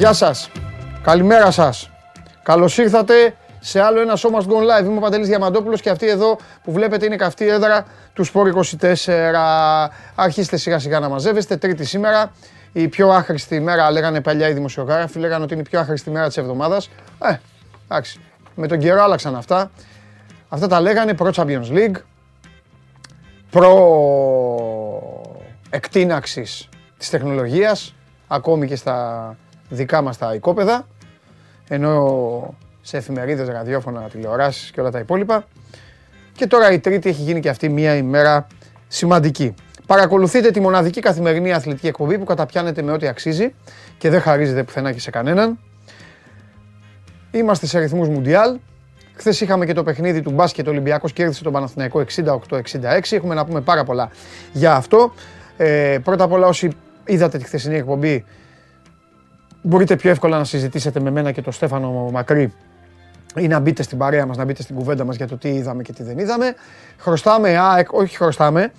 Γεια σας. Καλημέρα σας. Καλώς ήρθατε σε άλλο ένα σώμα Gone Live. Είμαι ο Παντελής Διαμαντόπουλος και αυτή εδώ που βλέπετε είναι καυτή έδρα του Σπόρ 24. Αρχίστε σιγά σιγά να μαζεύεστε. Τρίτη σήμερα. Η πιο άχρηστη μέρα, λέγανε παλιά οι δημοσιογράφοι, λέγανε ότι είναι η πιο άχρηστη μέρα της εβδομάδας. Ε, εντάξει. Με τον καιρό άλλαξαν αυτά. Αυτά τα λέγανε προ Champions League, προ εκτείναξης της τεχνολογίας, ακόμη και στα δικά μας τα οικόπεδα, ενώ σε εφημερίδες, ραδιόφωνα, τηλεοράσεις και όλα τα υπόλοιπα. Και τώρα η Τρίτη έχει γίνει και αυτή μία ημέρα σημαντική. Παρακολουθείτε τη μοναδική καθημερινή αθλητική εκπομπή που καταπιάνεται με ό,τι αξίζει και δεν χαρίζεται πουθενά και σε κανέναν. Είμαστε σε αριθμούς Μουντιάλ. Χθες είχαμε και το παιχνίδι του μπάσκετ Ολυμπιακός κέρδισε τον Παναθηναϊκό 68-66. Έχουμε να πούμε πάρα πολλά για αυτό. Ε, πρώτα απ' όλα, όσοι είδατε τη χθεσινή εκπομπή, μπορείτε πιο εύκολα να συζητήσετε με μένα και τον Στέφανο Μακρύ ή να μπείτε στην παρέα μας, να μπείτε στην κουβέντα μας για το τι είδαμε και τι δεν είδαμε. Χρωστάμε ΑΕΚ, όχι χρωστάμε,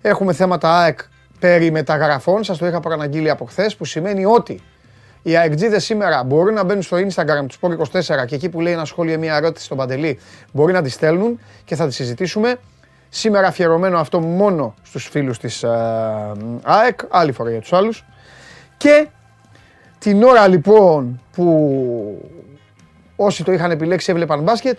έχουμε θέματα ΑΕΚ περί μεταγραφών, σας το είχα προαναγγείλει από χθες, που σημαίνει ότι οι αεκτζίδες σήμερα μπορούν να μπαίνουν στο Instagram του Sport24 και εκεί που λέει ένα σχόλιο ή μια ερώτηση στον Παντελή μπορεί να τη στέλνουν και θα τη συζητήσουμε. Σήμερα αφιερωμένο αυτό μόνο στους φίλους της ε, ΑΕΚ, άλλη φορά για τους άλλους. Και την ώρα λοιπόν που όσοι το είχαν επιλέξει έβλεπαν μπάσκετ,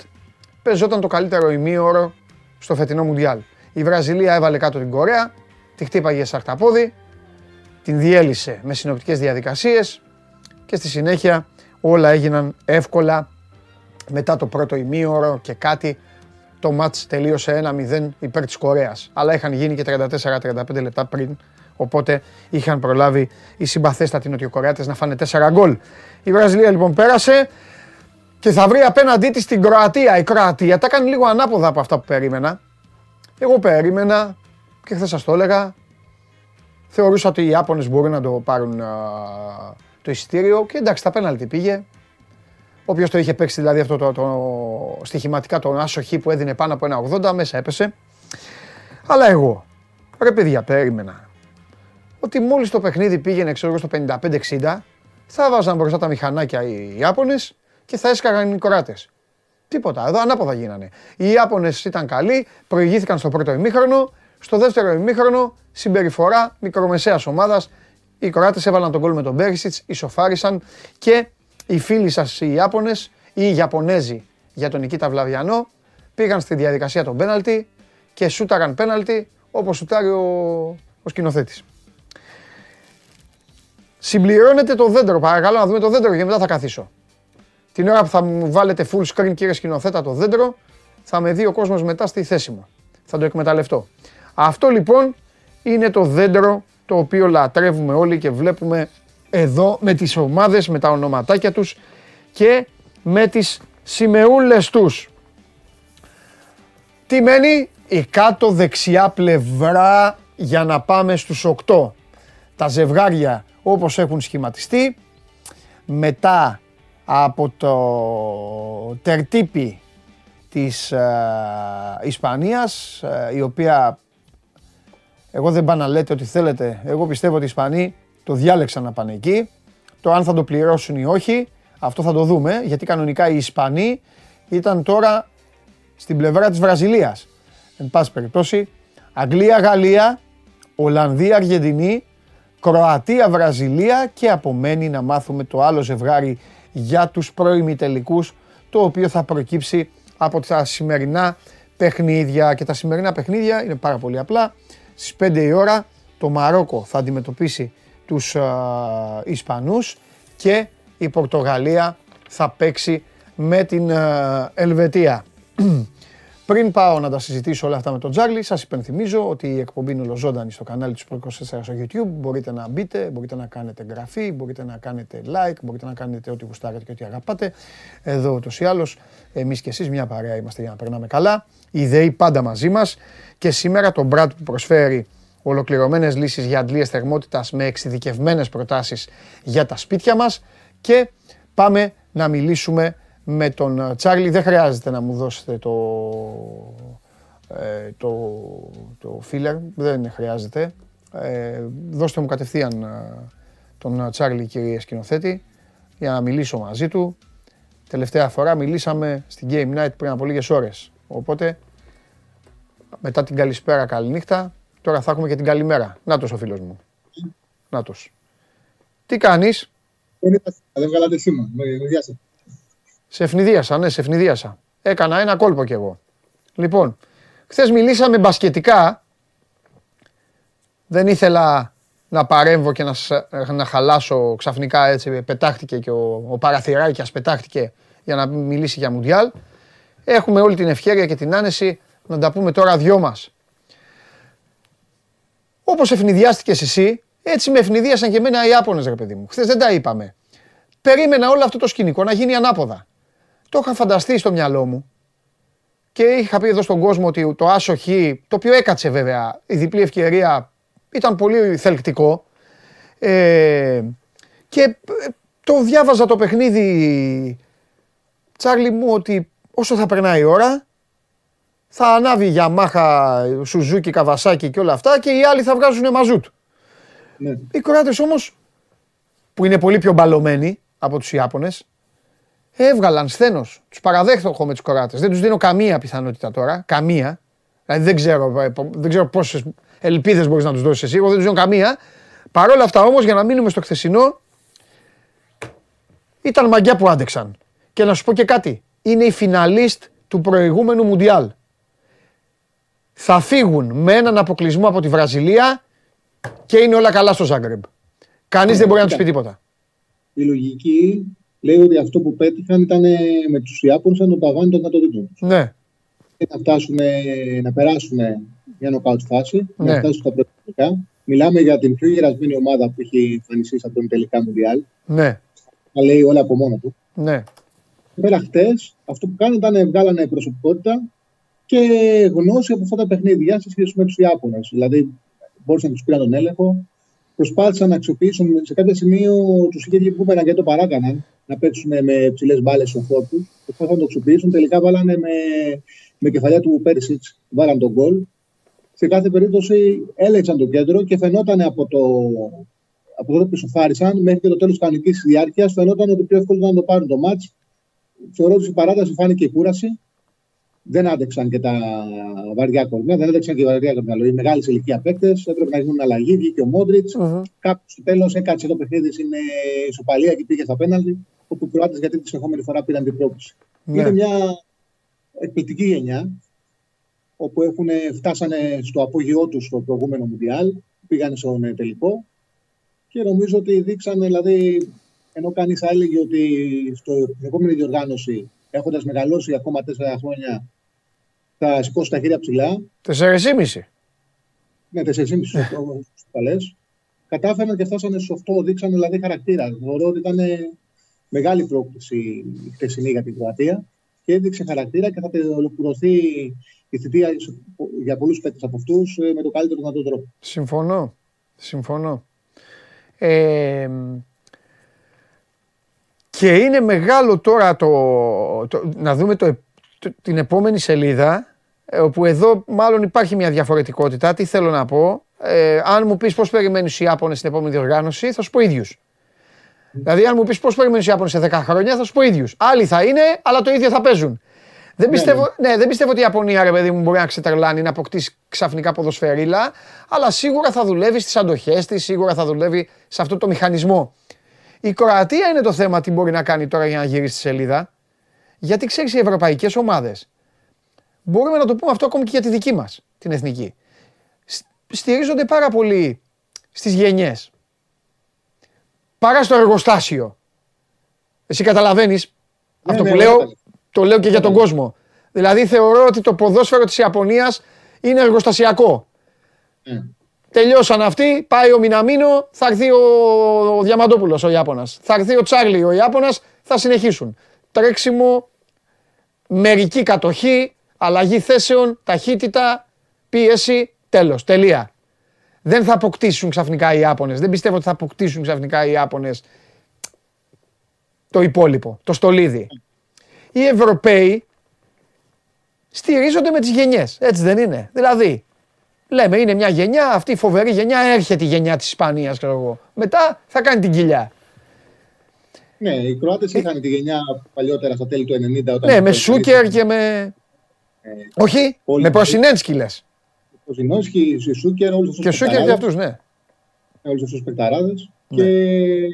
παίζονταν το καλύτερο ημίωρο στο φετινό Μουντιάλ. Η Βραζιλία έβαλε κάτω την Κορέα, τη χτύπαγε σαρταπόδι, την διέλυσε με συνοπτικές διαδικασίες και στη συνέχεια όλα έγιναν εύκολα μετά το πρώτο ημίωρο και κάτι το μάτς τελείωσε 1-0 υπέρ της Κορέας. Αλλά είχαν γίνει και 34-35 λεπτά πριν, οπότε είχαν προλάβει οι συμπαθέστατοι Νοτιοκορεάτες να φάνε 4 γκολ. Η Βραζιλία λοιπόν πέρασε και θα βρει απέναντί της την Κροατία. Η Κροατία τα κάνει λίγο ανάποδα από αυτά που περίμενα. Εγώ περίμενα και χθες σας το έλεγα, θεωρούσα ότι οι Ιάπωνες μπορούν να το πάρουν το εισιτήριο και εντάξει τα πέναλτι πήγε. Όποιος το είχε παίξει δηλαδή αυτό το, το, στοιχηματικά τον άσοχη που έδινε πάνω από ένα 80 μέσα έπεσε. Αλλά εγώ, ρε παιδιά, περίμενα ότι μόλις το παιχνίδι πήγαινε ξέρω στο 55-60 θα βάζαν μπροστά τα μηχανάκια οι Ιάπωνες και θα έσκαγαν οι Κοράτες. Τίποτα, εδώ ανάποδα γίνανε. Οι Ιάπωνες ήταν καλοί, προηγήθηκαν στο πρώτο ημίχρονο, στο δεύτερο ημίχρονο συμπεριφορά μικρομεσαίας ομάδας. Οι Κοράτες έβαλαν τον κόλ με τον Μπέρισιτς, ισοφάρισαν και οι φίλοι σας οι Ιάπωνες ή οι Ιαπωνέζοι για τον Νικήτα Βλαβιανό πήγαν στη διαδικασία των πέναλτι και σούταραν πέναλτι όπως σουτάρει ο, ο σκηνοθέτης. Συμπληρώνεται το δέντρο, παρακαλώ να δούμε το δέντρο και μετά θα καθίσω. Την ώρα που θα μου βάλετε full screen κύριε σκηνοθέτα το δέντρο, θα με δει ο κόσμος μετά στη θέση μου. Θα το εκμεταλλευτώ. Αυτό λοιπόν είναι το δέντρο το οποίο λατρεύουμε όλοι και βλέπουμε εδώ με τις ομάδες, με τα ονοματάκια τους και με τις σημεούλες τους. Τι μένει; Η κάτω δεξιά πλευρά για να πάμε στους 8. Τα ζευγάρια όπως έχουν σχηματιστεί. Μετά από το τερτύπι της ε, Ισπανίας, ε, η οποία εγώ δεν πάω να λέτε ότι θέλετε, εγώ πιστεύω ότι οι Ισπανοί το διάλεξαν να πάνε εκεί. Το αν θα το πληρώσουν ή όχι, αυτό θα το δούμε, γιατί κανονικά οι Ισπανοί ήταν τώρα στην πλευρά της Βραζιλίας. Εν πάση περιπτώσει, Αγγλία, Γαλλία, Ολλανδία, Αργεντινή, Κροατία, Βραζιλία και απομένει να μάθουμε το άλλο ζευγάρι για τους τελικούς, το οποίο θα προκύψει από τα σημερινά παιχνίδια. Και τα σημερινά παιχνίδια είναι πάρα πολύ απλά. Στις 5 η ώρα το Μαρόκο θα αντιμετωπίσει τους α, Ισπανούς και η Πορτογαλία θα παίξει με την Ελβετία. Πριν πάω να τα συζητήσω όλα αυτά με τον Τζάρλι, σας υπενθυμίζω ότι η εκπομπή είναι ολοζώντανη στο κανάλι του Sport 24 στο YouTube. Μπορείτε να μπείτε, μπορείτε να κάνετε εγγραφή, μπορείτε να κάνετε like, μπορείτε να κάνετε ό,τι γουστάρετε και ό,τι αγαπάτε. Εδώ ούτως ή άλλως, εμείς και εσείς μια παρέα είμαστε για να περνάμε καλά. Οι ιδέοι πάντα μαζί μας και σήμερα τον Brad που προσφέρει ολοκληρωμένες λύσεις για αντλίες θερμότητας με εξειδικευμένες προτάσεις για τα σπίτια μας και πάμε να μιλήσουμε με τον Τσάρλι. Δεν χρειάζεται να μου δώσετε το, ε, το, το filler, δεν χρειάζεται. Ε, δώστε μου κατευθείαν ε, τον Τσάρλι κύριε σκηνοθέτη. για να μιλήσω μαζί του. Τελευταία φορά μιλήσαμε στην Game Night πριν από λίγες ώρες. Οπότε μετά την καλησπέρα καληνύχτα, τώρα θα έχουμε και την καλημέρα. Νάτος ο φίλος μου. Νάτος. Τι κάνεις; Δεν βγάλατε σήμα. Σε ευνηδίασα, ναι, σε ευνηδίασα. Έκανα ένα κόλπο κι εγώ. Λοιπόν, χθες μιλήσαμε μπασκετικά. Δεν ήθελα να παρέμβω και να, να χαλάσω ξαφνικά έτσι. Πετάχτηκε και ο, ο Παραθυράκιας πετάχτηκε για να μιλήσει για Μουντιάλ. Έχουμε όλη την ευκαιρία και την άνεση να τα πούμε τώρα δυο μας. Όπως ευνηδιάστηκες εσύ, έτσι με ευνηδίασαν και εμένα οι Ιάπωνες ρε παιδί μου. Χθες δεν τα είπαμε. Περίμενα όλο αυτό το σκηνικό να γίνει ανάποδα. Το είχα φανταστεί στο μυαλό μου και είχα πει εδώ στον κόσμο ότι το άσο χ, το οποίο έκατσε βέβαια, η διπλή ευκαιρία ήταν πολύ θελκτικό. Ε, και ε, το διάβαζα το παιχνίδι, Τσάρλι μου, ότι όσο θα περνάει η ώρα, θα ανάβει για μάχα Σουζούκι, Καβασάκι και όλα αυτά και οι άλλοι θα βγάζουν μαζούτ. Ναι. Οι Κροάτες όμως, που είναι πολύ πιο μπαλωμένοι από τους Ιάπωνες, έβγαλαν σθένος. Τους παραδέχτω με τους Κροάτες. Δεν τους δίνω καμία πιθανότητα τώρα. Καμία. Δηλαδή δεν ξέρω, ε, δεν ξέρω πόσες ελπίδες μπορείς να τους δώσεις εσύ. Εγώ δεν τους δίνω καμία. Παρ' όλα αυτά όμως, για να μείνουμε στο χθεσινό, ήταν μαγιά που άντεξαν. Και να σου πω και κάτι. Είναι η φιναλίστ του προηγούμενου Μουντιάλ. Θα φύγουν με έναν αποκλεισμό από τη Βραζιλία και είναι όλα καλά στο Ζάγκρεμπ. Κανείς δεν μπορεί να τους πει τίποτα. Η λογική λέει ότι αυτό που πέτυχαν ήταν με τους Ιάπωνες σαν τον ταβάνι των δυνατοτήτων τους. Ναι. Και να, φτάσουν, να περάσουν μια νοκάουτ φάση, ναι. να φτάσουν στα πρώτα Μιλάμε για την πιο γερασμένη ομάδα που έχει εμφανιστεί από τον τελικά Μουντιάλ. Ναι. Τα λέει όλα από μόνο του. Ναι. Πέρα χτες, αυτό που κάνανε ήταν βγάλανε προσωπικότητα και γνώση από αυτά τα παιχνίδια σε σχέση με τους Ιάπωνες. Δηλαδή, μπορούσαν να τους πήραν τον έλεγχο, προσπάθησαν να αξιοποιήσουν. Σε κάποιο σημείο τους είχε βγει που και το παράκαναν να παίξουν με ψηλές μπάλες στον φόρτου. Προσπάθησαν να το αξιοποιήσουν. Τελικά βάλανε με, με κεφαλιά του Πέρσιτς, βάλαν τον γκολ. Σε κάθε περίπτωση έλεξαν το κέντρο και φαινόταν από το, από τότε που σοφάρισαν μέχρι και το τέλος της κανονικής διάρκειας, φαινόταν ότι πιο εύκολο ήταν να το πάρουν το μάτς. Θεωρώ ότι στην παράταση φάνηκε η κούραση δεν άντεξαν και τα βαριά κορμιά, δεν άντεξαν και οι βαριά κορμιά. Οι μεγάλες ηλικία παίκτες έπρεπε να γίνουν αλλαγή. Βγήκε ο Μόντριτς. Uh-huh. Κάπου στο τέλος έκατσε το παιχνίδι στην ισοπαλία και πήγε στα πέναλτι. Όπου οι Κροάτες γιατί τη ερχόμενη φορά πήραν την πρόκληση. Ναι. Είναι μια εκπληκτική γενιά όπου έχουν, φτάσανε στο απόγειό τους στο προηγούμενο Μουντιάλ, πήγαν στον ε, τελικό και νομίζω ότι δείξαν, δηλαδή, ενώ κανείς θα έλεγε ότι στην επόμενη διοργάνωση, έχοντας μεγαλώσει ακόμα τέσσερα χρόνια, θα σηκώσει τα χέρια ψηλά. Τεσσερισμίση. Ναι, τεσσερισμίση παλέ. Κατάφεραν και φτάσανε στου 8, δείξαν δηλαδή χαρακτήρα. Θεωρώ ότι ήταν μεγάλη πρόκληση η χτεσινή για την Κροατία και έδειξε χαρακτήρα και θα ολοκληρωθεί η θητεία για πολλούς παίκτες από αυτούς ε, με το καλύτερο δυνατό τρόπο. Συμφωνώ. Συμφωνώ. Ε, και είναι μεγάλο τώρα το, το να δούμε το, την επόμενη σελίδα, ε, όπου εδώ μάλλον υπάρχει μια διαφορετικότητα. Τι θέλω να πω. Ε, αν μου πεις πώς περιμένεις οι Ιάπωνες στην επόμενη διοργάνωση, θα σου πω ίδιους. Δηλαδή, αν μου πεις πώς περιμένεις οι Ιάπωνες σε 10 χρόνια, θα σου πω ίδιους. Άλλοι θα είναι, αλλά το ίδιο θα παίζουν. Δεν ναι, πιστεύω, ναι. ναι, δεν πιστεύω ότι η Ιαπωνία, ρε παιδί μου, μπορεί να ξετρελάνει, να αποκτήσει ξαφνικά ποδοσφαιρίλα, αλλά σίγουρα θα δουλεύει στις αντοχές της, σίγουρα θα δουλεύει σε αυτό το μηχανισμό. Η Κροατία είναι το θέμα τι μπορεί να κάνει τώρα για να γυρίσει στη σελίδα. Γιατί ξέρεις, οι ευρωπαϊκές ομάδες. Μπορούμε να το πούμε αυτό ακόμη και για τη δική μας, την εθνική. Στηρίζονται πάρα πολύ στις γενιές. Παρά στο εργοστάσιο. Εσύ καταλαβαίνεις ναι, αυτό που ναι, λέω, το λέω και για τον κόσμο. Δηλαδή θεωρώ ότι το ποδόσφαιρο της Ιαπωνίας είναι εργοστασιακό. Τελειώσαν αυτοί, πάει ο Μιναμίνο, θα έρθει ο, ο Διαμαντόπουλος ο Ιάπωνας. Θα έρθει ο Τσάρλι ο Ιάπωνας, θα συνεχίσουν. Τρέξιμο, μερική κατοχή, αλλαγή θέσεων, ταχύτητα, πίεση, τέλος, τελεία. Δεν θα αποκτήσουν ξαφνικά οι Ιάπωνες. Δεν πιστεύω ότι θα αποκτήσουν ξαφνικά οι Ιάπωνες το υπόλοιπο, το στολίδι. Οι Ευρωπαίοι στηρίζονται με τις γενιές, έτσι δεν είναι. Δηλαδή, Λέμε είναι μια γενιά, αυτή η φοβερή γενιά έρχεται η γενιά της Ισπανίας, ξέρω εγώ. Μετά θα κάνει την κοιλιά. Ναι, οι Κροάτες είχαν τη γενιά παλιότερα στα τέλη του 90. Όταν Ναι, με Σούκερ και με. Ε, Όχι, όλοι- με Προσινένσκι λες. Ο Ζινόσκι, η Σούκερ, όλους αυτούς Και Σούκερ και αυτούς, ναι. Όλους αυτούς τους παικταράδες. Ναι. Και...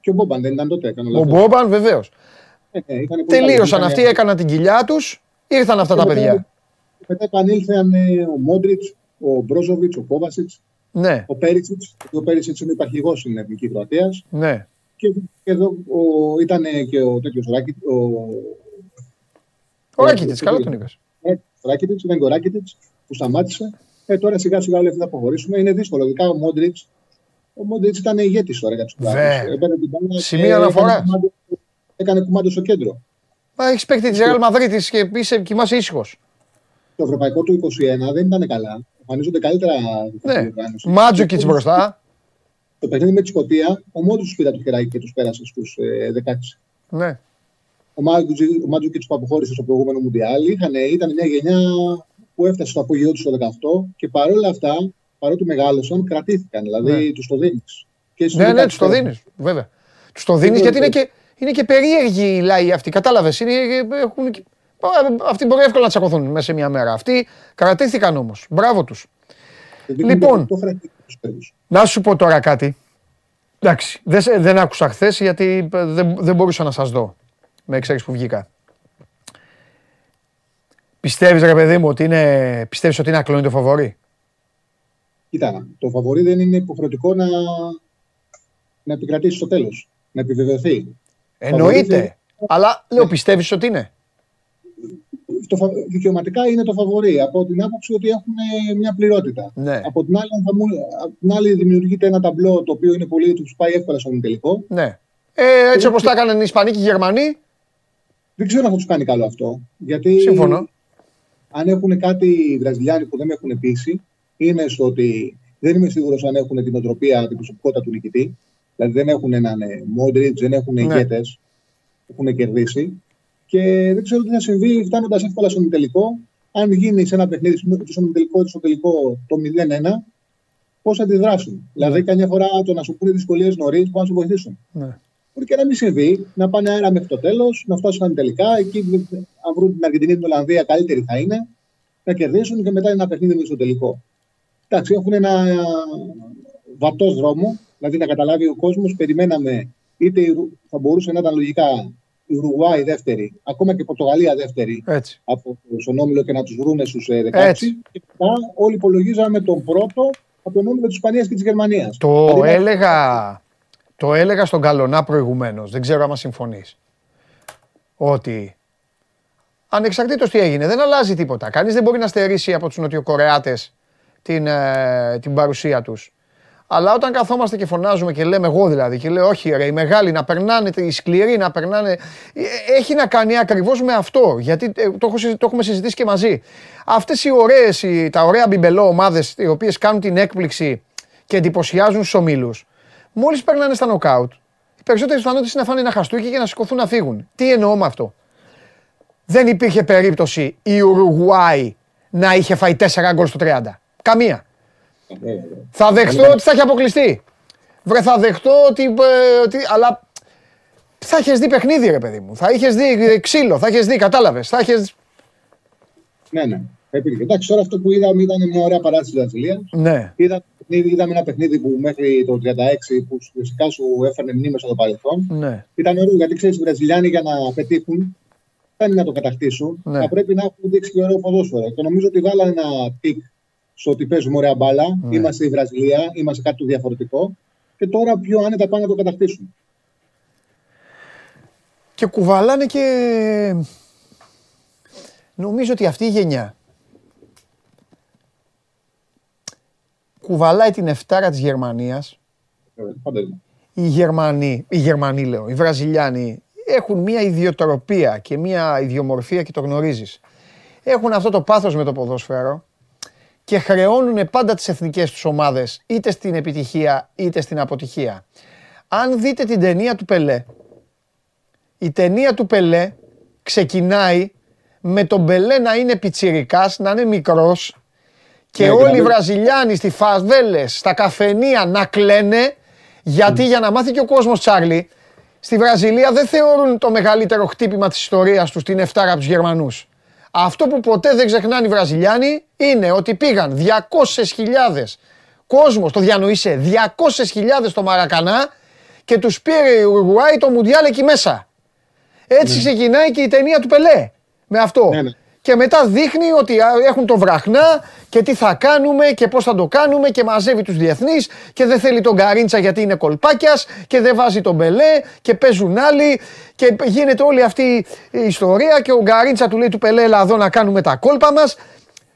και ο Μπόμπαν δεν ήταν τότε. Κάνω Ο λάθος. Μπόμπαν βεβαίως. Ε, ναι, είχαν πολύ Τελείωσαν καλούς. αυτοί, Είχαν- έκαναν την κοιλιά τους, ήρθαν αυτά τα Και μετά- παιδιά. Μετά επανήλθαν ε, ο Μόντριτς, ο Μπρόζοβιτς, ο Κόβασιτς, Ναι, ο Πέριτσιτς. Ο Πέριτσιτς είναι υπαρχηγός στην Εθνική Κροατίας. ναι. Και, και εδώ ο, ήταν και ο τέτοιος Ράκη. Ο, Ο Ε, Ράκητης, ε, καλά ε, τον είπες. Ράκητιτς, ήταν και ο Ράκητιτς που σταμάτησε. Ε, τώρα σιγά σιγά όλοι αυτοί θα προχωρήσουμε. Είναι δύσκολο. Ειδικά ο Μόντριτς. Ο Μόντριτς ήταν ηγέτης τώρα για τους Βέβαια. Κροάτε. Σημείο αναφοράς. Έκανε κουμάντο στο κέντρο. Μα έχεις παίκτη της Real Madrid και είσαι, κοιμάσαι ήσυχος. Το ευρωπαϊκό του 21 δεν ήταν καλά. Εμφανίζονται καλύτερα. Ναι. Μάτζοκιτ μπροστά. Το παιχνίδι με τη Σκωτία, ο Μόντριτ τους πήρε το χεράκι και τους πέρασε στους 16. Ναι. Ο Μάτζοκιτ ο Μάτζοκιτς που αποχώρησε στο προηγούμενο Μουντιάλ είχαν, ήταν μια γενιά που έφτασε στο απόγειό τους στο 18 και παρόλα αυτά, παρότι μεγάλωσαν, κρατήθηκαν. Δηλαδή Ναι. τους το δίνεις. Ναι, ναι, τους το δίνεις. Βέβαια. Τους το δίνεις γιατί είναι και, είναι και περίεργοι οι λαοί αυτοί. Κατάλαβες. Έχουν... και- Αυτοί μπορεί εύκολα να τσακωθούν μέσα σε μια μέρα. Αυτοί κρατήθηκαν όμως. Μπράβο τους. Λοιπόν. Το χαρακτήρα τους παίρνους. Να σου πω τώρα κάτι. Εντάξει, δεν, σε- δεν άκουσα χθες γιατί ε, δεν, δεν μπορούσα να σας δω. Με ξέρεις που βγήκα. Πιστεύεις ρε παιδί μου ότι είναι, πιστεύεις ότι είναι ακλόνητο φαβορή; Κοίτα, το φαβορή δεν είναι υποχρεωτικό να, να επικρατήσει στο τέλος. Να επιβεβαιωθεί. Εννοείται. Φαβορί Αλλά λέω πιστεύεις ότι είναι; Το, φα- δικαιωματικά είναι το φαβορή από την άποψη ότι έχουν ε, μια πληρότητα. Ναι. Από την άλλη, θα μου, απ' την άλλη δημιουργείται ένα ταμπλό το οποίο είναι πολύ, τους πάει εύκολα στον τελικό. Ναι. Ε, έτσι όπως τα έκαναν οι Ισπανοί και οι Γερμανοί. Δεν ξέρω αν θα τους κάνει καλό αυτό. Γιατί Συμφωνώ. αν έχουν κάτι οι Βραζιλιάνοι που δεν με έχουν πείσει, είναι στο ότι δεν είμαι σίγουρος αν έχουν την οτροπία, την προσωπικότητα του νικητή. Δηλαδή δεν έχουν έναν Μόντριτς, δεν έχουν Ναι. ηγέτες. Έχουν κερδίσει. Και δεν ξέρω τι θα συμβεί φτάνοντας εύκολα στον τελικό. Αν γίνει σε ένα παιχνίδι στον τελικό ή στο τελικό το 0-1, πώς θα αντιδράσουν; Δηλαδή, καμιά φορά το να σου πούνε δυσκολίες νωρίς που να σου βοηθήσουν. Ναι. Μπορεί και να μην συμβεί, να πάνε αέρα μέχρι το τέλος, να φτάσουν τελικά. Εκεί, αν βρουν την Αργεντινή και την Ολλανδία, καλύτερη θα είναι. Να κερδίσουν και μετά ένα παιχνίδι μέχρι το τελικό. Εντάξει, έχουν ένα βατός δρόμο, δηλαδή να καταλάβει ο κόσμος. Περιμέναμε, είτε η Ρου- θα μπορούσε να ήταν λογικά η Ουρουγουάη δεύτερη, ακόμα και η Πορτογαλία δεύτερη Έτσι. από τον όμιλο και να τους βρούνε στους 16. Έτσι. Και μετά όλοι υπολογίζαμε τον πρώτο από τον όμιλο της Ισπανίας και της Γερμανίας. Το έλεγα, το έλεγα στον Καλονά προηγουμένως. Δεν ξέρω άμα συμφωνείς. Ότι ανεξαρτήτως τι έγινε, δεν αλλάζει τίποτα. Κανείς δεν μπορεί να στερήσει από τους Νοτιοκορεάτες την, ε, την παρουσία τους. Αλλά όταν καθόμαστε και φωνάζουμε και λέμε εγώ δηλαδή και λέω όχι ρε οι μεγάλοι να περνάνε, οι σκληροί να περνάνε ε, έχει να κάνει ακριβώς με αυτό γιατί ε, το, έχω συζη- το έχουμε συζητήσει και μαζί. Αυτές οι ωραίες, οι, τα ωραία μπιμπελό ομάδες οι οποίες κάνουν την έκπληξη και εντυπωσιάζουν στους ομίλους μόλις περνάνε στα νοκάουτ οι περισσότερες πιθανότητες είναι να φάνε ένα χαστούκι και να σηκωθούν να φύγουν. Τι εννοώ με αυτό; Δεν υπήρχε περίπτωση η Ουρουγουάη να είχε φάει 4 γκολ στο 30. Καμία. Θα δεχτώ ότι θα έχει αποκλειστεί. Βρε, θα δεχτώ ότι. ε, ότι αλλά θα είχε δει παιχνίδι, ρε παιδί μου. Θα είχε δει ε, ξύλο, θα είχε δει, κατάλαβες. Θα είχες... Ναι, ναι. Επίκαιρο. Εντάξει, τώρα αυτό που είδαμε ήταν μια ωραία παράσταση της Βραζιλίας. Ναι, Είδα, είδαμε ένα παιχνίδι που μέχρι το 36 που φυσικά σου έφερνε μνήμες από το παρελθόν. ναι. Ήταν ωραίο γιατί ξέρεις οι Βραζιλιάνοι για να πετύχουν δεν είναι να το κατακτήσουν. Ναι. Θα πρέπει να έχουν δείξει και ωραίο ποδόσφαιρο. Και νομίζω ότι βάλανε ένα πικ στο ότι παίζουμε ωραία μπάλα. Ναι. Είμαστε η Βραζιλία, είμαστε κάτι το διαφορετικό. Και τώρα πιο άνετα πάνε να το κατακτήσουν. Και κουβαλάνε και. Νομίζω ότι αυτή η γενιά κουβαλάει την εφτάρα της Γερμανίας Ε, Πάντα είναι. οι Γερμανοί, οι Γερμανοί λέω, οι Βραζιλιάνοι έχουν μια ιδιοτροπία και μια ιδιομορφία και το γνωρίζεις. Έχουν αυτό το πάθος με το ποδόσφαιρο και χρεώνουν πάντα τις εθνικές τους ομάδες είτε στην επιτυχία είτε στην αποτυχία. Αν δείτε την ταινία του Πελέ, η ταινία του Πελέ ξεκινάει με τον Πελέ να είναι πιτσιρικάς, να είναι μικρός και Ναι, όλοι οι δηλαδή- Βραζιλιάνοι στις φαβέλες, στα καφενεία να κλαίνε γιατί για να μάθει και ο κόσμος Τσάρλι στη Βραζιλία δεν θεωρούν το μεγαλύτερο χτύπημα της ιστορίας τους την 7 από τους Γερμανούς. Αυτό που ποτέ δεν ξεχνάνε οι Βραζιλιάνοι είναι ότι πήγαν 200.000 κόσμος, το διανοείσαι, 200.000 στο Μαρακανά και τους πήρε η Ουρουγουάη το Μουντιάλ εκεί μέσα. Έτσι ναι. ξεκινάει και η ταινία του Πελέ με αυτό. Ναι, ναι και μετά δείχνει ότι έχουν το βραχνά και τι θα κάνουμε και πώς θα το κάνουμε και μαζεύει τους διεθνείς και δεν θέλει τον Καρίντσα γιατί είναι κολπάκιας και δεν βάζει τον Πελέ και παίζουν άλλοι και γίνεται όλη αυτή η ιστορία και ο Γκαρίντσα του λέει του Πελέ έλα εδώ να κάνουμε τα κόλπα μας.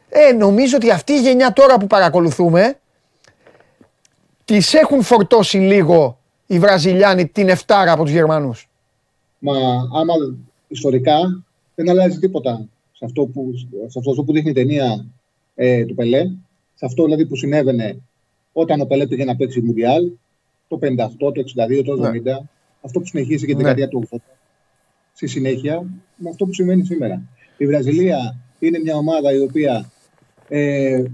Ε, νομίζω ότι αυτή η γενιά τώρα που παρακολουθούμε τις έχουν φορτώσει λίγο οι Βραζιλιάνοι την εφτάρα από τους Γερμανούς. Μα άμα ιστορικά δεν αλλάζει τίποτα σε αυτό που, σε αυτό που δείχνει η ταινία ε, του Πελέ, σε αυτό δηλαδή που συνέβαινε όταν ο Πελέ πήγε να παίξει Μουντιάλ, το 58, το 62, το 70, ναι. αυτό που συνεχίζει και την ναι. δεκαετία του 80. Στη συνέχεια, με αυτό που συμβαίνει σήμερα. Η Βραζιλία είναι μια ομάδα η οποία ε, ε,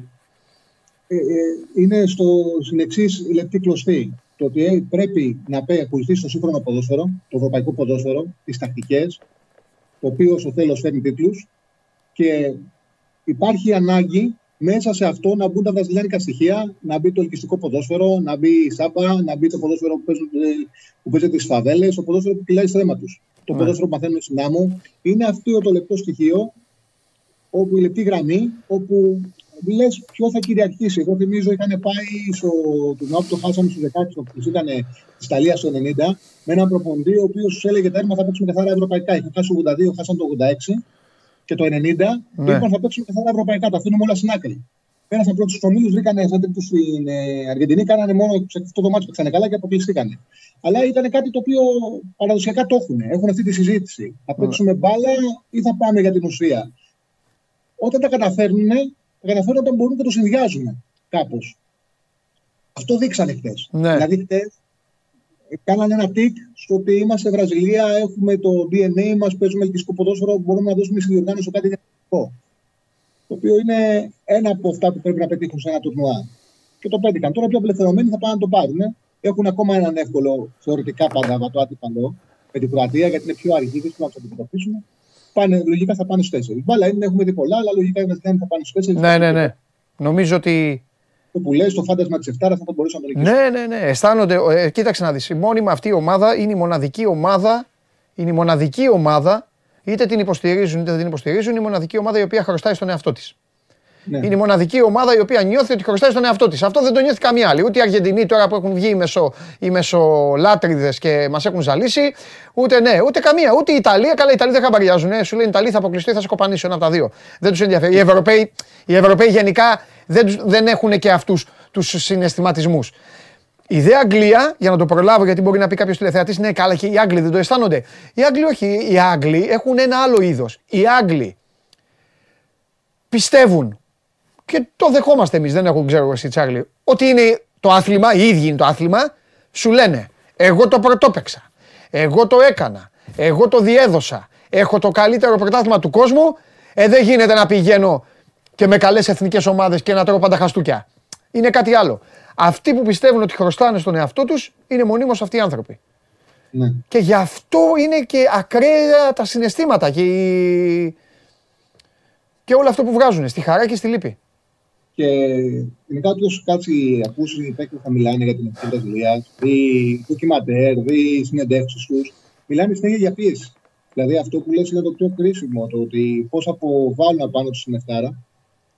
ε είναι στο, στην εξή λεπτή κλωστή. Το ότι πρέπει να ακολουθεί στο σύγχρονο ποδόσφαιρο, το ευρωπαϊκό ποδόσφαιρο, τις τακτικές, το οποίο στο τέλο φέρνει τίτλους και υπάρχει ανάγκη μέσα σε αυτό να μπουν τα βραζιλιάνικα στοιχεία, να μπει το ελκυστικό ποδόσφαιρο, να μπει η σάμπα, να μπει το ποδόσφαιρο που, παίζουν, ε, που παίζεται στις φαβέλε, το ποδόσφαιρο που κυλάει στρέμμα τους. Το ναι. ποδόσφαιρο που μαθαίνουν συνάμου. Είναι αυτό το λεπτό στοιχείο, όπου η λεπτή γραμμή, όπου λες ποιος θα κυριαρχήσει. Εγώ θυμίζω είχαν πάει στο τουρνουά που το χάσαμε στου 16, που ήταν της Ιταλίας στο 90, με έναν προποντή ο οποίος του έλεγε τέρμα θα παίξουμε καθαρά ευρωπαϊκά. Είχε χάσει το 82, χάσαν το 86 και το 90, ναι. είπαν θα παίξουμε καθαρά ευρωπαϊκά, τα αφήνουμε όλα στην άκρη. Πέρασαν πρώτου στου ομίλους, βρήκανε σαν τύπους στην ε, Αργεντινή, κάνανε μόνο αυτό το μάτι που παίξανε καλά και αποκλειστήκανε. Αλλά ήταν κάτι το οποίο παραδοσιακά το έχουν. Έχουν αυτή τη συζήτηση. Θα ναι. παίξουμε μπάλα ή θα πάμε για την ουσία. Όταν τα καταφέρνουν, τα καταφέρνουν όταν μπορούν και το συνδυάζουν κάπως. Αυτό δείξανε χτες. Ναι. Δηλαδή χτες κάνανε ένα τικ στο ότι είμαστε Βραζιλία, έχουμε το DNA μας, παίζουμε ελκυστικό ποδόσφαιρο, μπορούμε να δώσουμε στη διοργάνωση κάτι διαφορετικό. Το οποίο είναι ένα από αυτά που πρέπει να πετύχουν σε ένα τουρνουά. Και το πέτυχαν. Τώρα πιο απελευθερωμένοι θα πάνε να το πάρουν. Έχουν ακόμα έναν εύκολο θεωρητικά πάντα το άτυπαλό με την Κροατία, γιατί είναι πιο αργή, δεν να τους αντιμετωπίσουν. Πάνε, λογικά θα πάνε στους τέσσερις. Μπάλα είναι, έχουμε δει πολλά, αλλά λογικά οι Βραζιλιάνοι θα πάνε στους τέσσερις. Ναι, ναι, ναι. Νομίζω ότι που λέει στο φάντασμα της Εφτάρας θα το μπορούσε να το Ναι, ναι, ναι. Αισθάνονται. Ε, κοίταξε να δεις. Η μόνιμα αυτή η ομάδα είναι η μοναδική ομάδα. Είναι η μοναδική ομάδα, είτε την υποστηρίζουν είτε δεν την υποστηρίζουν, η μοναδική ομάδα η οποία χρωστάει στον εαυτό της. Ναι. Είναι η μοναδική ομάδα η οποία νιώθει ότι χρωστάει στον εαυτό της. Αυτό δεν το νιώθει καμία άλλη. Ούτε οι Αργεντινοί τώρα που έχουν βγει οι, μεσο, οι μεσολάτριδες και μας έχουν ζαλίσει, ούτε ναι, ούτε καμία. Ούτε η Ιταλία. Καλά, οι Ιταλοί δεν χαμπαριάζουν. Ε. Σου λένε η Ιταλία θα αποκλειστεί, θα σε κοπανίσει ένα από τα δύο. Δεν τους ενδιαφέρει. Οι Ευρωπαίοι, οι Ευρωπαίοι γενικά δεν, δεν έχουν και αυτούς τους συναισθηματισμούς. Η δε Αγγλία, για να το προλάβω, γιατί μπορεί να πει κάποιος τηλεθεατής, ναι, καλά, και οι Άγγλοι δεν το αισθάνονται. Οι Άγγλοι όχι. Οι Άγγλοι έχουν ένα άλλο είδος. Οι Άγγλοι πιστεύουν και το δεχόμαστε εμείς, δεν έχω ξέρω εσύ Τσάρλι, ότι είναι το άθλημα, οι ίδιοι είναι το άθλημα, σου λένε εγώ το πρωτόπαιξα, εγώ το έκανα, εγώ το διέδωσα, έχω το καλύτερο πρωτάθλημα του κόσμου, ε, δεν γίνεται να πηγαίνω και με καλές εθνικές ομάδες και να τρώω πάντα χαστούκια. Είναι κάτι άλλο. Αυτοί που πιστεύουν ότι χρωστάνε στον εαυτό τους είναι μονίμως αυτοί οι άνθρωποι. Ναι. Και γι' αυτό είναι και ακραία τα συναισθήματα και, και όλο αυτό που βγάζουν στη χαρά και στη λύπη. Και γενικά όποιο κάτσει ακούσει οι παίκτες θα μιλάνε για την ευθύνη τη δουλειά, ή ντοκιματέρ, ή συνεντεύξεις τους, μιλάνε συνέχεια για πίεση. Δηλαδή αυτό που λες είναι το πιο κρίσιμο, το ότι πώς αποβάλουν πάνω τους στην Εφτάρα,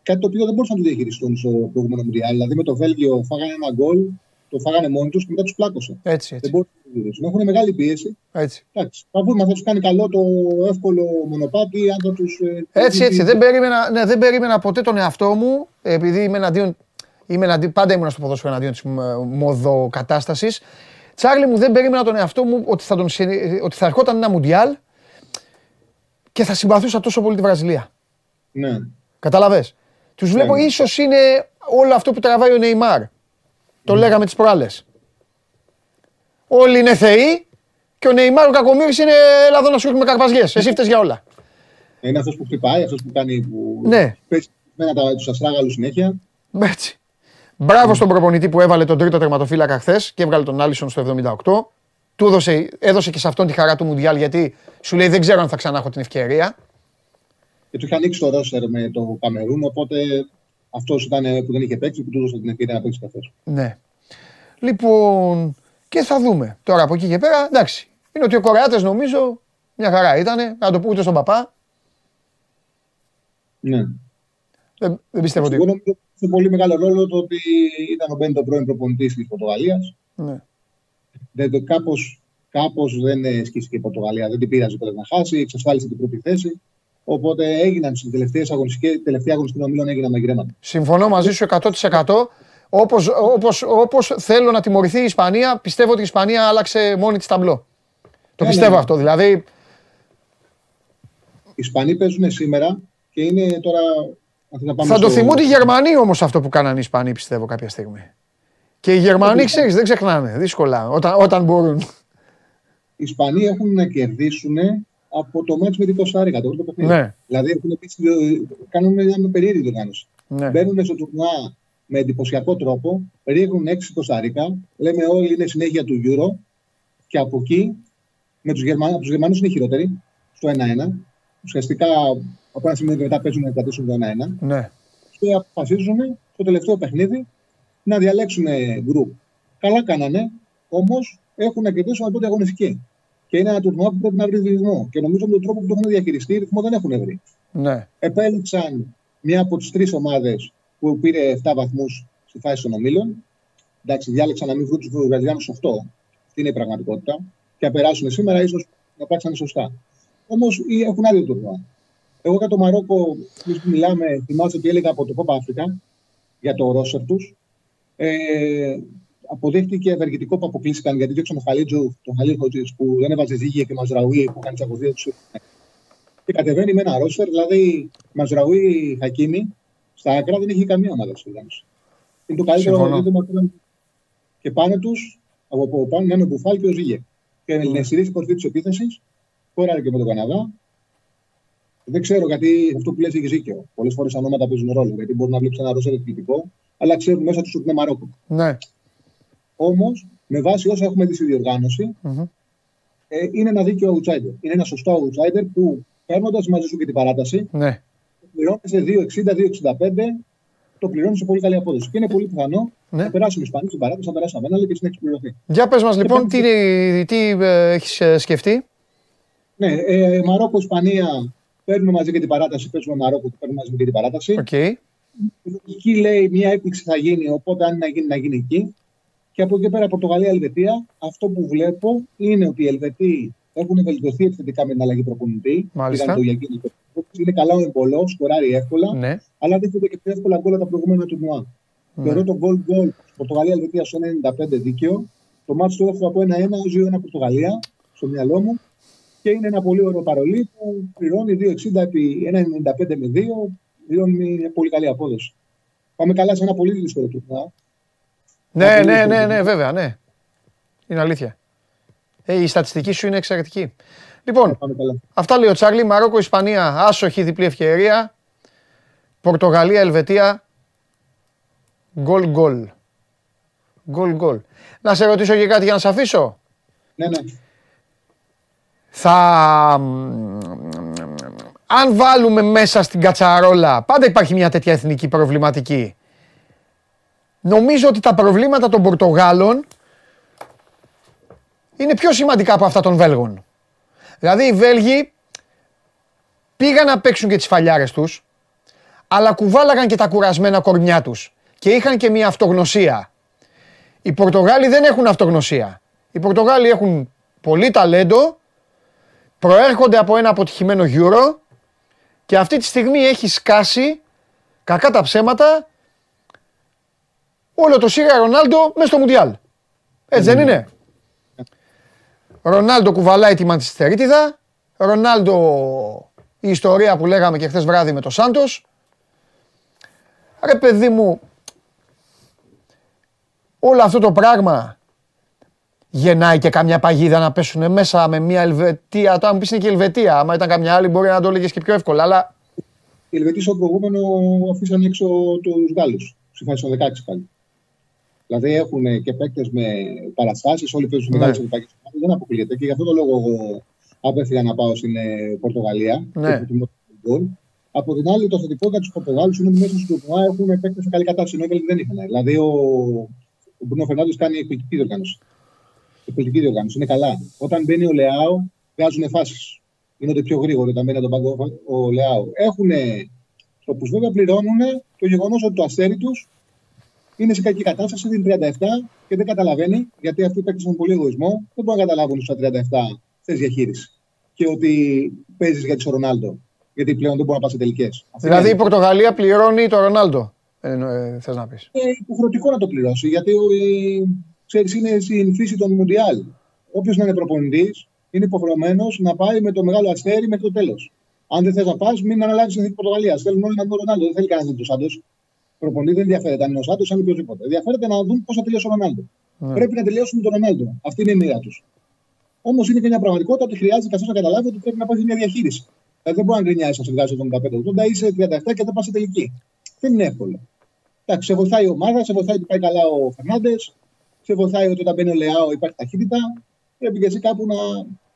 κάτι το οποίο δεν μπορούσαν να το διαχειριστούν στο προηγούμενο Μουντιάλ. Δηλαδή με το Βέλγιο φάγανε ένα γκολ το φάγανε μόνοι τους και μετά τους πλάκωσε. Έτσι, έτσι. Δεν να Έχουν μεγάλη πίεση. Έτσι. Εντάξει. Θα βρούμε θα τους κάνει καλό το εύκολο μονοπάτι, αν θα τους. Ε, έτσι, έτσι. Δεν περίμενα, ναι, δεν περίμενα ποτέ τον εαυτό μου, επειδή είμαι εναντίον. Είμαι εναντί, πάντα ήμουν στο ποδόσφαιρο εναντίον της μοδοκατάστασης. Τσάρλι μου, δεν περίμενα τον εαυτό μου ότι θα, τον, ότι θα ερχόταν ένα Μουντιάλ και θα συμπαθούσα τόσο πολύ τη Βραζιλία. Ναι. Καταλαβέ. Τους βλέπω, ναι. ίσως είναι όλο αυτό που τραβάει ο Νεϊμάρ. Το λέγαμε τις προάλλες. Όλοι είναι θεοί και ο Νεϊμάρ ο Κακομοίρης είναι Ελλάδα να σου έχουμε καρπαζιές. Εσύ φταίεις για όλα. Είναι αυτός που χτυπάει, αυτός που κάνει. Που ναι. Πέσει με τους αστράγαλους συνέχεια. Έτσι. Μπράβο στον προπονητή που έβαλε τον τρίτο τερματοφύλακα χθες και έβγαλε τον Άλισον στο 78. του έδωσε, έδωσε και σε αυτόν τη χαρά του Μουντιάλ γιατί σου λέει δεν ξέρω αν θα ξανά έχω την ευκαιρία. Και του είχε ανοίξει το ρόστερ με το Καμερούν, οπότε αυτός ήταν που δεν είχε παίξει που του έδωσε την ευκαιρία να παίξει καθώς. Ναι. Λοιπόν, και θα δούμε. Τώρα από εκεί και πέρα, εντάξει. Είναι ότι ο Κορεάτες νομίζω μια χαρά ήταν. Να το πούμε στον παπά. Ναι. Δεν, δεν πιστεύω ότι. Εγώ νομίζω σε πολύ μεγάλο ρόλο το ότι ήταν ο Μπέντο πρώην προπονητής της Πορτογαλίας. Ναι. Δεν, κάπως, κάπως δεν σκίστηκε η Πορτογαλία. Δεν την πήραζε ποτέ να χάσει, εξασφάλισε την πρώτη θέση. Οπότε έγιναν στι τελευταίε αγωνιστικέ τελευταία αγωνιστική ομίλων έγιναν μαγειρέματα. Συμφωνώ μαζί σου 100%. Όπως, όπως, όπως θέλω να τιμωρηθεί η Ισπανία, πιστεύω ότι η Ισπανία άλλαξε μόνη της ταμπλό. Το Ναι, πιστεύω ναι. αυτό. Δηλαδή, Οι Ισπανοί παίζουν σήμερα και είναι τώρα. αν θες να πάμε θα το στο- θυμούνται οι Γερμανοί όμως αυτό που κάνανε οι Ισπανοί, πιστεύω κάποια στιγμή. Και οι Γερμανοί, ξέρεις, δεν ξεχνάνε. Δύσκολα. Όταν, όταν μπορούν. Οι Ισπανοί έχουν να κερδίσουν από το μάτς με την Κωνσταντίνα, το πρώτο παιχνίδι. Ναι. Δηλαδή έχουν επίσης, κάνουν μια περίεργη διοργάνωση. Ναι. Μπαίνουν στο τουρνουά με εντυπωσιακό τρόπο, ρίχνουν 6 Κωνσταντίνα, λέμε όλοι είναι συνέχεια του Euro και από εκεί με τους, Γερμα... από τους Γερμανούς είναι οι χειρότεροι στο 1-1. Ουσιαστικά από ένα σημείο και μετά παίζουν να κρατήσουν το 1-1 ναι. και αποφασίζουν στο τελευταίο παιχνίδι να διαλέξουν γκρουπ. Καλά κάνανε, όμως έχουν να κερδίσουν από πρώτη αγωνιστική. Και είναι ένα τουρνουά που πρέπει να βρει ρυθμό. Και νομίζω με τον τρόπο που το έχουν διαχειριστεί, ρυθμό δεν έχουν βρει. ναι. Επέλεξαν μία από τις τρεις ομάδες που πήρε 7 βαθμούς στη φάση των ομίλων. Εντάξει, διάλεξαν να μην βρουν τους Βραζιλιάνου 8. Αυτή είναι η πραγματικότητα. Και να περάσουν σήμερα, ίσως να πράξανε σωστά. Όμως έχουν άδειο τουρνουά. Εγώ για το Μαρόκο, εμείς που μιλάμε, θυμάσαι ότι έλεγα από το Copa Africa για το ρόσερ τους. Ε, αποδείχτηκε ευεργετικό που αποκλείστηκαν γιατί διώξαν τον Χαλίτζου, τον Χαλίτζου που δεν έβαζε ζύγια και Μαζραούι που κάνει τι αγωγίε τους. Και κατεβαίνει με ένα ρόσερ, δηλαδή Μαζραούι Χακίμι, στα άκρα δεν έχει καμία ομάδα στη οργάνωση. Είναι το καλύτερο Συμφωνώ. δίδυμα που ήταν. Και πάνω τους, από από πάνω, να είναι ο Μπουφάλ και ο Ζήγε. Και η Νεσυρή κορφή τη επίθεσης, χώραρε και με τον Καναδά. Δεν ξέρω γιατί αυτό που λες έχει δίκιο. Πολλές φορές τα ονόματα παίζουν ρόλο. Γιατί μπορεί να βλέπεις ένα ρόσερ εκπληκτικό, αλλά ξέρουν μέσα τους ότι είναι Μαρόκο. ναι. Όμως, με βάση όσα έχουμε δει στη διοργάνωση, Μμμ. ε, είναι ένα δίκαιο outsider. Είναι ένα σωστό outsider που παίρνοντας μαζί σου και την παράταση, ναι. πληρώνει 2,60-2,65, το πληρώνεις σε πολύ καλή απόδοση. Και είναι πολύ πιθανό Ναι. να περάσουν οι Ισπανοί στην παράταση, να περάσουν απέναντι και στην εξ υπηρεσίας. Για πες μας λοιπόν, Λοιπόν, τι, τι ε, έχεις ε, σκεφτεί; Ναι, ε, Μαρόκο, Ισπανία, παίρνουμε μαζί και την παράταση. Παίζουμε Μαρόκο και παίρνουμε μαζί και την παράταση. Οκ. Η λογική λέει μια έκπληξη θα γίνει, οπότε αν είναι να γίνει, να γίνει εκεί. Και από εκεί πέρα, Πορτογαλία-Ελβετία, αυτό που βλέπω είναι ότι οι Ελβετοί έχουν βελτιωθεί επιθετικά με την αλλαγή προπονητή. Μάλιστα. Πήγαν το Γιάννη Είναι καλά ο εμπολό, σκοράρει εύκολα, Ναι. αλλά δείχνονται και πιο εύκολα γκολ από τα προηγούμενα τουρνουά. Ναι. Θεωρώ το γκολ γκολ Πορτογαλία-Ελβετία στο 95 δίκαιο. Το μάτι το έχω από 1-1 ζει 1 Πορτογαλία στο μυαλό μου. Και είναι ένα πολύ ωραίο παρολί που πληρώνει 2,60 επί 1,95 με 2. Δηλώνει μια πολύ καλή απόδοση. Πάμε καλά σε ένα πολύ δύσκολο τουρνουά. Ναι, πολύ ναι, ναι, δύσκολο. ναι, βέβαια, ναι. Είναι αλήθεια. Ε, η στατιστική σου είναι εξαιρετική. Λοιπόν, Πάμε καλά. αυτά λέει ο Τσάρλι. Μαρόκο, Ισπανία, άσοχη διπλή ευκαιρία. Πορτογαλία, Ελβετία. Γκολ, γκολ. Γκολ, γκολ. Να σε ρωτήσω και κάτι για να σε αφήσω. Ναι, ναι. Θα... Αν βάλουμε μέσα στην κατσαρόλα, πάντα υπάρχει μια τέτοια εθνική προβληματική. Νομίζω ότι τα προβλήματα των Πορτογάλων είναι πιο σημαντικά από αυτά των Βέλγων. Δηλαδή οι Βέλγοι πήγαν να παίξουν και τις φαλιάρες τους, αλλά κουβάλαγαν και τα κουρασμένα κορμιά τους και είχαν και μια αυτογνωσία. Οι Πορτογάλοι δεν έχουν αυτογνωσία. Οι Πορτογάλοι έχουν πολύ ταλέντο, προέρχονται από ένα αποτυχημένο Euro και αυτή τη στιγμή έχει σκάσει, κακά τα ψέματα, όλο το Σίγα Ρονάλντο μέσα στο Μουντιάλ. Έτσι δεν είναι; Ρονάλντο κουβαλάει τη Μαντσιστερίτιδα. Ρονάλντο η ιστορία που λέγαμε και χθες βράδυ με το Σάντος. Ρε παιδί μου, όλο αυτό το πράγμα γεννάει και καμιά παγίδα να πέσουν μέσα με μια Ελβετία. Τώρα μου πεις είναι και η Ελβετία. Άμα ήταν καμιά άλλη μπορεί να το έλεγες και πιο εύκολα. Αλλά Οι Ελβετοί στο προηγούμενο αφήσαν έξω τους Γάλλους. Στη φάση των 16 πάλι. Δηλαδή έχουν και παίκτες με παραστάσεις, όλοι παίζουν μεγάλες Ναι. ευρωπαϊκές ομάδες, δεν αποκλείεται. Και γι' αυτό το λόγο εγώ απέφυγα να πάω στην ε, Πορτογαλία. Ναι. και προτιμώ τον γκολ. Από την άλλη, το θετικό για τους Πορτογάλους είναι ότι μέσα στο τουρνουά έχουν παίκτες σε καλή κατάσταση. Ενώ οι Βέλγοι δεν είχαν. Δηλαδή, ο, ο Μπρουνό Φερνάνδε κάνει εκπληκτική διοργάνωση. Εκπληκτική διοργάνωση. Είναι καλά. Όταν μπαίνει ο Λεάο, βγάζουν φάσεις. Γίνονται πιο γρήγοροι όταν μπαίνει τον πάγκο ο Λεάο. Έχουν τρόπου βέβαια πληρώνουν το γεγονός ότι το αστέρι τους είναι σε κακή κατάσταση, είναι 37 και δεν καταλαβαίνει, γιατί αυτοί οι παίκτε έχουν πολύ εγωισμό, δεν μπορούν να καταλάβουν στα 37 θε διαχείρισης. Και ότι παίζεις για τη Ρονάλντο. Γιατί πλέον δεν μπορεί να πας σε τελικές. Δηλαδή η Πορτογαλία πληρώνει το Ρονάλντο. Ε, ε, θες να πεις. είναι υποχρεωτικό να το πληρώσει, γιατί ο, ε, ξέρεις, είναι στην φύση των Μουντιάλ. Όποιος να είναι προπονητής, είναι υποχρεωμένος να πάει με το μεγάλο αστέρι μέχρι το τέλος. Αν δεν θες να πας, μην αναλάβεις την εθνική Πορτογαλίας. Θέλουν όλοι να δουν τον Ρονάλντο. Δεν θέλει κανένας να δει τον Σάντος. Προπονητή δεν ενδιαφέρεται αν είναι ο Σάντος, αν είναι οποιοδήποτε. Ενδιαφέρεται να δουν πώς θα τελειώσει ο Ρονάλντο. Ναι. Πρέπει να τελειώσουν με τον Ρονάλντο. Αυτή είναι η μοίρα τους. Όμως είναι και μια πραγματικότητα ότι χρειάζεται καθώς να καταλάβει ότι πρέπει να πάρει μια διαχείριση. Δηλαδή δεν μπορεί να γκρινιάσει να σε βγάζει 75-80, είσαι 37 και δεν πας σε τελική. Δεν είναι εύκολο. Εντάξει, σε βοηθάει η ομάδα, σε βοηθάει ότι πάει καλά ο Φερνάντες, σε βοηθάει ότι όταν μπαίνει ο Λεάο υπάρχει ταχύτητα. Πρέπει και εσύ κάπου να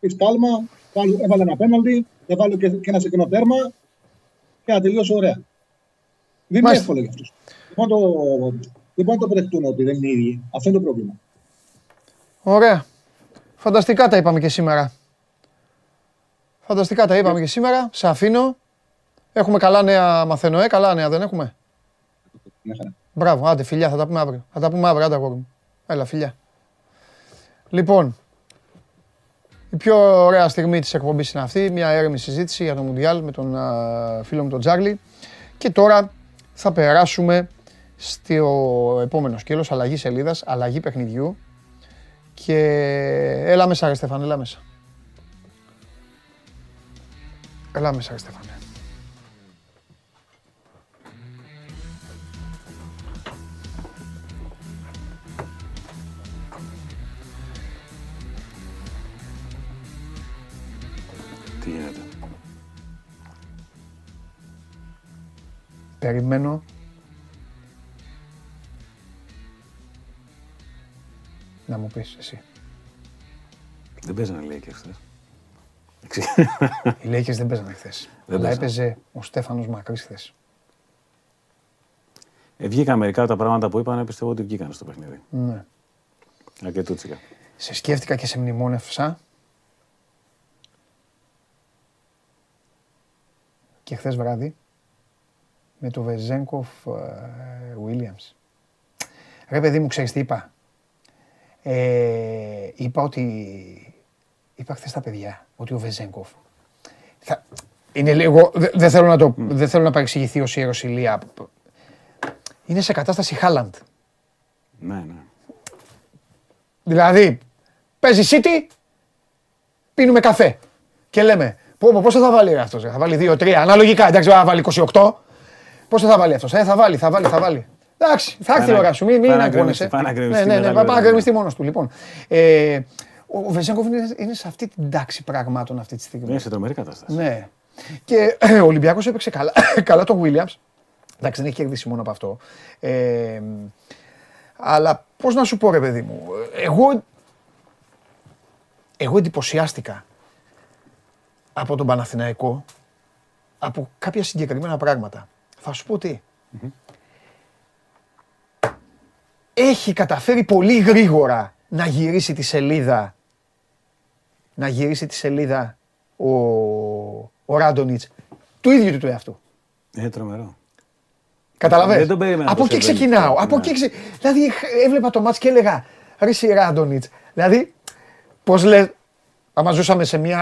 πεις κάλμα, βάλω- έβαλε ένα πέναλτι, να βάλω και, και ένα σεκνό τέρμα και να τελειώσω ωραία. Δεν είναι Μάλιστα. εύκολο για αυτούς. Δεν μπορούν να το- δεν μπορούν να το αποδεχτούν ότι δεν είναι οι ίδιοι. Αυτό είναι το πρόβλημα. Ωραία. Φανταστικά τα είπαμε και σήμερα. Φανταστικά τα είπαμε και σήμερα. Σε αφήνω. Έχουμε καλά νέα, μαθαίνω, ε, καλά νέα δεν έχουμε. Μια χαρά. Μπράβο, άντε φιλιά, θα τα πούμε αύριο. Θα τα πούμε αύριο, άντε αγόρι μου. Έλα, φιλιά. Λοιπόν, η πιο ωραία στιγμή της εκπομπής είναι αυτή, μια έρημη συζήτηση για το Μουντιάλ με τον α, φίλο μου τον Τζάρλι. Και τώρα θα περάσουμε στο επόμενο σκέλος, αλλαγή σελίδας, αλλαγή παιχνιδιού. Και έλα μέσα ρε Στέφανε, έλα μέσα. Έλα μέσα ρε Περιμένω να μου πεις εσύ. Δεν παίζανε λέει και χθες. Οι Lakers δεν παίζανε χθες. Δεν Αλλά παίζανε. έπαιζε ο Στέφανος Μακρύς χθες. Ε, βγήκαν μερικά από τα πράγματα που είπαν, πιστεύω ότι βγήκαν στο παιχνίδι. Ναι. Αρκετούτσικα. Σε σκέφτηκα και σε μνημόνευσα. Και χθες βράδυ με το Βεζέγκοφ Williams. Ρε παιδί μου, ξέρεις τι είπα; Ε, είπα ότι... Είπα χθες στα παιδιά ότι ο Βεζέγκοφ θα, είναι λίγο... δε- Δεν θέλω, να το, δεν θέλω να παρεξηγηθεί ο Σύρος Ηλίας. Είναι σε κατάσταση Χάλαντ. Ναι, ναι. Δηλαδή, παίζει City, πίνουμε καφέ. Και λέμε, πω, πω, πόσο θα βάλει αυτός, θα βάλει 2-3, αναλογικά, εντάξει, θα βάλει 28. Πόσο θα βάλει αυτός, ε, θα βάλει, θα βάλει, θα βάλει. Εντάξει, θα έρθει η να- ώρα σου, μην, μην πάει να αγχώνεσαι. γκρεμιστεί, πάει να Ναι, γκρεμιστεί ναι, ναι, μετά πάει λίγο, να ναι. γκρεμιστεί μόνος του. Λοιπόν, ε, ο ο Βεζέγκοφ είναι, είναι σε αυτή την τάξη πραγμάτων αυτή τη στιγμή. Είναι σε τρομερή κατάσταση. Ναι. Και ο Ολυμπιακός έπαιξε καλά, καλά τον Williams. Εντάξει, δεν έχει κερδίσει μόνο από αυτό. Ε, αλλά πώς να σου πω ρε παιδί μου, εγώ, εγώ εντυπωσιάστηκα από τον Παναθηναϊκό από κάποια συγκεκριμένα πράγματα. Θα σου πω τι. Έχει καταφέρει πολύ γρήγορα να γυρίσει τη σελίδα να γυρίσει τη σελίδα ο, ο Ράντονιτς του ίδιου του του εαυτού. Είναι τρομερό. Καταλαβες; Δεν τον περίμενα Από τόσο εκεί ξεκινάω. ευέλικτο, Από ναι. εκεί ξε... Δηλαδή χ- έβλεπα το μάτς και έλεγα Ρε εσύ Ράντονιτς. Δηλαδή, πώς λες, άμα ζούσαμε σε μια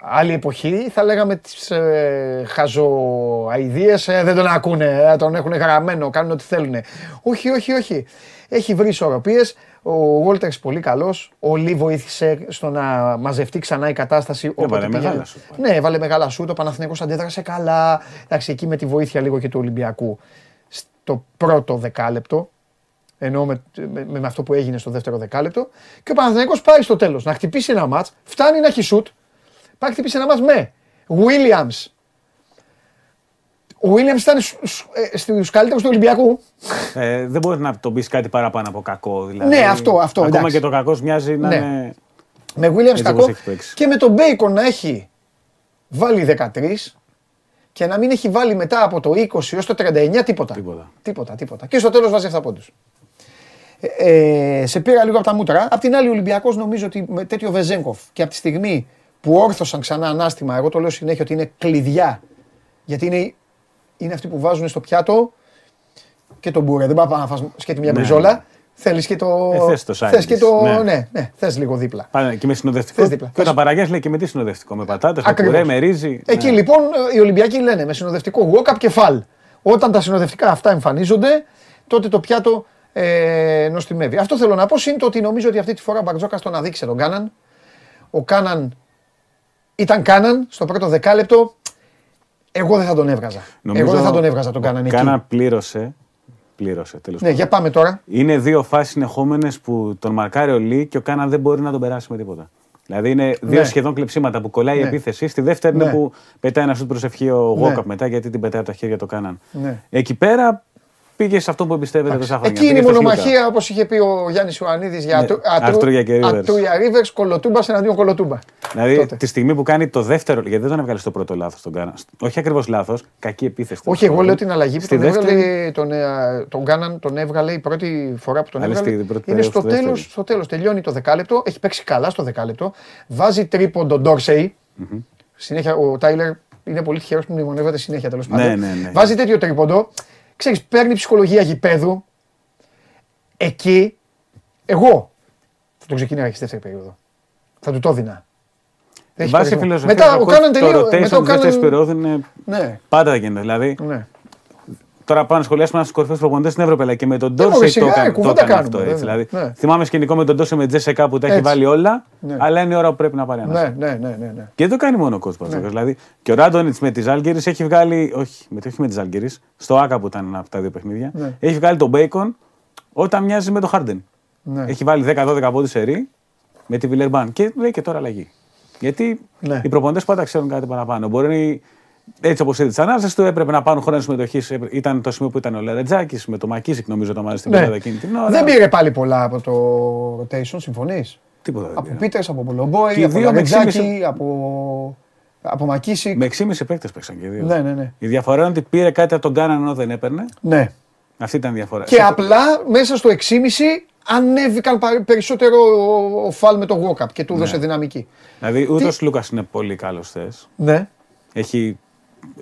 άλλη εποχή, θα λέγαμε τις ε, χαζοαηδίες, ε, δεν τον ακούνε, ε, τον έχουν γραμμένο, κάνουν ό,τι θέλουν. Όχι, όχι, όχι. Έχει βρει ισορροπίες. Ο Βόλτερς πολύ καλός. Ο Λί βοήθησε στο να μαζευτεί ξανά η κατάσταση. όποτε Έβαλε πήγαινε. μεγάλα σουτ πάλι. Ναι, έβαλε μεγάλα σουτ. Ο Παναθηναϊκός αντέδρασε καλά. Εντάξει, εκεί με τη βοήθεια λίγο και του Ολυμπιακού στο πρώτο δεκάλεπτο. Ενώ με, με, με αυτό που έγινε στο δεύτερο δεκάλεπτο. Και ο Παναθηναϊκός πάει στο τέλος να χτυπήσει ένα μάτς. Φτάνει να έχει σουτ. Πάει να χτυπήσει ένα μάτς με Williams. Ο Williams ήταν στους καλύτερους του Ολυμπιακού. Ε, δεν μπορείς να τον πεις κάτι παραπάνω από κακό. Δηλαδή, Ναι, αυτό, αυτό, Ακόμα εντάξει. και το κακός μοιάζει να Ναι. είναι. Με Williams Έτσι κακό όπως έχει παίξει. και με τον Bacon να έχει βάλει 13 και να μην έχει βάλει μετά από το 20 έως το 39 τίποτα. Τίποτα. Τίποτα, τίποτα. Και στο τέλος βάζει 7 πόντους. Ε, ε, σε πήρα λίγο από τα μούτρα. Απ' την άλλη, ο Ολυμπιακός νομίζω ότι με τέτοιο Βεζέγκοφ και από τη στιγμή που όρθωσαν ξανά ανάστημα, εγώ το λέω συνέχεια ότι είναι κλειδιά. Γιατί είναι, είναι αυτοί που βάζουν στο πιάτο και τον μπουρέ. Δεν πάει να φας σκέτη μια Ναι, μπριζόλα. ναι. Θέλεις και το. Ε, θες το side θες και dish, το. ναι. Ναι, ναι, θες λίγο δίπλα. Πάνε και με συνοδευτικό. Θες δίπλα. Και όταν παραγγέλνει λέει και με τι συνοδευτικό. Με πατάτες, με Ακριβώς. πουρέ, με ρύζι. Εκεί Ναι. λοιπόν οι Ολυμπιακοί λένε με συνοδευτικό walk-up και φαλ. Όταν τα συνοδευτικά αυτά εμφανίζονται, τότε το πιάτο ε, νοστιμεύει. Αυτό θέλω να πω είναι το ότι νομίζω ότι αυτή τη φορά ο Μπαρτζόκα τον αδίκησε τον Κάναν. Ο Κάναν ήταν Κάναν στο πρώτο δεκάλεπτο. Εγώ δεν θα τον έβγαζα. Εγώ δεν θα τον έβγαζα τον Κάναν εκεί. Κάνα πλήρωσε. Πλήρωσε τέλος Ναι, για πάμε τώρα. Είναι δύο φάσεις συνεχόμενες που τον μαρκάρει ο Λί και ο Κάνα δεν μπορεί να τον περάσει με τίποτα. Δηλαδή είναι δύο Ναι. σχεδόν κλεψίματα που κολλάει Ναι. η επίθεση. Στη δεύτερη Ναι. είναι που πετάει ένα σουτ προσευχή ο Ναι. Walkup μετά γιατί την πετάει από τα χέρια το Κάναν. Ναι. Εκεί πέρα πήγε σε αυτό που εμπιστεύεται τόσα χρόνια. Εκεί είναι η Πήγε στο Σλούκα. μονομαχία, όπως είχε πει ο Γιάννης Ιωαννίδης για Ναι, Ατρού- Αρτούρια και Rivers. Ατρούια Rivers, κολοτούμπα εναντίον κολοτούμπα. Δηλαδή Τότε. τη στιγμή που κάνει το δεύτερο. Γιατί δεν τον έβγαλε στο πρώτο λάθος τον Κάνα. Όχι ακριβώς λάθος, κακή επίθεση. Όχι, εγώ λέω την αλλαγή που Στη τον δεύτερη- έβγαλε, τον, ε, τον Κάναν, τον έβγαλε η πρώτη φορά που τον Αλλά έβγαλε. στην πρώτη είναι περίοδο, στο στη τέλος, δεύτερη. στο τέλος. Τελειώνει το δεκάλεπτο, έχει παίξει καλά στο δεκάλεπτο. Βάζει τρίποντο Ντόρσεϊ. Συνέχεια ο Τάιλερ είναι πολύ τυχερός που μνημονεύεται συνέχεια τέλος πάντων. Ναι, ναι, ναι. Βάζει τέτοιο τρίποντο. Ξέρεις, παίρνει ψυχολογία γηπέδου. Εκεί, εγώ θα τον ξεκινάει στη δεύτερη περίοδο. Θα του το έδινα. Δεν έχει Βάσει περισμό. φιλοσοφίας. Μετά ο Κάναν το τελείω. rotation Μετά ο της δεύτερης Κάναν. περίοδου είναι. Ναι, Πάντα γίνεται. Δηλαδή ναι. Τώρα πάμε να σχολιάσουμε ένας από του κορυφαίου προπονητέ στην Ευρώπη. Αλλά και με τον μωρέ, Ντόρσεϊ σιγά, το έκανε, το κουβέντα έκανε κάνουμε, αυτό έτσι. βέβαια. Δηλαδή, Ναι. θυμάμαι σκηνικό με τον Ντόρσεϊ με Τζέσσεκα που τα έχει Έτσι. βάλει όλα, Ναι. αλλά είναι η ώρα που πρέπει να πάρει ένα. Ναι, ναι, ναι, ναι, ναι. Και δεν το κάνει μόνο ο κόσμο. Δηλαδή, και ο Ράντονιτς με τη Ζάλγκερη έχει βγάλει. Όχι, με, όχι με τη Ζάλγκερη, στο Άκα που ήταν από τα δύο παιχνίδια. Ναι. Έχει βγάλει τον Μπέικον όταν μοιάζει με τον Χάρντεν. Ναι. Έχει βάλει 10-12 πόντους σε ρί με τη Βιλερμπάν. Και λέει και τώρα αλλαγή. Γιατί Ναι. οι προπονητές πάντα ξέρουν κάτι παραπάνω. Μπορεί έτσι όπως είδε τις ανάλυση του, έπρεπε να πάρουν χρόνο συμμετοχή. Ήταν το σημείο που ήταν ο Λερετζάκη με το Μακίσικ, νομίζω, το μαζί στην Ναι. πεντάδα εκείνη την ώρα. Δεν πήρε πάλι πολλά από το rotation, συμφωνείς; Τίποτα δεν Από πήρε. Πίτερς, από Πολομπόη, Και οι από δύο με Λαρετζάκη, εξήμιση- από, από Μακίσικ. Με 6,5 παίκτες παίξαν και οι δύο. Ναι, ναι, ναι. Η διαφορά είναι ότι πήρε κάτι από τον Κάναν ενώ δεν έπαιρνε. ναι. Αυτή ήταν η διαφορά. Και απλά μέσα στο 6,5 ανέβηκαν πα- περισσότερο ο, ο Φαλ με το walk-up και του έδωσε δυναμική. Δηλαδή, ούτε ο Λούκας είναι πολύ καλός θες. Ναι. Έχει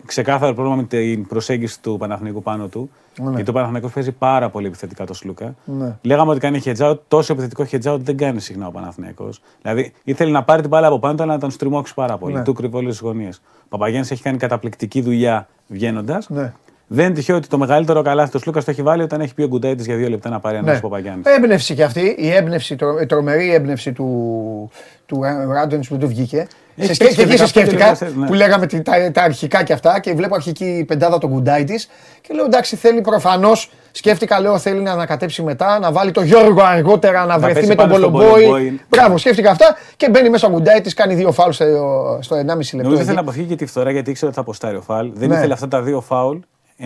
ξεκάθαρο πρόβλημα με την προσέγγιση του Παναθηναϊκού πάνω του. Ναι. Γιατί ο Παναθηναϊκός παίζει πάρα πολύ επιθετικά το Σλούκα. Ναι. Λέγαμε ότι κάνει hedge out, τόσο επιθετικό hedge out δεν κάνει συχνά ο Παναθηναϊκός. Δηλαδή ήθελε να πάρει την μπάλα από πάνω του, αλλά να τον στριμώξει πάρα πολύ. Ναι. Του κρυβεί όλε τι γωνίε. Ο Παπαγιάννης έχει κάνει καταπληκτική δουλειά βγαίνοντας. Ναι. Δεν είναι τυχαίο ότι το μεγαλύτερο καλάθι του Σλούκα το έχει βάλει όταν έχει πει ο Γκουντάιτη για δύο λεπτά να πάρει ένα Ναι. ο Παπαγιάννης. Έμπνευση κι αυτή, η έμπνευση, τρο- η τρομερή έμπνευση του, του Ράντονιτ που του βγήκε. Έχει Σε σκέ- παίξει και εκεί και σε 15 σκέφτηκα φορές, ναι. που λέγαμε τη- τα, τα αρχικά κι αυτά και βλέπω αρχική πεντάδα τον Γκουντάι της και λέω εντάξει θέλει προφανώς. Σκέφτηκα, λέω, θέλει να ανακατέψει μετά, να βάλει τον Γιώργο αργότερα, να, βρεθεί πέσει με τον πάνω στον Πολομπόη. Πολομπόη. Μπράβο, σκέφτηκα αυτά και μπαίνει μέσα ο Γκουντάι της, κάνει δύο φάουλ στο, στο 1,5 λεπτό. Νομίζω εκεί. ήθελε να αποφύγει και τη φθορά γιατί ήξερε ότι θα αποστάρει ο Φαλ. Δεν Ναι. ήθελε αυτά τα δύο φάουλ,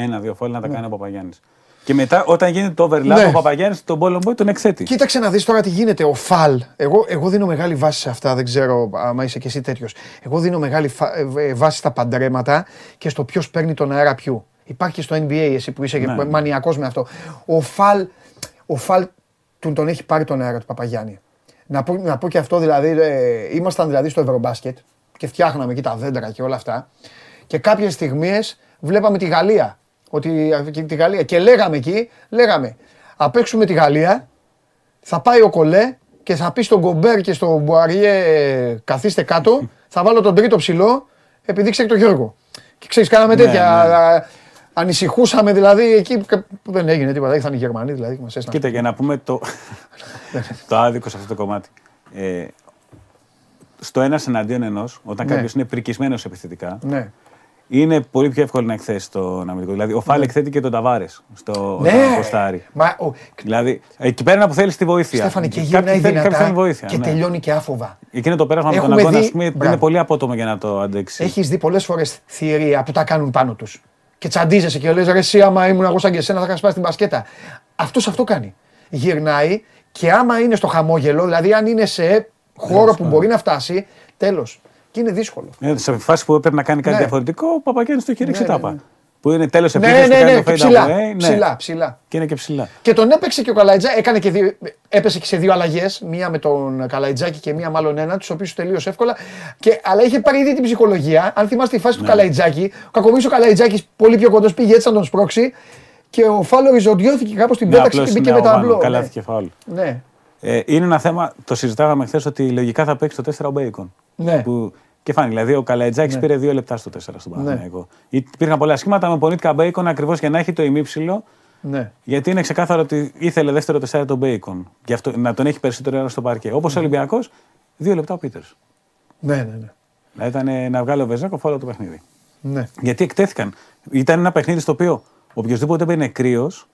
ένα-δύο φάουλ να τα κάνει ο Παπαγιάννης. Και μετά, όταν γίνεται το overlap, Ναι. ο Παπαγιάννης τον Πόλομπόη τον εξέτει. Κοίταξε να δεις τώρα τι γίνεται. Ο Φαλ. Εγώ, εγώ δίνω μεγάλη βάση σε αυτά. Δεν ξέρω άμα είσαι και εσύ τέτοιος. Εγώ δίνω μεγάλη φα- ε, ε, βάση στα παντρέματα και στο ποιος παίρνει τον αέρα ποιου. Υπάρχει και στο NBA εσύ που είσαι Ναι. μανιακός με αυτό. Ο Φαλ, ο Φαλ του τον έχει πάρει τον αέρα του Παπαγιάννη. Να πω, να πω και αυτό δηλαδή. ε, ήμασταν δηλαδή στο Ευρωμπάσκετ και φτιάχναμε εκεί τα δέντρα και όλα αυτά. Και κάποιες στιγμές βλέπαμε τη Γαλλία. Ότι, και τη Γαλλία. Και λέγαμε εκεί, λέγαμε, απ' παίξουμε τη Γαλλία, θα πάει ο Κολέ και θα πει στον Κομπέρ και στον Μπουαριέ καθίστε κάτω, θα βάλω τον τρίτο ψηλό επειδή ξέρει τον Γιώργο. Και ξέρεις, κάναμε Ναι, τέτοια, ναι. α, ανησυχούσαμε δηλαδή εκεί που δεν έγινε τίποτα, ήρθαν οι Γερμανοί δηλαδή και μας έστειλαν. Κοίτα, για να πούμε το, το άδικο σε αυτό το κομμάτι. Ε, στο ένας εναντίον ενός, όταν Ναι. κάποιος είναι πρικισμένος επιθετικά, Ναι. Είναι πολύ πιο εύκολο να εκθέσεις τον αμυντικό. Δηλαδή, ο Φάλ εκθέτει και τον Ταβάρες στο Ναι, όταν αποστάρει. Μα, ο, Δηλαδή, εκεί πέρα είναι που θέλεις τη βοήθεια. Στέφανε και Κάποιοι γυρνάει θέλουν- κάποιοι δυνατά θέλουν βοήθεια. και ναι. τελειώνει και άφοβα. Εκείνο το πέρασμα με τον Έχουμε αγώνα, δει- ας πούμε, Μπράβο. είναι πολύ απότομο για να το αντέξει. Έχεις δει πολλές φορές θηρία που τα κάνουν πάνω τους. Και και τσαντίζεσαι και λες: Ρε, εσύ, άμα ήμουν εγώ σαν και εσένα, θα είχα σπάσει την μπασκέτα. Αυτός αυτό κάνει. Γυρνάει και άμα είναι στο χαμόγελο, δηλαδή αν είναι σε χώρο που μπορεί να φτάσει, τέλος. Και είναι δύσκολο. Ε, σε φάση που έπρεπε να κάνει κάτι Ναι. διαφορετικό, ο Παπακέννη το έχει ρίξει Ναι, ναι, τάπα. ναι. Που είναι τέλος Ναι, επίθεσης, ναι, κάνει ναι, το και fade ψηλά. away, ναι. Ψηλά, ψηλά. Και είναι και ψηλά. Και τον έπαιξε και ο Καλαϊτζά, έκανε και δύο, έπεσε και σε δύο αλλαγές. Μία με τον Καλαϊτζάκη και μία μάλλον ένα, τους οποίους τελείωσε εύκολα. Και, αλλά είχε πάρει ήδη την ψυχολογία. Αν θυμάστε τη φάση του Ναι. Καλαϊτζάκη, ο κακομοίρης ο Καλαϊτζάκης πολύ πιο κοντός πήγε έτσι να τον σπρώξει. Και ο Φάλο ζοντιώθηκε κάπως την Ναι, πέταξε απλώς και μπήκε είναι με τα αγωγάνο, αμπλό. Καλά Ναι. έφυγε φάουλ. Ναι. Ε, είναι ένα θέμα, το συζητάγαμε χθες ότι λογικά θα παίξει το 4 ο Μπέικον. Ναι. Που, και φάνηκε, δηλαδή ο Καλαϊτζάκη πήρε δύο λεπτά στο 4 στον Παναθηναϊκό. Υπήρχαν πολλά σχήματα με πονίτικα Μπέικον ακριβώς για να έχει το ημίψιλο. ναι. Γιατί είναι ξεκάθαρο ότι ήθελε δεύτερο τεσσάρι τον Μπέικον. Γι' αυτό να τον έχει περισσότερο ώρα στο παρκέ. Όπως ο Ολυμπιακός, δύο λεπτά ο Πίτερς. Ναι, ναι, ναι. Δηλαδή ήταν να βγάλει ο Βεζέκο όλο το παιχνίδι. ναι. Γιατί εκτέθηκαν. Ήταν ένα παιχνίδι στο οποίο οποιοδήποτε μπαίνει κρύος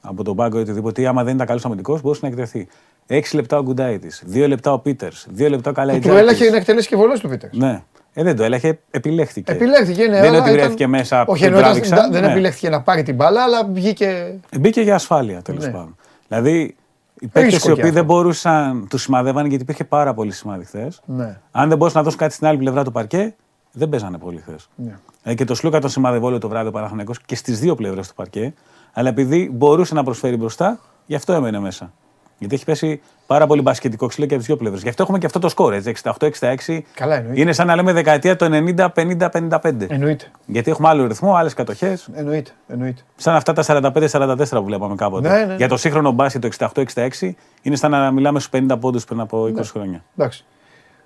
από τον πάγκο ή οτιδήποτε, ή άμα δεν ήταν καλός αμυντικός, μπορούσε να εκτεθεί. Έξι λεπτά ο Γκουντάιτη, δύο λεπτά ο Πίτερς, δύο λεπτά ο Του Καλαϊτζάκης. έλαχε να εκτελέσει και βολέ του Πίτερς. Ναι. Ε, δεν το έλαχε, επιλέχθηκε. Επιλέχθηκε, ναι. Δεν είναι αλλά ότι ήταν- βρέθηκε μέσα, Όχι, τον ενώ ήταν- τράβηξαν, δεν ναι. επιλέχθηκε να πάρει την μπάλα, αλλά βγήκε. Μπήκε για ασφάλεια τέλος Ναι. πάντων. Δηλαδή, οι παίκτες Ρίσκο οι κι οποίοι αυτό. δεν μπορούσαν, τους σημαδεύανε γιατί υπήρχε πάρα πολύ σημάδι χθες. Ναι. Αν δεν μπορούσαν να δώσουν κάτι στην άλλη πλευρά του παρκέ, δεν παίζανε πολύ χθες. Ναι. Ε, και το Σλούκα τον σημαδεύω όλο το βράδυ ο Παναθηναϊκός και στις δύο πλευρές του παρκέ. Αλλά επειδή μπορούσε να προσφέρει μπροστά, γι' αυτό έμενε μέσα. Γιατί έχει πέσει πάρα πολύ μπασκετικό ξύλο και από τις δύο πλευρές. Γι' αυτό έχουμε και αυτό το σκόρ, έτσι, 68-66. Καλά, εννοείται. Είναι σαν να λέμε δεκαετία το 90-50-55. Εννοείται. Γιατί έχουμε άλλο ρυθμό, άλλες κατοχές. Εννοείται. Εννοείται. Σαν αυτά τα 45-44 που βλέπαμε κάποτε. Ναι, ναι, ναι. Για το σύγχρονο μπάσκετ το 68-66 είναι σαν να μιλάμε στους 50 πόντους πριν από 20 Ναι. χρόνια. Εντάξει.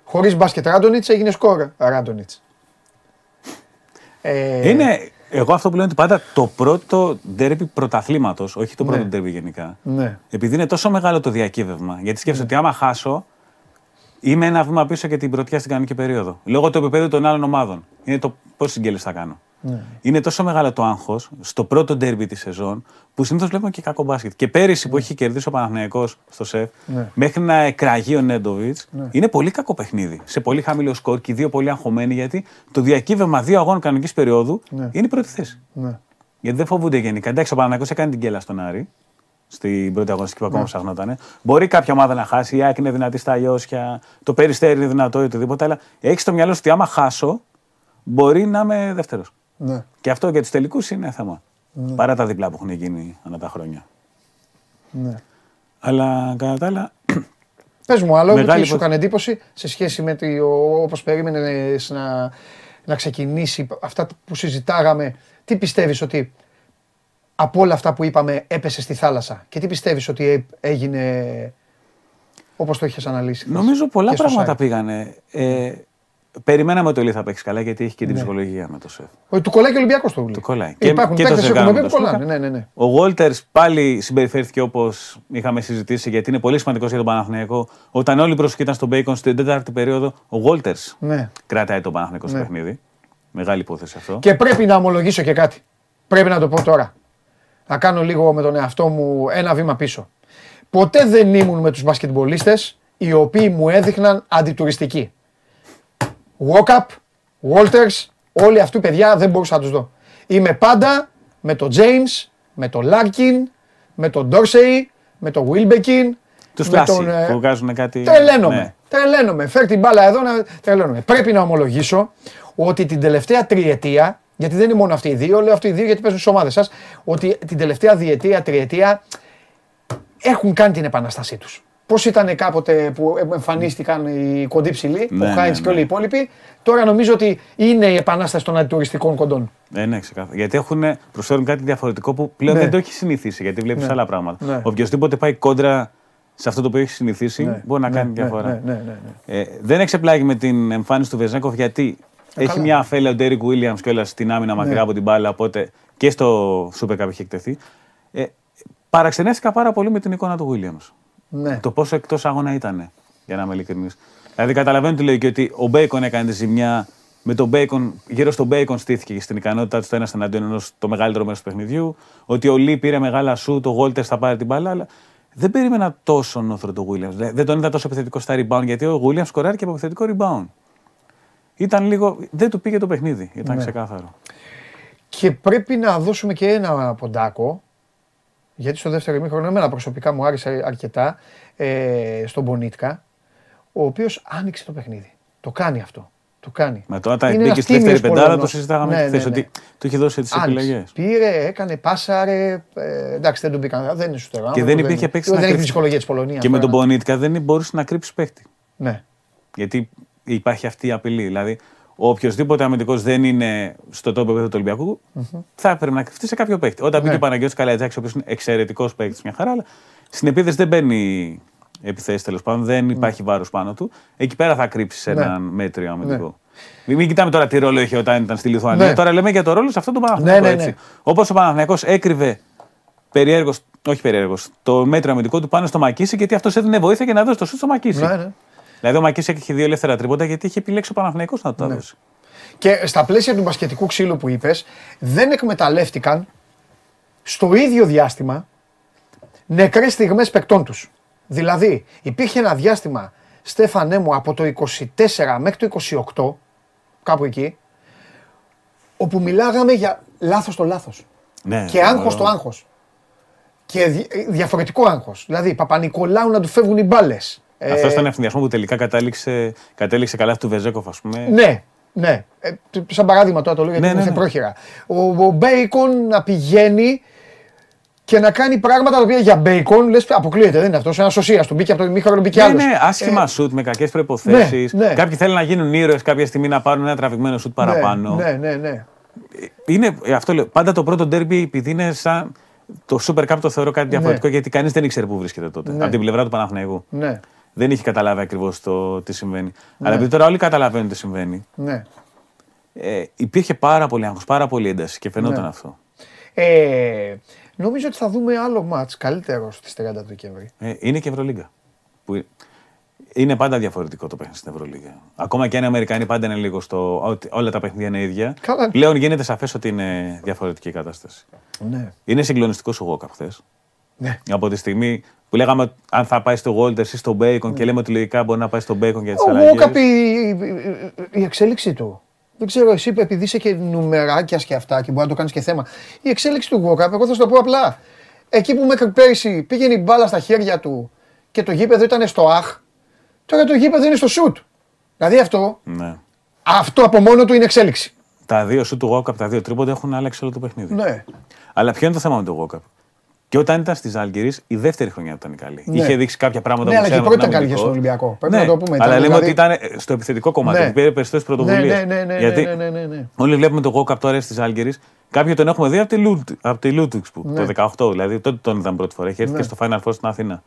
Χωρίς μπάσκετ Ράντονιτς έγινε σκόρ Ράντονιτς. Ε, Είναι, εγώ αυτό που λέω είναι ότι πάντα το πρώτο ντέρμπι πρωταθλήματος, όχι το πρώτο Ναι. ντέρμπι γενικά. Ναι. Επειδή είναι τόσο μεγάλο το διακύβευμα, γιατί σκέφτεσαι ότι άμα χάσω, είμαι ένα βήμα πίσω και την πρωτιά στην κανονική περίοδο. Λόγω του επίπεδου των άλλων ομάδων. Είναι το πόσε συγκέλε θα κάνω. Ναι. Είναι τόσο μεγάλο το άγχος στο πρώτο ντέρμπι της σεζόν που συνήθως βλέπουμε και κακό μπάσκετ. Και πέρυσι που έχει κερδίσει ο Παναθηναϊκός στο σεφ, Ναι. μέχρι να εκραγεί ο Νέντοβιτς, είναι πολύ κακό παιχνίδι. Σε πολύ χαμηλό σκορ και οι δύο πολύ αγχωμένοι γιατί το διακύβευμα δύο αγώνων κανονικής περίοδου Ναι. είναι η πρώτη θέση. Ναι. Γιατί δεν φοβούνται γενικά. Εντάξει, ο Παναθηναϊκός έκανε την κέλα στον Άρη στην πρώτη αγωνιστική που Ναι. ακόμα ψαχνόταν. Μπορεί κάποια ομάδα να χάσει, η ΑΕΚ είναι δυνατή στα αλλιώσια, το περιστέρι είναι δυνατό ή οτιδήποτε, αλλά έχεις στο μυαλό σου ότι άμα χάσω, μπορεί να είμαι δεύτερος. Ναι. Και αυτό για τους τελικούς είναι θέμα. Παρά τα διπλά που έχουν γίνει ανά τα χρόνια. Ναι. Αλλά κατά τα άλλα, Πες μου, άλλο Μεγάλη τι σου υπο- έκανε εντύπωση σε σχέση με όπως περίμενες να, να ξεκινήσει αυτά που συζητάγαμε. Τι πιστεύεις ότι από όλα αυτά που είπαμε έπεσε στη θάλασσα και τι πιστεύεις ότι έ- έγινε όπως το είχες αναλύσει. χθες νομίζω πολλά και στο πράγματα site; πήγανε. Ε, περιμέναμε ότι ο Λί θα παίξει καλά γιατί έχει και την Ναι. ψυχολογία με το σεφ. Ότι του κολλάει και ο Ολυμπιακός το Του κολλάει. Υπάρχουν και το παίκτες Ζεγάνο έχουμε με πει το που Σλούκα. κολλάνε. Ναι, ναι, ναι. Ο Βόλτερ πάλι συμπεριφέρθηκε όπως είχαμε συζητήσει γιατί είναι πολύ σημαντικός για τον Παναθηναϊκό. Όταν όλη η προσοχή ήταν στον Μπέικον στην τέταρτη περίοδο, ο Βόλτερ Ναι. κρατάει τον Παναθηναϊκό στο Ναι. παιχνίδι. Μεγάλη υπόθεση αυτό. Και πρέπει να ομολογήσω και κάτι. Πρέπει να το πω τώρα. Να κάνω λίγο με τον εαυτό μου ένα βήμα πίσω. Ποτέ δεν ήμουν με τους μπασκετμπολίστες οι οποίοι μου έδειχναν αντιτουριστική. Walkup, Walters, όλοι αυτοί οι παιδιά δεν μπορούσα να τους δω. Είμαι πάντα με τον James, με τον Larkin, με τον Dorsey, με τον Wilbekin. Τους με πλάσι τον, ε, που βγάζουν κάτι. Τρελαίνομαι. Ναι. Τρελαίνομαι. Φέρ την μπάλα εδώ να τρελαίνομαι. Πρέπει να ομολογήσω ότι την τελευταία τριετία, γιατί δεν είναι μόνο αυτοί οι δύο, λέω αυτοί οι δύο γιατί παίζουν στις ομάδες σας, ότι την τελευταία διετία, τριετία έχουν κάνει την επανάστασή τους. Πώς ήταν κάποτε που εμφανίστηκαν οι κοντοί ψηλοί, Ναι, ο Χάιντς ναι, και όλοι οι ναι. υπόλοιποι, τώρα νομίζω ότι είναι η επανάσταση των αντιτουριστικών κοντών. Ε, ναι, ξεκάθαρα. Γιατί έχουν, προσφέρουν κάτι διαφορετικό που πλέον Ναι. δεν το έχει συνηθίσει. Γιατί βλέπεις Ναι. άλλα πράγματα. Ναι. Οποιοδήποτε πάει κόντρα σε αυτό το οποίο έχει συνηθίσει, Ναι, μπορεί να ναι, κάνει ναι, διαφορά. ναι, ναι, ναι, ναι. Ε, δεν εξεπλάγει με την εμφάνιση του Βεζέκοφ γιατί έχει καλά. μια αφέλεια ο Ντέρικ Βίλιαμς και όλα στην άμυνα μακριά Ναι. από την μπάλα. Οπότε και στο Super Cup είχε εκτεθεί. Ε, παραξενέστηκα πάρα πολύ με την εικόνα του Βίλιαμς. Ναι. Το πόσο εκτός αγώνα ήταν, για να είμαι ειλικρινής. Δηλαδή, καταλαβαίνω τη λογική ότι ο Μπέικον έκανε τη ζημιά. Με τον Bacon, γύρω στον Μπέικον στήθηκε και στην ικανότητά του το ένας εναντίον ενός το μεγαλύτερο μέρος του παιχνιδιού. Ότι ο Λί πήρε μεγάλα σου, το Γόλτερ θα πάρει την μπάλα. Αλλά δεν περίμενα τόσο νόθρο το Williams. Δεν δεν τον είδα τόσο επιθετικό στα rebound γιατί ο Williams σκοράρει και από επιθετικό rebound. Ήταν λίγο. Δεν του πήγε το παιχνίδι. Ήταν Ναι. ξεκάθαρο. Και πρέπει να δώσουμε και ένα ποντάκο, γιατί στο δεύτερο ημίχρονο εμένα προσωπικά μου άρεσε αρκετά, ε, στον Μπονίτκα, ο οποίος άνοιξε το παιχνίδι. Το κάνει αυτό. Το κάνει. Με το όταν Είναι μπήκε ένας στη δεύτερη τίμιος πεντάρα το Πολωνός. συζητάγαμε Ναι, και χθες ναι, ναι. ότι του είχε δώσει τις Άνοιξε. επιλογές. Πήρε, έκανε, πάσαρε. Ε, εντάξει, δεν τον πήγαν. Δεν είναι σωστό. Και δεν υπήρχε παίκτη Δεν να έχει τη κρύψει. ψυχολογία της Πολωνίας. Και με τον Πονίτικα δεν μπορούσε να κρύψεις παίκτη. Ναι. Γιατί υπάρχει αυτή η απειλή. Δηλαδή, ο οποιοδήποτε αμυντικός δεν είναι στο τόπο επίπεδο του ολυμπιακου θα έπρεπε να κρυφτεί σε κάποιο παίκτη. Όταν μπήκε Ναι. ο Παναγιώτης Καλιατζάκης, ο οποίος είναι εξαιρετικός παίκτης, μια χαρά, αλλά στην επίθεση δεν μπαίνει επιθέσεις τέλος πάντων, δεν υπάρχει βάρος πάνω του. Εκεί πέρα θα κρύψεις Ναι. έναν μέτριο αμυντικό. Μην, μην κοιτάμε τώρα τι ρόλο είχε όταν ήταν στη Λιθουανία. Ναι. Τώρα λέμε για το ρόλο σε αυτό το Παναθηναϊκό. Ναι, ναι, έτσι. ναι. Όπως ο Παναθηναϊκός έκρυβε περιέργως, όχι περιέργως, το μέτριο αμυντικό του πάνω στο Μακίση, γιατί αυτός έδινε βοήθεια για να δώσει το σουτ στο Μακίση. Ναι, ναι. Δηλαδή ο Μακίση είχε δύο ελεύθερα τρίποτα γιατί είχε επιλέξει ο Παναθηναϊκός να το Ναι. δώσει. Και στα πλαίσια του μπασκετικού ξύλου που είπες, δεν εκμεταλλεύτηκαν στο ίδιο διάστημα νεκρές στιγμές παικτών τους. Δηλαδή, υπήρχε ένα διάστημα, Στέφανέ μου, από το 24 μέχρι το 28, κάπου εκεί, όπου μιλάγαμε για λάθος το λάθος. Ναι, Και άγχος ωραίο. το άγχος. Και δι- διαφορετικό άγχος. Δηλαδή, Παπα-Νικολάου να του φεύγουν οι μπάλες. Ε, Αυτό ήταν ευθυνδιασμό που τελικά κατέληξε, κατέληξε καλά του Βεζένκοφ, ας πούμε. Ναι, ναι. Ε, τ- σαν παράδειγμα τώρα το λέω γιατί Ναι, είναι ναι, ναι, ναι. πρόχειρα. Ο, ο Μπέικον να πηγαίνει και να κάνει πράγματα τα οποία για Μπέικον λες αποκλείεται, δεν είναι αυτός. Ένας σωσίας του μπήκε από το ημίχρονο, μπήκε Ναι, άλλος. ναι, άσχημα σουτ με κακές προϋποθέσεις. ναι, ναι. Κάποιοι θέλουν να γίνουν ήρωες κάποια στιγμή να πάρουν ένα τραβηγμένο σουτ παραπάνω. Ναι, ναι, ναι. Είναι, ε, αυτό λέω, πάντα το πρώτο ντέρμπι επειδή είναι σαν. Το Super Cup το θεωρώ κάτι διαφορετικό γιατί κανείς δεν ήξερε πού βρίσκεται τότε. Ναι. Από την πλευρά του Παναθηναϊκού. ναι, Δεν είχε καταλάβει ακριβώς τι συμβαίνει. Αλλά επειδή τώρα όλοι καταλαβαίνουν τι συμβαίνει, ναι. ε, υπήρχε πάρα πολύ άγχος, πάρα πολύ ένταση και φαινόταν Ναι. αυτό. Ε, νομίζω ότι θα δούμε άλλο μάτς καλύτερο στις 30 του Δεκέμβρη. Ε, είναι και Ευρωλίγκα. Που είναι πάντα διαφορετικό το παιχνίδι στην Ευρωλίγα. Ακόμα και αν οι Αμερικανοί πάντα είναι λίγο στο. ότι όλα τα παιχνίδια είναι ίδια. Καλά. Πλέον γίνεται σαφές ότι είναι διαφορετική η κατάσταση. Ναι. Είναι συγκλονιστικός ο Γόκαπ χθες. ναι. Από τη στιγμή που λέγαμε ότι αν θα πάει στο Walters ή στο Bacon και λέμε ότι λογικά μπορεί να πάει στο Bacon για τις Ο αλλαγές. Γόκαπ, η, η- η εξέλιξή του. Δεν ξέρω, εσύ επειδή είσαι και νουμεράκια και αυτά και μπορεί να το κάνεις και θέμα. Η εξέλιξη του Γόκαπ, εγώ θα σου το πω απλά. Εκεί που μέχρι πέρυσι πήγαινε η μπάλα στα χέρια του και το γήπεδο ήταν στο αχ, τώρα το γήπεδο είναι στο σουτ. Δηλαδή αυτό, Ναι. αυτό από μόνο του είναι εξέλιξη. Τα δύο σου του Γόκαπ, τα δύο τρίποντα έχουν αλλάξει όλο το παιχνίδι. Ναι. Αλλά ποιο είναι το θέμα με τον Γόκαπ. Και όταν ήταν στη Ζάλγκηρη, η δεύτερη χρονιά του ήταν καλή. Ναι. Είχε δείξει κάποια πράγματα Ναι, που αλλά και η ξέραμε πρώτη από τον ήταν καλή και αμυντικό. στον Ολυμπιακό. Πρέπει ναι. να το πούμε. Αλλά Ήταν λέμε δηλαδή- ότι ήταν στο επιθετικό κομμάτι Ναι. που πήρε περισσότερες πρωτοβουλίες. Ναι, ναι, ναι, ναι, Γιατί ναι, ναι, ναι, ναι. όλοι βλέπουμε τον Γόκαπ τώρα στη Ζάλγκηρη. Κάποιοι τον έχουμε δει από τη, Λούτ, από τη Λούτουξ που Ναι. το 18, δηλαδή τότε τον είδαμε πρώτη φορά. Έχει έρθει και στο Final Four στην Αθήνα.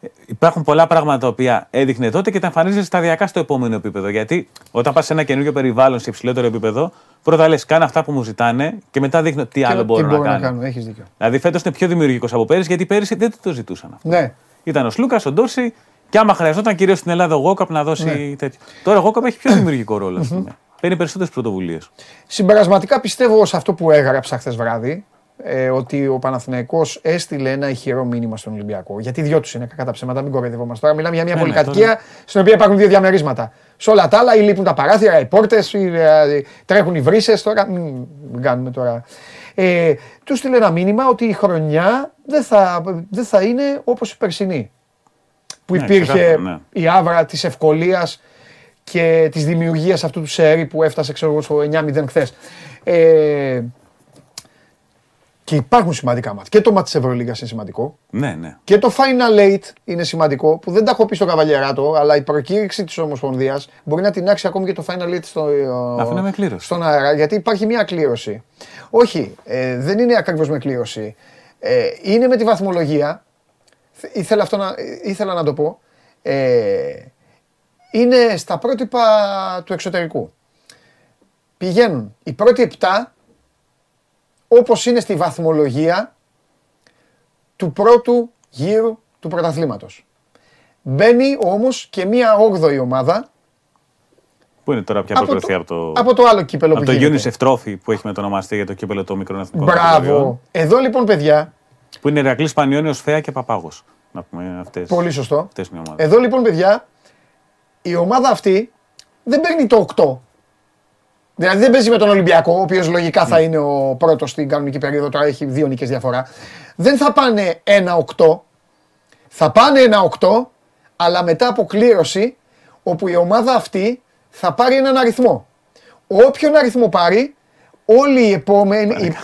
Ναι. Υπάρχουν πολλά πράγματα τα οποία έδειχνε τότε και τα εμφανίζει σταδιακά στο επόμενο επίπεδο. Γιατί όταν πας σε ένα καινούργιο περιβάλλον σε υψηλότερο επίπεδο, πρώτα λες: Κάνε αυτά που μου ζητάνε και μετά δείχνω τι άλλο Και μπορώ, τι μπορώ να, να κάνω. κάνω, έχεις δίκιο. Δηλαδή φέτος είναι πιο δημιουργικός από πέρυσι, γιατί πέρυσι δεν το ζητούσαν αυτό. Ναι. Ήταν ο Σλούκας, ο Ντόρση και άμα χρειαζόταν κυρίως στην Ελλάδα ο Γόκαπ να δώσει Ναι. τέτοιο. Τώρα ο Γόκαπ έχει πιο δημιουργικό ρόλο, ας πούμε. Παίρνει περισσότερες πρωτοβουλίες. Συμπερασματικά πιστεύω σε αυτό που έγραψα χθες βράδυ, ε, ότι ο Παναθηναϊκός έστειλε ένα ηχηρό μήνυμα στον Ολυμπιακό. Γιατί δυο τους είναι κακά τα ψέματα, μην κοροϊδευόμαστε. Τώρα μιλάμε για μια Ναι, ναι, πολυκατοικία στην οποία υπάρχουν δύο διαμερίσματα. Σε όλα τα άλλα, ή λείπουν τα παράθυρα, οι πόρτες, τρέχουν οι βρύσες. Τώρα μην μην κάνουμε τώρα. Ε, του στείλε ένα μήνυμα ότι η χρονιά δεν θα, δεν θα είναι όπως η περσινή. Που Ναι, υπήρχε ξεκάθαρα, ναι. η άβρα της ευκολίας και της δημιουργίας αυτού του σερί που έφτασε ξέρω, εγώ, στο 9-0 χθες. Ε, και υπάρχουν σημαντικά μάτια. Και το μάτι της Ευρωλίγα είναι σημαντικό. Ναι, ναι. Και το Final Eight είναι σημαντικό, που δεν τα έχω πει στο Καβαλιεράτο, αλλά η προκήρυξη της Ομοσπονδίας μπορεί να τεινάξει ακόμη και το Final Eight στο, Αυτό είναι με κλήρωση. στον αέρα, γιατί υπάρχει μια κλήρωση. Όχι, ε, δεν είναι ακριβώς με κλήρωση. Ε, είναι με τη βαθμολογία. Θε- Ήθελα, αυτό να, ήθελα να το πω. Ε, είναι στα πρότυπα του εξωτερικού. Πηγαίνουν οι πρώτοι επτά όπως είναι στη βαθμολογία του πρώτου γύρου του πρωταθλήματος. Μπαίνει όμως και μία όγδοη ομάδα Πού είναι τώρα πια από προκριθεί το, από το, από το άλλο κύπελο από που το γίνεται; UNICEF Trophy που έχει μετονομαστεί για το κύπελο των μικρών εθνικών. Μπράβο. κατηγοριών, Εδώ λοιπόν παιδιά, Που είναι Ηρακλής Πανιόνιος, Φέα και Παπάγος. Να πούμε αυτέ. πολύ σωστό. Αυτές είναι οι ομάδες. Εδώ λοιπόν παιδιά, η ομάδα αυτή δεν παίρνει το 8. Δηλαδή δεν παίζει με τον Ολυμπιακό, ο οποίος λογικά θα είναι ο πρώτος στην κανονική περίοδο. Τώρα έχει δύο νίκες διαφορά. Δεν θα πάνε 1-8. Θα πάνε 1-8, αλλά μετά από κλήρωση, όπου η ομάδα αυτή θα πάρει έναν αριθμό. Όποιον αριθμό πάρει, όλοι οι επόμενοι. οι-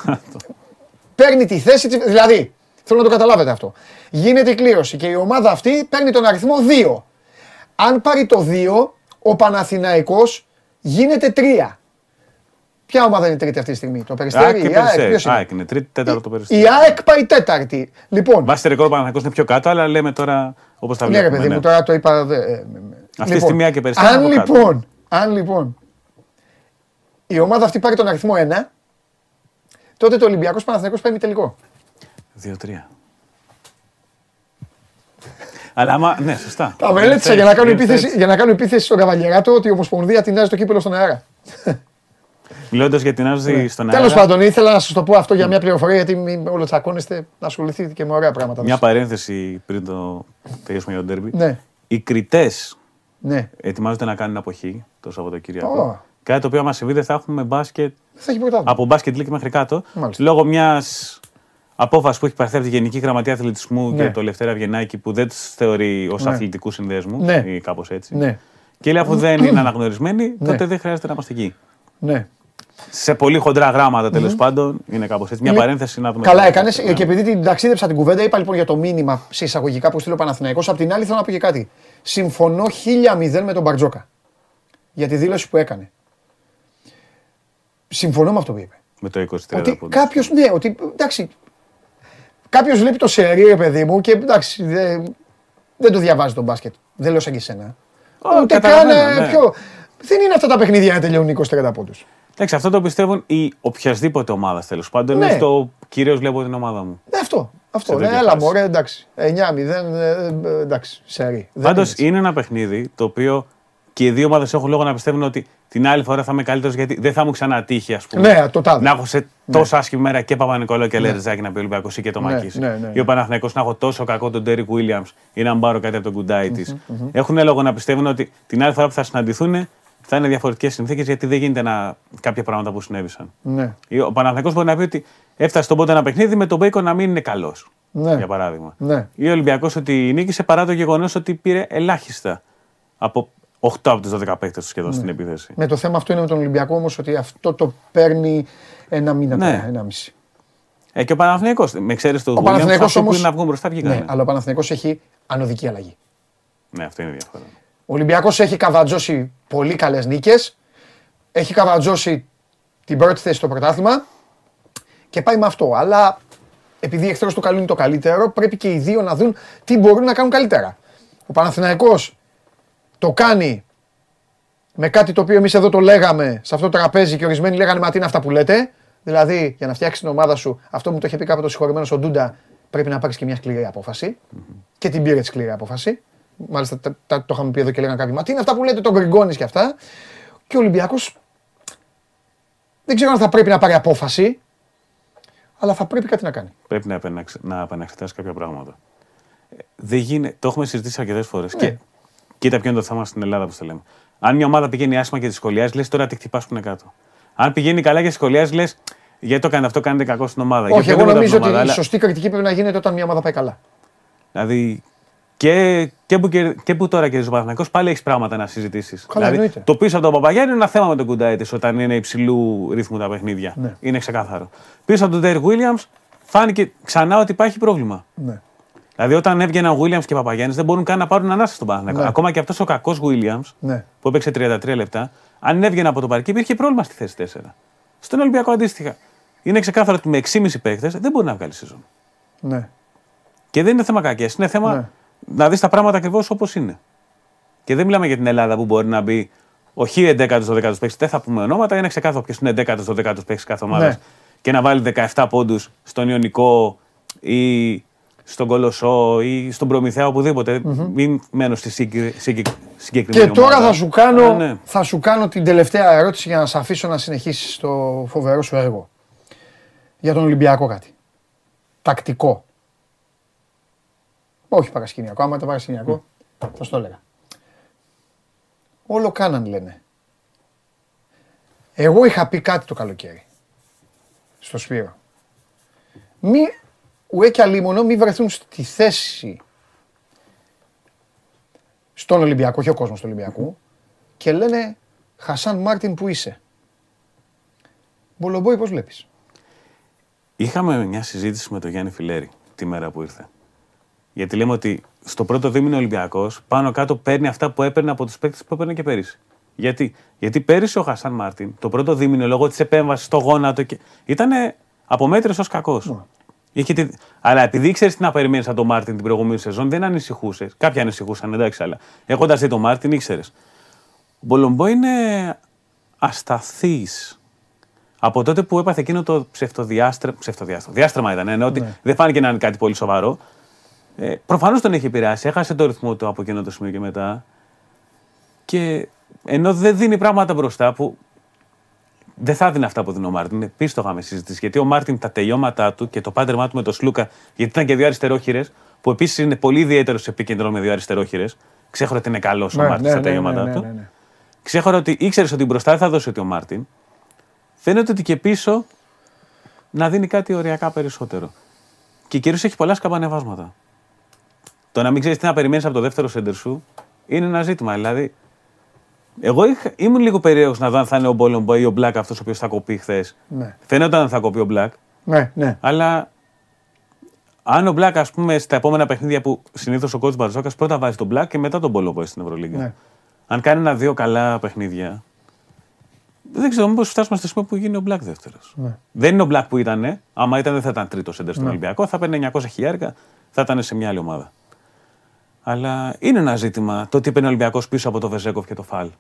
παίρνει τη θέση τη. Δηλαδή, θέλω να το καταλάβετε αυτό. Γίνεται η κλήρωση και η ομάδα αυτή παίρνει τον αριθμό 2. Αν πάρει το 2, ο Παναθηναϊκός γίνεται 3. Ποια ομάδα είναι τρίτη αυτή τη στιγμή, το ΑΕΚ Περιστέρι, και η ΑΕΚ, Περιστέρι. ποιος είναι; ΑΕΚ είναι τρίτη, τέταρτο το Περιστέρι. Η ΑΕΚ πάει τέταρτη. Λοιπόν, Βάσει ρεκόρ ο Παναθηναϊκός είναι πιο κάτω, αλλά λέμε τώρα όπως τα ναι ρε βλέπουμε. παιδί ναι. μου, τώρα το είπα. δε- ε, Αυτή τη στιγμή η ΑΕΚ και Περιστέρι αν είναι από κάτω. λοιπόν, αν λοιπόν η ομάδα αυτή πάρει τον αριθμό 1, τότε το Ολυμπιακός Παναθηναϊκός πάει μη τελικό. 2-3. Αλλά άμα. Ναι, σωστά. Τα μελέτησα για να κάνω Είναι επίθεση, έτσι. για να κάνω επίθεση στον Καβαλιεράτο ότι η Ομοσπονδία τεινάζει το κύπελο στον αέρα. Μιλώντας για την Άρση στον αέρα. Τέλο πάντων, ήθελα να σας το πω αυτό για μια πληροφορία γιατί μην όλο τσακώνεστε να ασχοληθείτε και με ωραία πράγματα. Μια παρένθεση πριν το τελειώσουμε για τον τέρμπι. Ναι, Οι κριτές ναι. ετοιμάζονται να κάνουν αποχή το Σαββατοκύριακο. Ω. Κάτι το οποίο άμα συμβεί δεν θα έχουμε μπάσκετ Δεν θα έχει πρωτάθλημα. από μπάσκετ league μέχρι κάτω. Μάλιστα. Λόγω μιας απόφασης που έχει πάρθει από τη Γενική Γραμματεία Αθλητισμού Ναι. και το Λευτέρα Βιενάκη που δεν τους θεωρεί ως Ναι. αθλητικού συνδέσμου Ναι. ή κάπως έτσι. Ναι, Και λέει αφού δεν είναι αναγνωρισμένοι, Ναι. τότε δεν χρειάζεται να είμαστε εκεί. Ναι. Σε πολύ χοντρά γράμματα τέλος πάντων είναι κάπως έτσι. Μια Είναι- παρένθεση να δούμε. Καλά το- έκανες Ναι. και επειδή την ταξίδεψα την κουβέντα, είπα λοιπόν για το μήνυμα σε εισαγωγικά που στείλει ο Παναθηναϊκός. Απ' την άλλη θέλω να πω και κάτι. Συμφωνώ 1000 με τον Μπαρτζόκα για τη δήλωση που έκανε. Συμφωνώ με αυτό που είπε. Με το 20-30 Ότι πόντους. κάποιο, ναι, ότι εντάξει. Κάποιος βλέπει το σερί, ρε παιδί μου, και εντάξει, δεν, δεν το διαβάζει τον μπάσκετ. Δεν λέω σαν και εσένα. Ω, Ούτε καν καταλαβαίνω, ε, ναι. πιο. Δεν είναι αυτά τα παιχνίδια να τελειώνουν 20-30 πόντους. Εντάξει, αυτό το πιστεύουν οι οποιασδήποτε ομάδα τέλος πάντων. Ναι. Είναι στο κυρίως βλέπω την ομάδα μου. Ναι, αυτό. Αυτό. Σε Ναι, τέτοια έλα φάση. μωρέ, εντάξει. 9-0, ε, ε, εντάξει, σερί. Δεν Πάντως είναι έτσι. είναι ένα παιχνίδι το οποίο και οι δύο ομάδες έχουν λόγο να πιστεύουν ότι την άλλη φορά θα είμαι καλύτερος γιατί δεν θα μου ξανατύχει, ας πούμε. Ναι, το τάδε. Να έχω σε τόσο άσχημη μέρα και Παπα-Νικολάου και Λερζάκη να πει Ολυμπιακός ή και το Ναι, Μακίση. ναι, ναι, ναι. Ή ο Παναθηναϊκός να έχω τόσο κακό τον Τέρικ Βίλιαμ ή να μην πάρω κάτι από τον κουντάι της. Έχουν λόγο να πιστεύουν ότι την άλλη φορά που θα συναντηθούν θα είναι διαφορετικές συνθήκες γιατί δεν γίνεται να... κάποια πράγματα που συνέβησαν. Ναι. Ή Ο Παναθηναϊκός μπορεί να πει ότι έφτασε στον πότε ένα παιχνίδι με τον Μπέικον να μην είναι καλός. Ναι. Για παράδειγμα. Ναι. Ή ο Ολυμπιακός ότι νίκησε παρά το γεγονός ότι πήρε ελάχιστα από 8 από τους 12 παίκτες του σχεδόν στην επίθεση. Με το θέμα αυτό είναι με τον Ολυμπιακό όμως ότι αυτό το παίρνει ένα μήνα Ναι. τώρα, ένα μισή. Ε, και ο Παναθηναϊκός, με εξαίρεση το Ο Williams, Παναθηναϊκός αυτοί που όμως- είναι να βγουν μπροστά βγήκανε. Ναι, αλλά ο Παναθηναϊκός έχει ανωδική αλλαγή. Ναι, αυτό είναι διαφορά. Ο Ολυμπιακός έχει καβατζώσει πολύ καλές νίκες. Έχει καβατζώσει την πρώτη θέση στο πρωτάθλημα και πάει με αυτό. Αλλά επειδή εχθρός του καλού είναι το καλύτερο, πρέπει και οι δύο να δουν τι μπορούν να κάνουν καλύτερα. Ο Παναθηναϊκός το κάνει με κάτι το οποίο εμείς εδώ το λέγαμε σε αυτό το τραπέζι και ορισμένοι λέγανε Μα τι είναι αυτά που λέτε. Δηλαδή, για να φτιάξει την ομάδα σου, αυτό μου το είχε πει κάποτε ο συγχωρημένο ο Ντούντα, πρέπει να πάρεις και μια σκληρή απόφαση. Και την πήρε τη σκληρή απόφαση. Μάλιστα τα- τα- το είχαμε πει εδώ και λέγανε κάποιοι Μα τι είναι αυτά που λέτε, τον Γκριγκόνης και αυτά. Και ο Ολυμπιακός δεν ξέρω αν θα πρέπει να πάρει απόφαση, αλλά θα πρέπει κάτι να κάνει. Πρέπει να, επαναξ- να επαναξετάσει κάποια πράγματα. Ε, Δεν γίνεται, το έχουμε συζητήσει αρκετές φορές. Ναι. Και κοίτα ποιο είναι το θέμα στην Ελλάδα που το λέμε. Αν μια ομάδα πηγαίνει άσχημα και τη σχολιάζει, λες τώρα τι χτυπάς που είναι κάτω. Αν πηγαίνει καλά και τη σχολιάζει, λες γιατί το κάνει αυτό, κάνετε κακό στην ομάδα. Για Όχι, εγώ οποιαδήποτε νομίζω ότι ομάδα, η αλλά- σωστή κριτική πρέπει να γίνεται όταν μια ομάδα πάει καλά. Δηλαδή και, και, που, κερ- και που τώρα κερδίζει ο Παναθηναϊκός πάλι έχεις πράγματα να συζητήσεις. Καλά, δηλαδή, εννοείται. το πίσω από τον Παπαγιάννη είναι ένα θέμα με τον Κουντάιτη όταν είναι υψηλού ρυθμού τα παιχνίδια. Ναι. Είναι ξεκάθαρο. Πίσω από τον Τέρι Williams φάνηκε ξανά ότι υπάρχει πρόβλημα. Ναι. Δηλαδή, όταν έβγαιναν ο Williams και ο Παπαγιάννης δεν μπορούν καν να πάρουν ανάσταση στον Παναθηναϊκό. Ναι. Ακόμα και αυτός ο κακός Williams Ναι. που έπαιξε 33 λεπτά, αν έβγαινε από το παρκή υπήρχε πρόβλημα στη θέση 4. Στον Ολυμπιακό αντίστοιχα. Είναι ξεκάθαρο ότι με 6,5 παίχτε δεν μπορεί να βγάλει σεζόν. Ναι. Και δεν είναι θέμα κακές. Είναι θέμα Ναι. Να δεις τα πράγματα ακριβώς όπως είναι. Και δεν μιλάμε για την Ελλάδα που μπορεί να μπει ο Χ 11ο 12ο παίκτης. Δεν θα πούμε ονόματα, είναι ξεκάθαρο ποιος είναι 11ο 12ο παίκτης κάθε ομάδας. Ναι. Και να βάλει 17 πόντους στον Ιωνικό ή στον Κολοσσό ή στον Προμηθέα, οπουδήποτε. Μην μένω στη συγκεκ- συγκεκ- συγκεκριμένη Και τώρα ομάδα. θα σου, κάνω, Α, ναι. θα σου κάνω την τελευταία ερώτηση για να σε αφήσω να συνεχίσεις το φοβερό σου έργο. Για τον Ολυμπιακό κάτι. Τακτικό. Όχι παρασκηνιακό. Άμα ήταν παρασκηνιακό, θα σου το έλεγα. Όλο κάναν λένε. Εγώ είχα πει κάτι το καλοκαίρι. Στο Σπύρο. Μη, ουέ και αλίμονο, μη βρεθούν στη θέση στον Ολυμπιακό, όχι ο κόσμος του Ολυμπιακού, και λένε Χασάν Μάρτιν που είσαι; Μπολομπόι πώς βλέπεις; Είχαμε μια συζήτηση με τον Γιάννη Φιλέρη τη μέρα που ήρθε. Γιατί λέμε ότι στο πρώτο δίμηνο Ολυμπιακός πάνω κάτω παίρνει αυτά που έπαιρνε από τους παίκτες που έπαιρνε και πέρυσι. Γιατί, Γιατί πέρυσι ο Χασάν Μάρτιν το πρώτο δίμηνο λόγω της επέμβασης στο γόνατο και... ήταν από μέτριο ως κακός. Τη... Αλλά επειδή ήξερε τι να περιμένεις από τον Μάρτιν την προηγούμενη σεζόν, δεν ανησυχούσες. Κάποιοι ανησυχούσαν, εντάξει, αλλά έχοντας δει τον Μάρτιν, ήξερες. Ο Μπολομπό είναι ασταθής. Από τότε που έπαθε εκείνο το ψευτοδιάστρεμα. Ψευτοδιάστρεμα. Διάστρεμα ήταν, ναι, ότι ναι. δεν φάνηκε να είναι κάτι πολύ σοβαρό. Ε, Προφανώς τον έχει επηρεάσει. Έχασε το ρυθμό του από εκείνο το σημείο και μετά. Και ενώ δεν δίνει πράγματα μπροστά που δεν θα δίνει αυτά που δίνει ο Μάρτιν. Επίσης το είχαμε συζητήσει. Γιατί ο Μάρτιν τα τελειώματά του και το πάντρεμά του με τον Σλούκα, γιατί ήταν και δύο αριστερόχειρες, που επίσης είναι πολύ ιδιαίτερος σε επί κέντρο με δύο αριστερόχειρες. Ξέχωρα ότι είναι καλός ο ναι, Μάρτιν ναι, στα ναι, τελειώματά του. Ξέχωρα ότι ήξερες ότι μπροστά θα δώσει ότι ο Μάρτιν. Φαίνεται ότι και πίσω να δίνει κάτι οριακά περισσότερο. Και κυρίως έχει πολλά σκαμπανεβάσματα. Το να μην ξέρεις τι να περιμένεις από το δεύτερο σέντερ σου είναι ένα ζήτημα. Δηλαδή, εγώ είχα, ήμουν λίγο περίεργος να δω αν θα είναι ο Μπόλομπο ή ο Μπλακ αυτός ο οποίος θα κοπεί χθες. Ναι. Φαίνεται ότι θα κοπεί ο Μπλακ. Ναι, ναι. Αλλά αν ο Μπλακ, ας πούμε, στα επόμενα παιχνίδια που συνήθως ο κόουτς ο Μπαρτζώκας πρώτα βάζει τον Μπλακ και μετά τον Μπόλομπο στην Ευρωλίγκα. Ναι. Αν κάνει ένα-δύο καλά παιχνίδια. Δεν ξέρω μήπως φτάσουμε στο σημείο που γίνει ο Μπλακ δεύτερος. Ναι. Δεν είναι ο Μπλακ που ήταν. Άμα ήταν, δεν θα ήταν τρίτο σέντερ στον ναι. Ολυμπιακό. Θα παίρνει 900 χιλιάρικα, θα ήταν σε μια άλλη ομάδα. Αλλά είναι ένα ζήτημα το τι είπε ο Ολυμπιακός πίσω από το Βεζέκοφ και το Φαλ.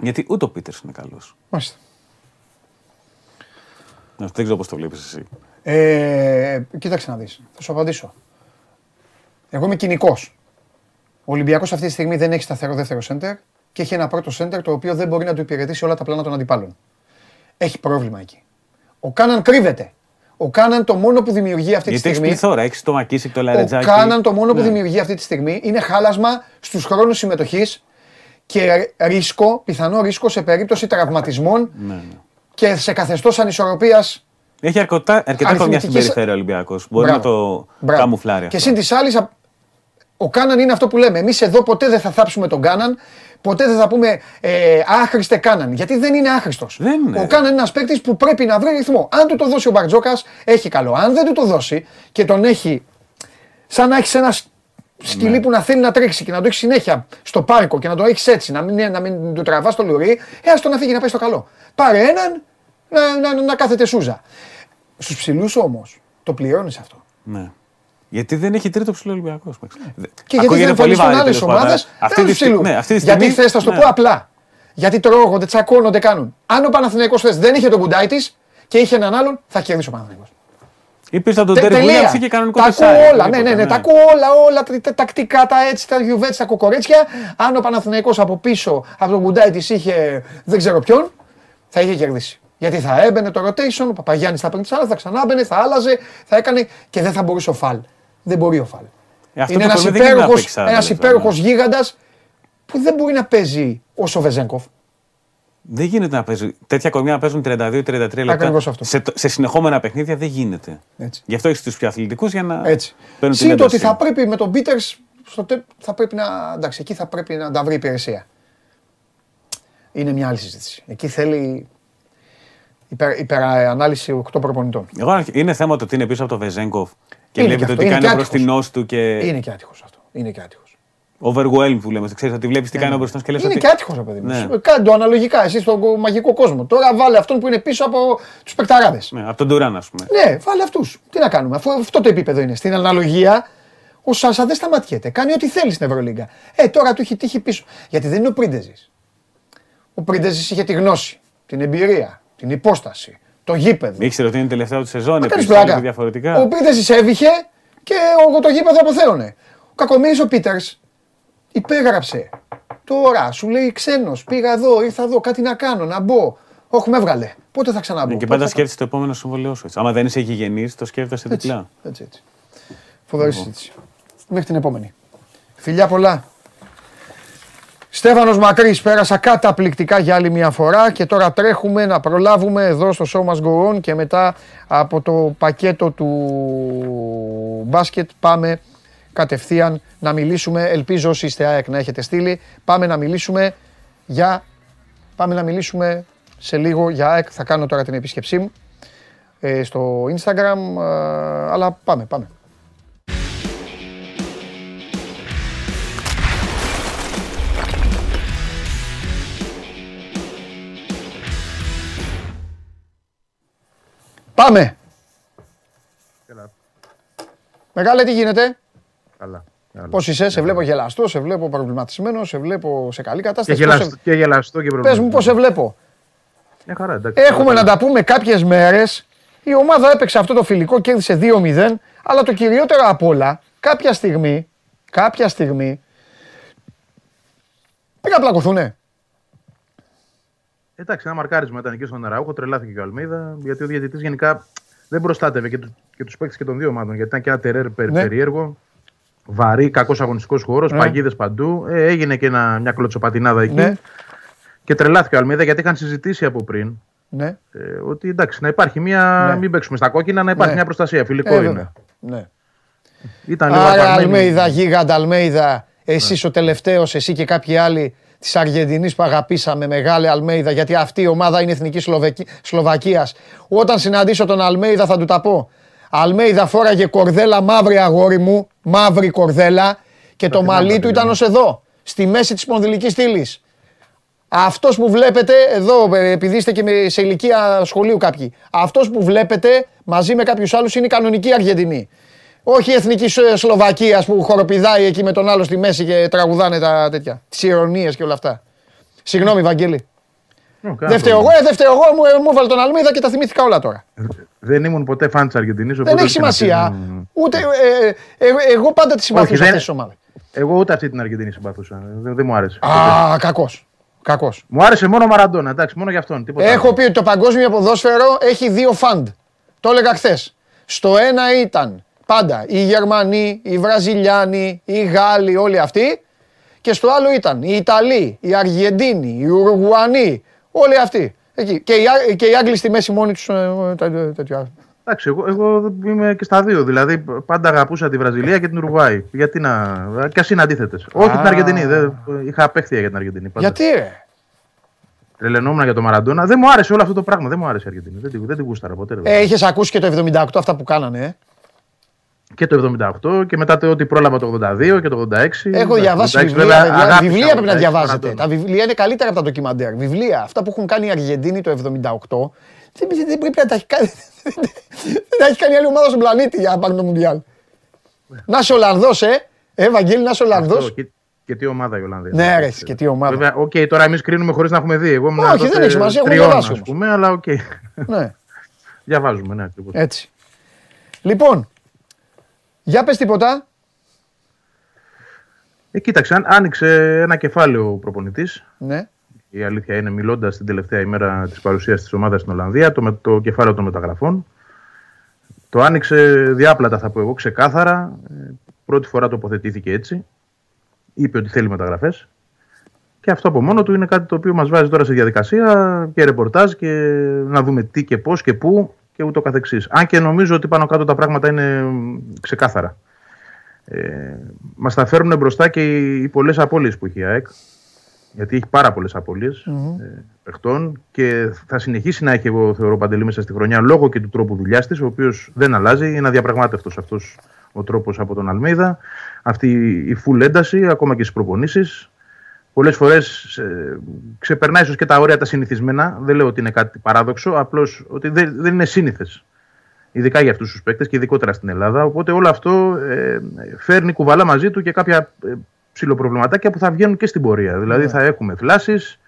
Γιατί ούτε ο Πίτερς είναι καλός. Μάλιστα. Δεν ξέρω πώς το βλέπεις εσύ. Ε, κοίταξε να δεις. Θα σου απαντήσω. Εγώ είμαι κοινικός. Ο Ολυμπιακός αυτή τη στιγμή δεν έχει σταθερό δεύτερο σέντερ και έχει ένα πρώτο σέντερ το οποίο δεν μπορεί να του υπηρετήσει όλα τα πλάνα των αντιπάλων. Έχει πρόβλημα εκεί. Ο Κάναν κρύβεται. Ο Κάναν το μόνο που δημιουργεί αυτή τη στιγμή. Γιατί έχεις πληθώρα, έχεις το Μακίσικ, το Λαρετζάκι. Ο Κάναν το μόνο που ναι. δημιουργεί αυτή τη στιγμή είναι χάλασμα στους χρόνους συμμετοχής και ρίσκο, πιθανό ρίσκο σε περίπτωση τραυματισμών ναι, ναι. και σε καθεστώς ανισορροπίας. Έχει αρκετά, αρκετά χρόνια στην περιφέρεια ο Ολυμπιακός. Μπορεί να το καμουφλάρει. Και συν της άλλης, ο Κάναν είναι αυτό που λέμε. Εμείς εδώ ποτέ δεν θα θάψουμε τον Κάναν, ποτέ δεν θα πούμε ε, άχρηστε Κάναν. Γιατί δεν είναι άχρηστος. Ο Κάναν είναι ένας παίκτης που πρέπει να βρει ρυθμό. Αν του το δώσει ο Μπαρτζόκας, έχει καλό. Αν δεν του το δώσει και τον έχει σαν να έχεις ένα σκυλί ναι. που να θέλει να τρέξει και να το έχεις συνέχεια στο πάρκο και να το έχεις έτσι, να μην, να μην το τραβάς στο λουρί, ε, το να φύγει να πάει στο καλό. Πάρε έναν να, να, να κάθεται σούζα. Στους ψηλούς όμως το πληρώνεις αυτό. Ναι. Γιατί δεν έχει τρίτο ψηλό Ολυμπιακό. Ναι. Και γιατί δεν εμφανίζουν άλλες ομάδες. Αυτή τη στιγμή. Ναι, γιατί θες, θα το ναι. πω απλά. Γιατί τρώγονται, τσακώνονται, κάνουν. Αν ο Παναθηναϊκός θες δεν είχε τον κουντάι της και είχε έναν άλλον, θα κερδίσει ο Παναθηναϊκός. Ή πει τον Τέρι Βίλιαμς και κανονικό Τα ακούω όλα, ναι, ναι, ναι, τα ακούω όλα, όλα τα τακτικά, τα έτσι, τα γιουβέτσι, τα κοκορέτσια. Αν ο Παναθηναϊκός από πίσω, από τον κουντάι της είχε δεν ξέρω ποιον, θα είχε κερδίσει. Γιατί θα έμπαινε το rotation, ο Παπαγιάννης θα παίρνει θα ξανά έμπαινε, θα άλλαζε, θα έκανε και δεν θα μπορούσε ο Φαλ. Δεν μπορεί ο Φαλ. Ε, είναι ένας υπέροχο γίγαντας που δεν μπορεί να παίζει όσο ο Βεζέγκοφ. Δεν γίνεται να παίζει. Τέτοια κορμιά να παίζουν 32-33 λεπτά. Σε, σε συνεχόμενα παιχνίδια δεν γίνεται. Έτσι. Γι' αυτό έχεις τους πιο αθλητικούς για να Έτσι. παίρνουν την ότι θα πρέπει με τον Πίτερς. Θα πρέπει να. Εντάξει, εκεί θα πρέπει να τα βρει υπηρεσία. Είναι μια άλλη συζήτηση. Εκεί θέλει υπερ, υπερανάλυση 8 προπονητών. Εγώ είναι θέμα το ότι είναι πίσω από το Βεζέγκοφ και βλέπει το τι κάνει ο μπροστινός του. Και... Είναι και άτυχος αυτό. Είναι και άτυχος. Overwhelm που λέμε. Ξέρεις ότι βλέπεις τι κάνει ο μπροστινός και λες. Είναι και άτυχος, παιδί μου. Ναι. Κάνει το αναλογικά εσύ στον μαγικό κόσμο. Τώρα βάλε αυτόν που είναι πίσω από τους πεκταράδε. Ναι, από τον Τουράν, ας πούμε. Ναι, βάλε αυτούς. Τι να κάνουμε, αφού αυτό το επίπεδο είναι. Στην αναλογία ο Σάσα δεν σταματιέται. Κάνει ό,τι θέλει στην Ευρωλίγκα. Ε, τώρα του έχει τύχει πίσω. Γιατί δεν είναι ο Πρίντεζης. Ο Πρίντεζης είχε τη γνώση, την εμπειρία, την υπόσταση, το γήπεδο. Ήξερε ότι είναι τελευταία του σεζόν, επίσης διαφορετικά. Ο Πρίντεζη έβηχε και ο, το γήπεδο αποθέωνε. Ο Κακομίρη ο Πίτερς υπέγραψε. Τώρα σου λέει ξένος, πήγα εδώ, ήρθα εδώ, κάτι να κάνω, να μπω. Όχι, με έβγαλε. Πότε θα ξαναμπω. Ναι, και πάντα σκέφτεσαι το επόμενο συμβολέο σου. Άμα δεν είσαι γηγενής, το σκέφτεσαι διπλά. Έτσι, έτσι. Φοβερή συζήτηση. Μέχρι την επόμενη. Φιλιά πολλά. Στέφανος Μακρύς πέρασα καταπληκτικά για άλλη μια φορά και τώρα τρέχουμε να προλάβουμε εδώ στο Show Must Go On και μετά από το πακέτο του μπάσκετ πάμε κατευθείαν να μιλήσουμε, ελπίζω όσοι είστε ΑΕΚ να έχετε στείλει, πάμε να μιλήσουμε για, πάμε να μιλήσουμε σε λίγο για ΑΕΚ, θα κάνω τώρα την επίσκεψή μου ε, στο Instagram, ε, αλλά πάμε, πάμε. Πάμε. Καλά. Μεγάλε, τι γίνεται; Καλά. Καλά. Πώς είσαι, σε βλέπω γελαστό, σε βλέπω προβληματισμένο, σε βλέπω σε καλή Και κατάσταση. γελαστό Πώς και, γελαστό και σε... Πες μου προβληματισμένο. πώς σε βλέπω. Μια χαρά, εντάξει. Έχουμε να τα πούμε κάποιες μέρες. Η ομάδα έπαιξε αυτό το φιλικό, κέρδισε 2-0. Αλλά το κυριότερο απ' όλα, κάποια στιγμή, κάποια στιγμή. Πήγα πλακωθούνε. Εντάξει, ένα μαρκάρισμα ήταν εκεί στον Αραούχο, τρελάθηκε και ο Αλμίδα, γιατί ο διαιτητής γενικά δεν προστάτευε και, τους, και τους παίκτες και των δύο ομάδων. Γιατί ήταν και ένα τερέρ περ, Ναι. περίεργο, βαρύ, κακός αγωνιστικός χώρος, Ναι. παγίδες παντού. Ε, έγινε και ένα, μια κλωτσοπατινάδα εκεί. Ναι. Και τρελάθηκε ο Αλμίδα γιατί είχαν συζητήσει από πριν Ναι, ε, ότι εντάξει, να υπάρχει μια. Ναι. Μην παίξουμε στα κόκκινα, να υπάρχει Ναι. μια προστασία. Φιλικό ε, είναι. βέβαια. Ναι. Ήταν λίγο Άρα, αρπαγμένοι. Αλμέιδα, γίγαντα Αλμέιδα, εσύ ο τελευταίος, εσύ και κάποιοι άλλοι της Αργεντινής που αγαπήσαμε, μεγάλη Αλμέιδα, γιατί αυτή η ομάδα είναι εθνική Σλοβακίας. Όταν συναντήσω τον Αλμέιδα θα του τα πω. Αλμέιδα φόραγε κορδέλα μαύρη αγόρι μου, μαύρη κορδέλα και το θυμάμαι, μαλλί του παιδιά. ήταν ως εδώ, στη μέση της σπονδυλική στήλης. Αυτός που βλέπετε εδώ, ε, επειδή είστε και με- σε ηλικία σχολείου κάποιοι, αυτός που βλέπετε μαζί με κάποιους άλλους είναι η κανονική Αργεντινή. Όχι η εθνική Σ- Σλοβακία που χοροπηδάει εκεί με τον άλλο στη μέση και τραγουδάνε τα τέτοια. Τις ηρωνίες και όλα αυτά. Συγγνώμη, Βαγγέλη. Ω, κανένα Δεν φταίω εγώ, πρόβλημα. ε, δεν φταίω εγώ, μου, ε, μου έβαλε τον Αλμίδα και τα θυμήθηκα όλα τώρα. Δεν ήμουν ποτέ φαν της Αργεντινής. Δεν έχει σημασία. Ούτε, ε, ε, ε, εγώ πάντα τη συμπαθούσα δεν- αυτή τη ομάδα. Εγώ ούτε αυτή την Αργεντινή συμπαθούσα. Δεν, δεν μου άρεσε. Α, κακός. Κακός. Μου άρεσε μόνο ο Μαραντόνα, εντάξει, μόνο για αυτόν. Τίποτα Έχω άλλο. πει ότι το παγκόσμιο ποδόσφαιρο έχει δύο φαντ. Το έλεγα χθες. Στο ένα ήταν πάντα οι Γερμανοί, οι Βραζιλιάνοι, οι Γάλλοι, όλοι αυτοί. Και στο άλλο ήταν οι Ιταλοί, οι Αργεντίνοι, οι Ουρουγουανοί, όλοι αυτοί. Εκεί. Και, οι, Ά- και οι Άγγλοι στη μέση μόνοι τους. τέτοιο. Εντάξει, εγώ, εγώ είμαι και στα δύο. Δηλαδή, πάντα αγαπούσα τη Βραζιλία και την Ουρουάη. Γιατί να. και ας είναι αντίθετες. Όχι την Αργεντινή. Δεν, είχα απέχθεια για την Αργεντινή. Πάντα. Γιατί ρε; Τρελαινόμουν για τον Μαραντόνα. Δεν μου άρεσε όλο αυτό το πράγμα. Δεν μου άρεσε η Αργεντινή. Δεν, την- δεν την γούσταρα ποτέ. ρε. Ε, είχες ακούσει και το 78 αυτά που κάνανε. Ε; Και το 78 και μετά το ότι πρόλαβα το 82 και το 86. Έχω Εντάξει, διαβάσει το 86 βιβλία. βέβαια παιδιά. αγάπησα Βιβλία το πρέπει να 86 διαβάζετε. Μαραντόνα. Τα βιβλία είναι καλύτερα από τα ντοκιμαντέρ. Βιβλία, αυτά που έχουν κάνει οι Αργεντίνοι το 78, δεν, δεν πρέπει να τα έχει κάνει. δεν τα έχει κάνει άλλη ομάδα στον πλανήτη για να πάρει το Μουντιάλ. να είσαι Ολλανδός, ε! Ε, Βαγγέλη, να είσαι Ολλανδός. Αυτό, Και, και τι ομάδα η Ολλανδία. Ναι, ρε, και τι ομάδα. Βέβαια, οκ, τώρα εμείς κρίνουμε χωρίς να έχουμε δει. Εγώ ήμουν Όχι, τότε δεν έχει σημασία, έχουμε τριών, διαβάσει ας όμως. πούμε, αλλά οκ. ναι, Διαβάζουμε, ναι, ακριβώς. έτσι. Λοιπόν, για πες τίποτα. Ε, κοίταξε, αν- άνοιξε ένα κεφάλαιο ο προπονητής. Ναι, Η αλήθεια είναι, μιλώντας την τελευταία ημέρα της παρουσίας της ομάδας στην Ολλανδία, το, με- το κεφάλαιο των μεταγραφών. Το άνοιξε διάπλατα, θα πω εγώ, ξεκάθαρα. Ε, Πρώτη φορά τοποθετήθηκε έτσι. Είπε ότι θέλει μεταγραφές. Και αυτό από μόνο του είναι κάτι το οποίο μας βάζει τώρα σε διαδικασία και ρεπορτάζ και να δούμε τι και πώς και πού και ούτω καθεξής. Αν και νομίζω ότι πάνω κάτω τα πράγματα είναι μ, ξεκάθαρα. Ε, Μας τα φέρουν μπροστά και οι, οι πολλές απώλειες που έχει η ΑΕΚ. Γιατί έχει πάρα πολλές απώλειες ε, παιχτών και θα συνεχίσει να έχει, εγώ θεωρώ, παντελή μέσα στη χρονιά λόγω και του τρόπου δουλειάς της, ο οποίος δεν αλλάζει. Είναι αδιαπραγμάτευτος αυτός ο τρόπος από τον Αλμίδα. Αυτή η full ένταση, ακόμα και στις προπονήσεις. Πολλές φορές ε, ξεπερνάει ίσως και τα όρια τα συνηθισμένα. Δεν λέω ότι είναι κάτι παράδοξο, απλώς ότι δεν, δεν είναι σύνηθες. Ειδικά για αυτούς τους παίκτες και ειδικότερα στην Ελλάδα. Οπότε όλο αυτό ε, φέρνει κουβαλά μαζί του και κάποια ε, ψηλοπροβληματάκια που θα βγαίνουν και στην πορεία. Δηλαδή θα έχουμε θλάσεις,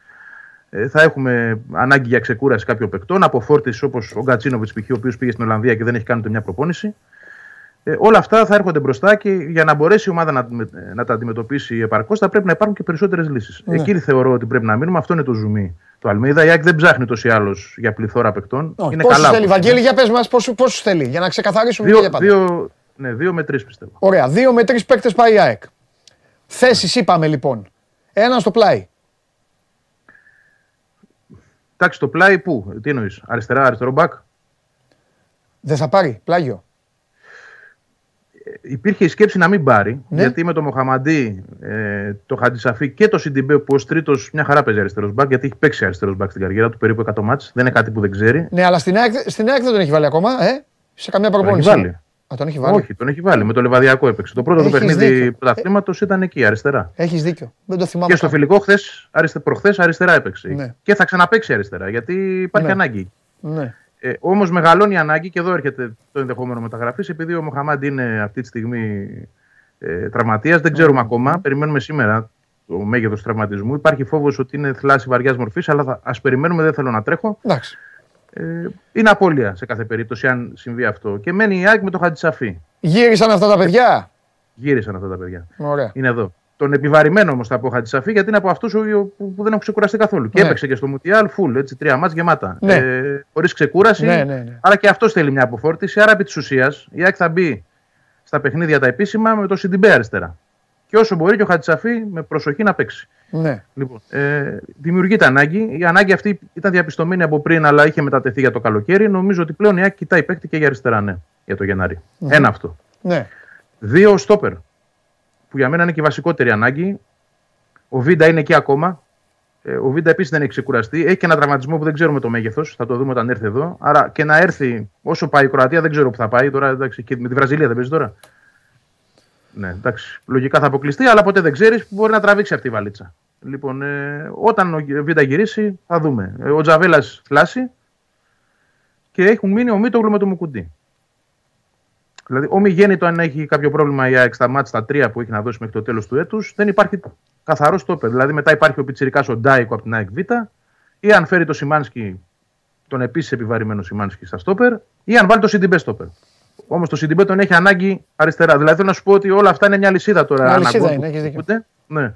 ε, θα έχουμε ανάγκη για ξεκούραση κάποιων παικτών, από φόρτη όπως ο Γκατσίνοβιτς, π.χ., ο οποίος πήγε στην Ολλανδία και δεν έχει κάνει ούτε μια προπόνηση. Ε, όλα αυτά θα έρχονται μπροστά και για να μπορέσει η ομάδα να, να τα αντιμετωπίσει επαρκώς θα πρέπει να υπάρχουν και περισσότερες λύσεις. Ναι. Εκεί θεωρώ ότι πρέπει να μείνουμε. Αυτό είναι το ζουμί του Αλμίδα. Η ΑΕΚ δεν ψάχνει τόσο ή άλλω για πληθώρα παικτών. είναι Πόσους καλά. θέλει, όπως Βαγγέλη, είναι. για πες μας πόσους, πόσους θέλει, για να ξεκαθαρίσουμε Δύο, για πάντα. δύο, ναι, δύο με τρεις πιστεύω. Ωραία, δύο με τρεις παίκτες πάει η ΑΕΚ. Θέσεις είπαμε λοιπόν. Έναν στο πλάι. Εντάξει, το πλάι πού, τι εννοείς, αριστερά, αριστερό μπακ; Δεν θα πάρει πλάγιο. Υπήρχε η σκέψη να μην πάρει, Ναι. γιατί με το Μοχαμαντή, ε, το Χατζησαφή και το Σιντιμπέ που ω τρίτος μια χαρά παίζει αριστερός μπακ, γιατί έχει παίξει αριστερός μπακ στην καριέρα του περίπου 100 μάτς. Δεν είναι κάτι που δεν ξέρει. Ναι, αλλά στην ΑΕΚ, στην ΑΕΚ δεν τον έχει βάλει ακόμα, ε; Σε καμία Τον έχει προπόνηση. βάλει. Α, τον έχει βάλει. Όχι, τον έχει βάλει. Με το Λεβαδιακό έπαιξε. Το πρώτο του Έχεις παιχνίδι δίκιο. πρωταθλήματος ήταν εκεί, αριστερά. Έχεις δίκιο. Δεν το θυμάμαι. Και στο καν. φιλικό χθες, αριστε, προχθές αριστερά έπαιξε. Ναι. Και θα ξαναπέξει αριστερά, γιατί υπάρχει Ναι. ανάγκη. Ναι. Ε, Όμως μεγαλώνει η ανάγκη και εδώ έρχεται το ενδεχόμενο μεταγραφής, επειδή ο Μοχαμάντ είναι αυτή τη στιγμή ε, τραυματίας. Δεν ξέρουμε ακόμα. Περιμένουμε σήμερα το μέγεθος του τραυματισμού. Υπάρχει φόβος ότι είναι θλάση βαριάς μορφής, αλλά ας περιμένουμε, δεν θέλω να τρέχω. Εντάξει. Ε, είναι απώλεια σε κάθε περίπτωση, αν συμβεί αυτό. Και μένει η ΑΕΚ με το Χατζησαφή. Γύρισαν αυτά τα παιδιά; Γύρισαν αυτά τα παιδιά. Ωραία. Είναι εδώ. Τον επιβαρημένο όμως θα πω Χατζησαφή, γιατί είναι από αυτούς που, που δεν έχουν ξεκουραστεί καθόλου. Και Ναι. έπαιξε και στο Μουτιάλ, full, έτσι, τρία μάτς γεμάτα. Ναι. Ε, Χωρίς ξεκούραση. Ναι, ναι, ναι. Άρα και αυτός θέλει μια αποφόρτιση. Άρα επί της ουσίας η ΑΕΚ θα μπει στα παιχνίδια τα επίσημα με το Σιντιμπέ αριστερά. Και όσο μπορεί και ο Χατζησαφή με προσοχή να παίξει. Ναι. Λοιπόν, ε, δημιουργείται ανάγκη. Η ανάγκη αυτή ήταν διαπιστωμένη από πριν, αλλά είχε μετατεθεί για το καλοκαίρι. Νομίζω ότι πλέον η ΑΕΚ κοιτάει παίκτη και για αριστερά, ναι, για το γεναρη Ένα αυτό. Ναι. Δύο στόπερ. Που για μένα είναι και η βασικότερη ανάγκη. Ο Βίντα είναι εκεί ακόμα. Ε, ο Βίντα επίσης δεν έχει ξεκουραστεί. Έχει και ένα τραυματισμό που δεν ξέρουμε το μέγεθος. Θα το δούμε όταν έρθει εδώ. Άρα και να έρθει όσο πάει η Κροατία δεν ξέρω που θα πάει. Τώρα, εντάξει, και με τη Βραζιλία δεν παίζει τώρα. Ναι, εντάξει. Λογικά θα αποκλειστεί, αλλά ποτέ δεν ξέρεις που μπορεί να τραβήξει αυτή η βαλίτσα. Λοιπόν, ε, όταν ο Βίντα γυρίσει, θα δούμε. Ε, ο Τζαβέλας θλάσει και έχουν μείνει ο Μίτογλου με το Μουκουντή. Δηλαδή, ο μη γένοιτο αν έχει κάποιο πρόβλημα η ΑΕΚ στα ματς τα τρία που έχει να δώσει μέχρι το τέλος του έτους, δεν υπάρχει καθαρό στόπερ. Δηλαδή, μετά υπάρχει ο πιτσιρικάς ο Ντάικο από την ΑΕΚ Β, ή αν φέρει το Σιμάνσκι, τον επίσης επιβαρυμένο Σιμάνσκι στα στόπερ, ή αν βάλει το Σιντιμπέ στόπερ. Όμως το Σιντιμπέ τον έχει ανάγκη αριστερά. Δηλαδή, θέλω να σου πω ότι όλα αυτά είναι μια αλυσίδα τώρα. Μια λυσίδα αναγκών είναι, που έχεις δίκιο. χτυπούνται. Ναι.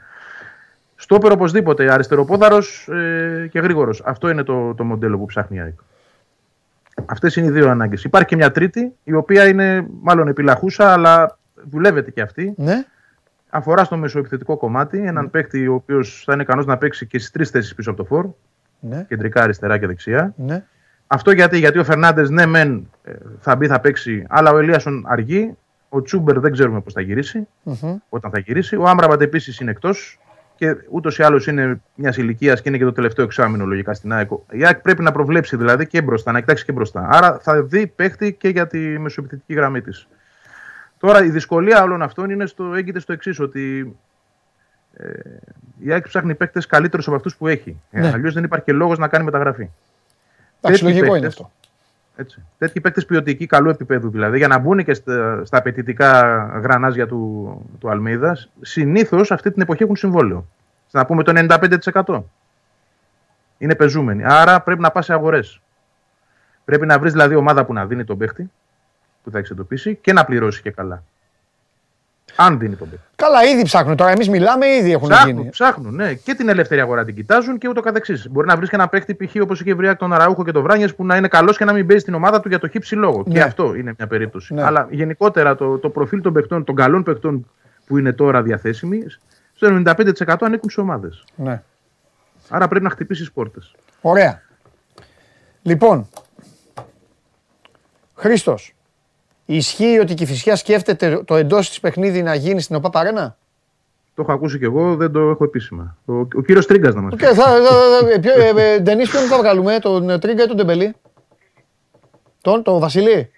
Στόπερ οπωσδήποτε, αριστεροπόδαρος ε, και γρήγορος. Αυτό είναι το, το μοντέλο που ψάχνει η ΑΕΚ. Αυτές είναι οι δύο ανάγκες. Υπάρχει και μια τρίτη, η οποία είναι μάλλον επιλαχούσα, αλλά δουλεύεται και αυτή. Ναι. Αφορά στο μεσοεπιθετικό κομμάτι. Έναν παίκτη ο οποίος θα είναι ικανός να παίξει και στις τρεις θέσεις πίσω από το φόρ. Ναι. Κεντρικά, αριστερά και δεξιά. Ναι. Αυτό γιατί, γιατί ο Φερνάντες, ναι, μεν ε, θα μπει, θα παίξει, αλλά ο Ελίασον αργεί. Ο Τσούμπερ δεν ξέρουμε πώς θα γυρίσει, Μμμ. όταν θα γυρίσει. Ο Άμραμπατ επίσης είναι εκτός και ούτως ή άλλως είναι μιας ηλικίας και είναι και το τελευταίο εξάμεινο λογικά στην ΑΕΚ. Η ΑΕΚ πρέπει να προβλέψει δηλαδή και μπροστά, να κοιτάξει και μπροστά. Άρα θα δει παίχτη και για τη μεσοεπιθετική γραμμή της. Τώρα η δυσκολία όλων αυτών είναι στο, έγκυται στο εξής, ότι ε, η ΑΕΚ ψάχνει παίκτες καλύτερους από αυτούς που έχει. Ε, Ναι. Αλλιώς δεν υπάρχει και λόγος να κάνει μεταγραφή. Εντάξει, Τέτοιοι λογικό είναι παίκτες, αυτό. Έτσι. Τέτοιοι παίκτες ποιοτικοί καλού επίπεδου δηλαδή, για να μπουν και στα, στα απαιτητικά γρανάζια του, του Αλμίδα, συνήθως αυτή την εποχή έχουν συμβόλαιο. Να πούμε το 95%. Είναι πεζούμενοι. Άρα πρέπει να πας σε αγορές. Πρέπει να βρεις δηλαδή ομάδα που να δίνει τον παίχτη, που θα εξεντοπίσει και να πληρώσει και καλά. Αν δίνει τον παίχτη. Καλά, ήδη ψάχνουν τώρα. Εμείς μιλάμε, ήδη έχουν Ψάχνουν, γίνει. ψάχνουν, ναι. Και την ελεύθερη αγορά την κοιτάζουν και ούτω καθεξής. Μπορεί να βρεις και ένα παίχτη π.χ. όπως είχε βρει τον Αραούχο και τον Βράνιες που να είναι καλός και να μην παίζει στην ομάδα του για το χύψη λόγο. Ναι. Και αυτό είναι μια περίπτωση. Ναι. Αλλά γενικότερα το, το προφίλ των παιχτών, των καλών παιχτών που είναι τώρα διαθέσιμοι, στο 95% ανήκουν σε ομάδες. Ναι. Άρα πρέπει να χτυπήσεις πόρτες. Ωραία. Λοιπόν, Χρήστος, ισχύει ότι η Κηφισιά σκέφτεται το εντός της παιχνίδι να γίνει στην ΟΠΑ Παρένα. Το έχω ακούσει κι εγώ, δεν το έχω επίσημα. Ο, ο κύριος Τρίγκας να μας πει. Και θα, θα, θα, ποιο, ε, ε, Ντενίς, ποιον θα βγάλουμε, τον ε, Τρίγκα ή τον Τεμπελή. Τον, τον Βασιλή.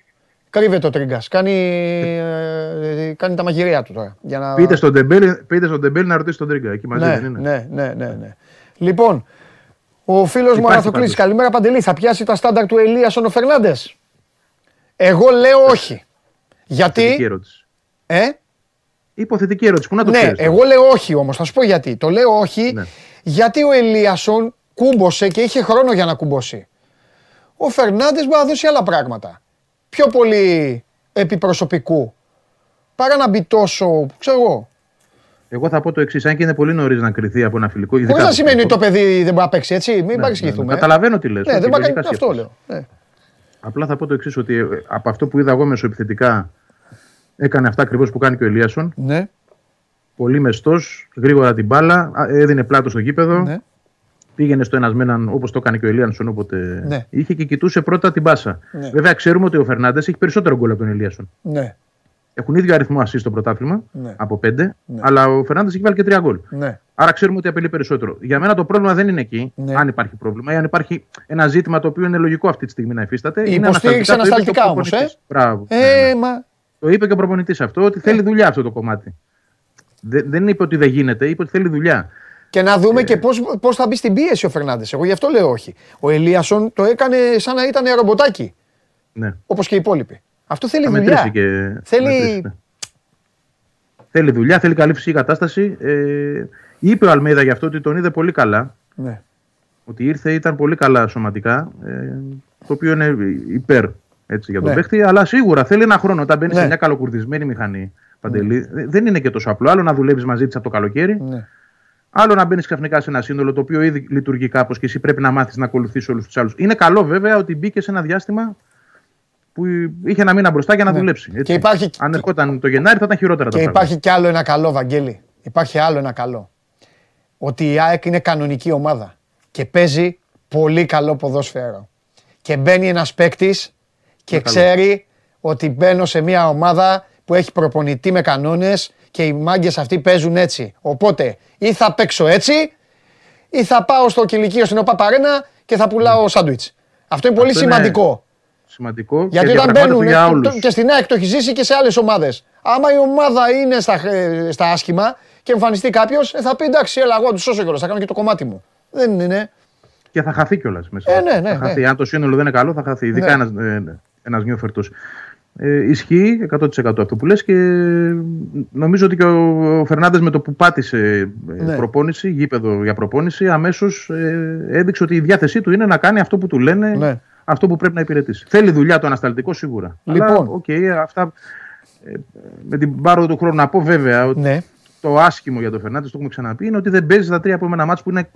Κρύβεται ο Τρίγκας. Κάνει, ε, κάνει τα μαγειρία του τώρα. Για να... Πείτε στον Ντεμπέλ, πείτε στον Ντεμπέλ να ρωτήσει τον Τρίγκα. Εκεί μαζί ναι, δεν είναι. ναι, ναι, ναι, ναι. Λοιπόν, ο φίλος μου Υπάρχει Αγαθοκλής, πάντως. καλημέρα Παντελή, θα πιάσει τα στάνταρ του Ελίασον ο Φερνάντες. Εγώ λέω όχι. Υποθετική Γιατί. ερώτηση. Ε, Υποθετική ερώτηση. Πού να το ναι, ξέρεις τώρα. εγώ λέω όχι όμως. Θα σου πω γιατί. Το λέω όχι Ναι. γιατί ο Ελίασον κούμπωσε και είχε χρόνο για να κουμπώσει. Ο Φερνάντες μπορεί να δώσει άλλα πράγματα. Πιο πολύ επιπροσωπικού. Παρά να μπει τόσο, ξέρω εγώ. Εγώ θα πω το εξής: Αν και είναι πολύ νωρίς να κρυθεί από ένα φιλικό. ειδικά Χωρίς να από σημαίνει ότι φιλικό. το παιδί δεν μπορεί να παίξει έτσι. Μην Ναι, παρεξηγηθούμε. ναι, ε. ναι. Καταλαβαίνω τι λες. Ναι, όχι, δεν μπορεί να λογικά κάνει αυτό σκέφτεσαι. λέω. Ναι. Απλά θα πω το εξής: Ότι ε, από αυτό που είδα εγώ μεσοεπιθετικά έκανε αυτά ακριβώς που κάνει και ο Ελίασον. Ναι. πολύ μεστός, γρήγορα την μπάλα, α, έδινε πλάτο στο γήπεδο. Ναι. Πήγαινε στο ένας με έναν όπως το έκανε και ο Ελίανσον όποτε Ναι. είχε και κοιτούσε πρώτα την μπάσα. Ναι. Βέβαια, ξέρουμε ότι ο Φερνάντες έχει περισσότερο γκολ από τον Ελίασον. Ναι, Έχουν ίδιο αριθμό assist στο πρωτάθλημα Ναι. από πέντε, Ναι. αλλά ο Φερνάντες έχει βάλει και τρία γκολ. ναι. Άρα ξέρουμε ότι απειλεί περισσότερο. Για μένα το πρόβλημα δεν είναι εκεί, Ναι. αν υπάρχει πρόβλημα, ή αν υπάρχει ένα ζήτημα το οποίο είναι λογικό αυτή τη στιγμή να υφίσταται. Η είναι υποστήριξη ανασταλτικά, το είπε ανασταλτικά και ο όμως, προπονητής. Μπράβο. Ναι, ναι. Ε, μα Το είπε και ο προπονητής αυτό, ότι θέλει δουλειά αυτό το κομμάτι. Δεν, δεν είπε ότι δεν γίνεται, είπε ότι θέλει δουλειά. Και να δούμε Ε. και πώς, πώς θα μπει στην πίεση ο Φερνάντες. Εγώ γι' αυτό λέω όχι. Ο Ελίασον το έκανε σαν να ήταν ρομποτάκι, Ναι. όπως και οι υπόλοιποι. Αυτό θέλει Θα δουλειά. μετρήσει και. Θέλει- θα μετρήσει, ναι. Θέλει δουλειά, θέλει καλή φυσική κατάσταση. Ε, είπε ο Αλμέιδα γι' αυτό ότι τον είδε πολύ καλά. Ναι. Ότι ήρθε, ήταν πολύ καλά σωματικά. Ε, το οποίο είναι υπέρ έτσι, για τον Ναι. παίχτη. Αλλά σίγουρα θέλει ένα χρόνο. Όταν μπαίνει Ναι. σε μια καλοκουρδισμένη μηχανή, Παντελή, ε, δεν είναι και τόσο απλό. Άλλο να δουλεύεις μαζί της από το καλοκαίρι, Ναι. άλλο να μπαίνεις ξαφνικά σε ένα σύνολο το οποίο ήδη λειτουργεί κάπως και εσύ πρέπει να μάθεις να ακολουθήσει όλους τους άλλους. Είναι καλό βέβαια ότι μπήκε σε ένα διάστημα που είχε ένα μήνα μπροστά για να Ναι. δουλέψει. Έτσι. Και υπάρχει- Αν ερχόταν το Γενάρη θα ήταν χειρότερα Και τα πράγματα. υπάρχει κι άλλο ένα καλό, Βαγγέλη. Υπάρχει άλλο ένα καλό. Ότι η ΑΕΚ είναι κανονική ομάδα και παίζει πολύ καλό ποδόσφαιρο. Και μπαίνει ένας παίκτης και Είναι καλό. ξέρει ότι μπαίνω σε μια ομάδα που έχει προπονητή με κανόνες και οι μάγκες αυτοί παίζουν έτσι. Οπότε ή θα παίξω έτσι ή θα πάω στο κηλικείο στην ΟΠΑ Παρένα και θα πουλάω σάντουιτς. Αυτό είναι πολύ Αυτό είναι σημαντικό. Σημαντικό. Γιατί και όταν διαπραγμάτευτο μπαίνουν για και- όλους. και στην ΑΕΚ το έχει ζήσει και σε άλλες ομάδες. Άμα η ομάδα είναι στα, ε, στα άσχημα και εμφανιστεί κάποιος, θα πει εντάξει, έλα, εγώ θα τους σώσω κιόλας, θα κάνω και το κομμάτι μου. Δεν είναι. Και θα χαθεί κιόλας μέσα. Ε, ναι, ναι, θα χαθεί. ναι. Αν το σύνολο δεν είναι καλό, θα χαθεί. Ειδικά Ναι. ένας, ε, ένας νιόφερτος. Ε, ισχύει 100% αυτό που λες και νομίζω ότι και ο Φερνάντες με το που πάτησε ε, Ναι. προπόνηση, γήπεδο για προπόνηση, αμέσως ε, έδειξε ότι η διάθεσή του είναι να κάνει αυτό που του λένε, Ναι. Αυτό που πρέπει να υπηρετήσει. Θέλει δουλειά το ανασταλτικό σίγουρα. Αλλά, Λοιπόν. οκ, αυτά ε, με την πάροδο του χρόνου να πω βέβαια ότι Ναι. το άσχημο για τον Φερνάντες, το έχουμε ξαναπεί, είναι ότι δεν παίζει στα τρία επόμενα μάτς που είναι,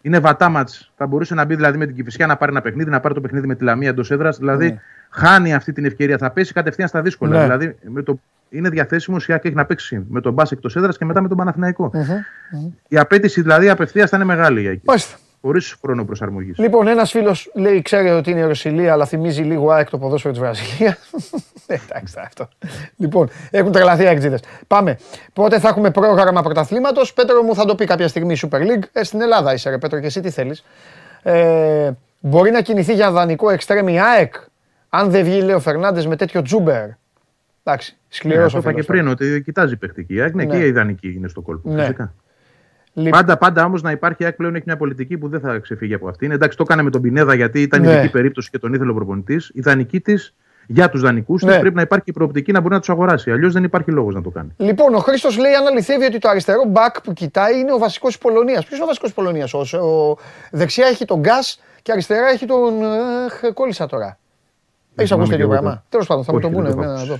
είναι βατά μάτς. Θα μπορούσε να μπει δηλαδή με την Κυφυσιά να πάρει ένα παιχνίδι, να πάρει το παιχνίδι με τη Λαμία εντός έδρας. Δηλαδή Ναι. χάνει αυτή την ευκαιρία. Θα πέσει κατευθείαν στα δύσκολα. Ναι. Δηλαδή με το, είναι διαθέσιμο η ΑΕΚ έχει να παίξει με τον Μπάσε εκτός έδρας και μετά με τον Παναθηναϊκό. Η απέτηση δηλαδή απευθείας θα είναι μεγάλη για εκεί. Μάλιστα. Χωρί χρόνο προσαρμογής. Λοιπόν, ένας φίλος λέει: Ξέρει ότι είναι η Ρωσιλία, αλλά θυμίζει λίγο ΑΕΚ το ποδόσφαιρο της Βραζιλίας. Εντάξει, τώρα αυτό. Λοιπόν, έχουν τρελαθεί οι αεξίδε. Πάμε. Πότε θα έχουμε πρόγραμμα πρωταθλήματος; Πέτρο μου θα το πει κάποια στιγμή η Super League. Ε, στην Ελλάδα είσαι, ρε Πέτρο, και εσύ τι θέλεις. Ε, μπορεί να κινηθεί για δανεικό εξτρέμι ΑΕΚ, αν δεν βγει, λέει ο Φερνάντες με τέτοιο τζούμπερ. Εντάξει, σκληρός Ναι, ο το είπα φίλος και πριν ότι κοιτάζει παιχτική. Η ΑΕΚ ναι, Ναι. και η ιδανική είναι στο κόλπο. Ναι. Φυσικά. Λοιπόν, Πάντα, πάντα όμως να υπάρχει η ΑΕΚ πλέον έχει μια πολιτική που δεν θα ξεφύγει από αυτήν. Εντάξει, το έκανε με τον Πινέδα γιατί ήταν Ναι. ειδική περίπτωση και τον ήθελε ο προπονητής. Η δανεική της για τους δανεικού Ναι. της πρέπει να υπάρχει η προοπτική να μπορεί να τους αγοράσει. Αλλιώς δεν υπάρχει λόγος να το κάνει. Λοιπόν, ο Χρήστος λέει αν αληθεύει ότι το αριστερό μπακ που κοιτάει είναι ο βασικός της Πολωνίας. Ποιος είναι ο βασικός της Πολωνίας, ο, ο, δεξιά έχει τον Γκάς και αριστερά έχει τον. Αχ, κόλλησα τώρα. Έχει ακούσει θυμάμαι τέτοιο και εγώ πράγμα; το. Τέλος πάντων, θα μου Όχι, το πούνε δεν το εμένα έχω να δω.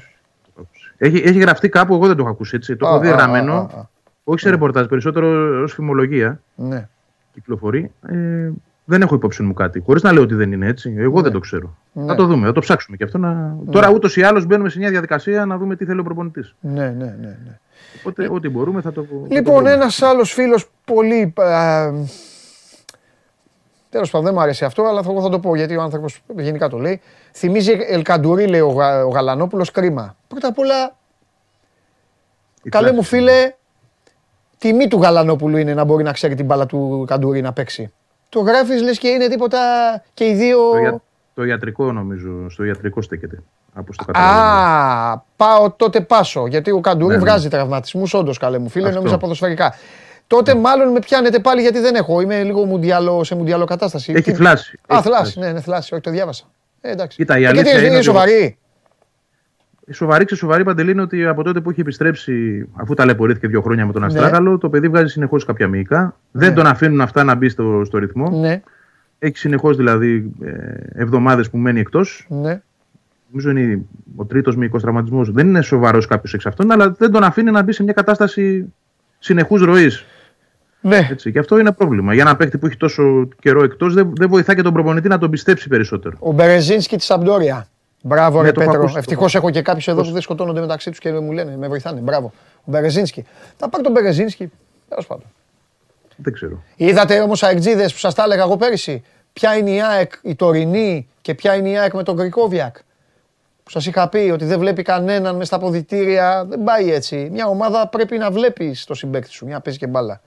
ακούσει. Έχει, έχει γραφτεί κάπου, εγώ δεν το έχω ακούσει έτσι. Το Α, έχω δει α, γραμμένο. Α, α, α. Όχι σε ρεπορτάζ, περισσότερο ως φημολογία Ναι. κυκλοφορεί. Ε, δεν έχω υπόψη μου κάτι. Χωρίς να λέω ότι δεν είναι έτσι. Εγώ δεν το ξέρω. Ναι. Θα το δούμε, θα το ψάξουμε και αυτό. Να... Τώρα ούτως ή άλλως μπαίνουμε σε μια διαδικασία να δούμε τι θέλει ο προπονητής. Ναι, ναι, ναι. ναι. Οπότε ό,τι μπορούμε θα το. θα το Λοιπόν, βρούμε. ένας άλλος φίλος πολύ. Τέλος πάντων, δεν μου αρέσει αυτό, αλλά θα, εγώ θα το πω γιατί ο άνθρωπος γενικά το λέει. Θυμίζει Ελκαντουρί, λέει ο, Γα, ο Γαλανόπουλος, κρίμα. Πρώτα απ' όλα, Η καλέ κλάση. μου φίλε, τιμή του Γαλανόπουλου είναι να μπορεί να ξέρει την μπάλα του Καντουρί να παίξει. Το γράφεις λες και είναι τίποτα και οι δύο. Το, για- το ιατρικό νομίζω, στο ιατρικό στέκεται. Από στο καταλαβαίνω. Α, πάω τότε πάσω. Γιατί ο Καντουρί Ναι, ναι. βγάζει τραυματισμούς, όντως καλέ μου φίλε, Αυτό. νόμιζα ποδοσφαιρικά. Τότε μάλλον με πιάνετε πάλι γιατί δεν έχω. Είμαι λίγο μουντιάλο, σε μουντιάλο κατάσταση. Έχει Τι- θλάση. Α, Έχει θλάση, ναι, ναι, θλάση. Όχι, το διάβασα. Ε, εντάξει. Κοίτα, η Ε, αλήθεια γιατί είναι είναι ότι- σοβαρή. Η σοβαρή ξεσοβαρή παντελή είναι ότι από τότε που έχει επιστρέψει, αφού ταλαιπωρήθηκε δύο χρόνια με τον Ναι. Αστράγαλο, το παιδί βγάζει συνεχώς κάποια μυϊκά. Δεν τον αφήνουν αυτά να μπει στο, στο ρυθμό. Ναι, Έχει συνεχώς δηλαδή ε, εβδομάδες που μένει εκτός. ναι. Νομίζω είναι ο τρίτος μυϊκός τραυματισμός. Δεν είναι σοβαρός κάποιος εξ αυτών, αλλά δεν τον αφήνει να μπει σε μια κατάσταση συνεχούς ροής. ναι. Έτσι. Και αυτό είναι πρόβλημα. Για ένα παίκτη που έχει τόσο καιρό εκτός, δεν, δεν βοηθά και τον προπονητή να τον πιστέψει περισσότερο. Ο Μπερεζίνσκι της Σαμπτόρια. Μπράβο, Ναι, ρε το έχω Πέτρο. ακούσει, το Ευτυχώς έχω. έχω και κάποιους εδώ που δεν σκοτώνονται μεταξύ τους και μου λένε, με βοηθάνε. Μπράβο. Ο Μπερεζίνσκι. Θα πάρει τον Μπερεζίνσκι. Τέλος πάντων. Δεν ξέρω. Είδατε όμως αεκτζίδε που σας τα έλεγα εγώ πέρυσι. Ποια είναι η ΑΕΚ η τωρινή και ποια είναι η ΑΕΚ με τον Γκρικόβιακ. Που σας είχα πει ότι δεν βλέπει κανέναν μες στα ποδητήρια. Δεν πάει έτσι. Μια ομάδα πρέπει να βλέπεις το συμπέκτη σου. Μια παίζει και μπάλα.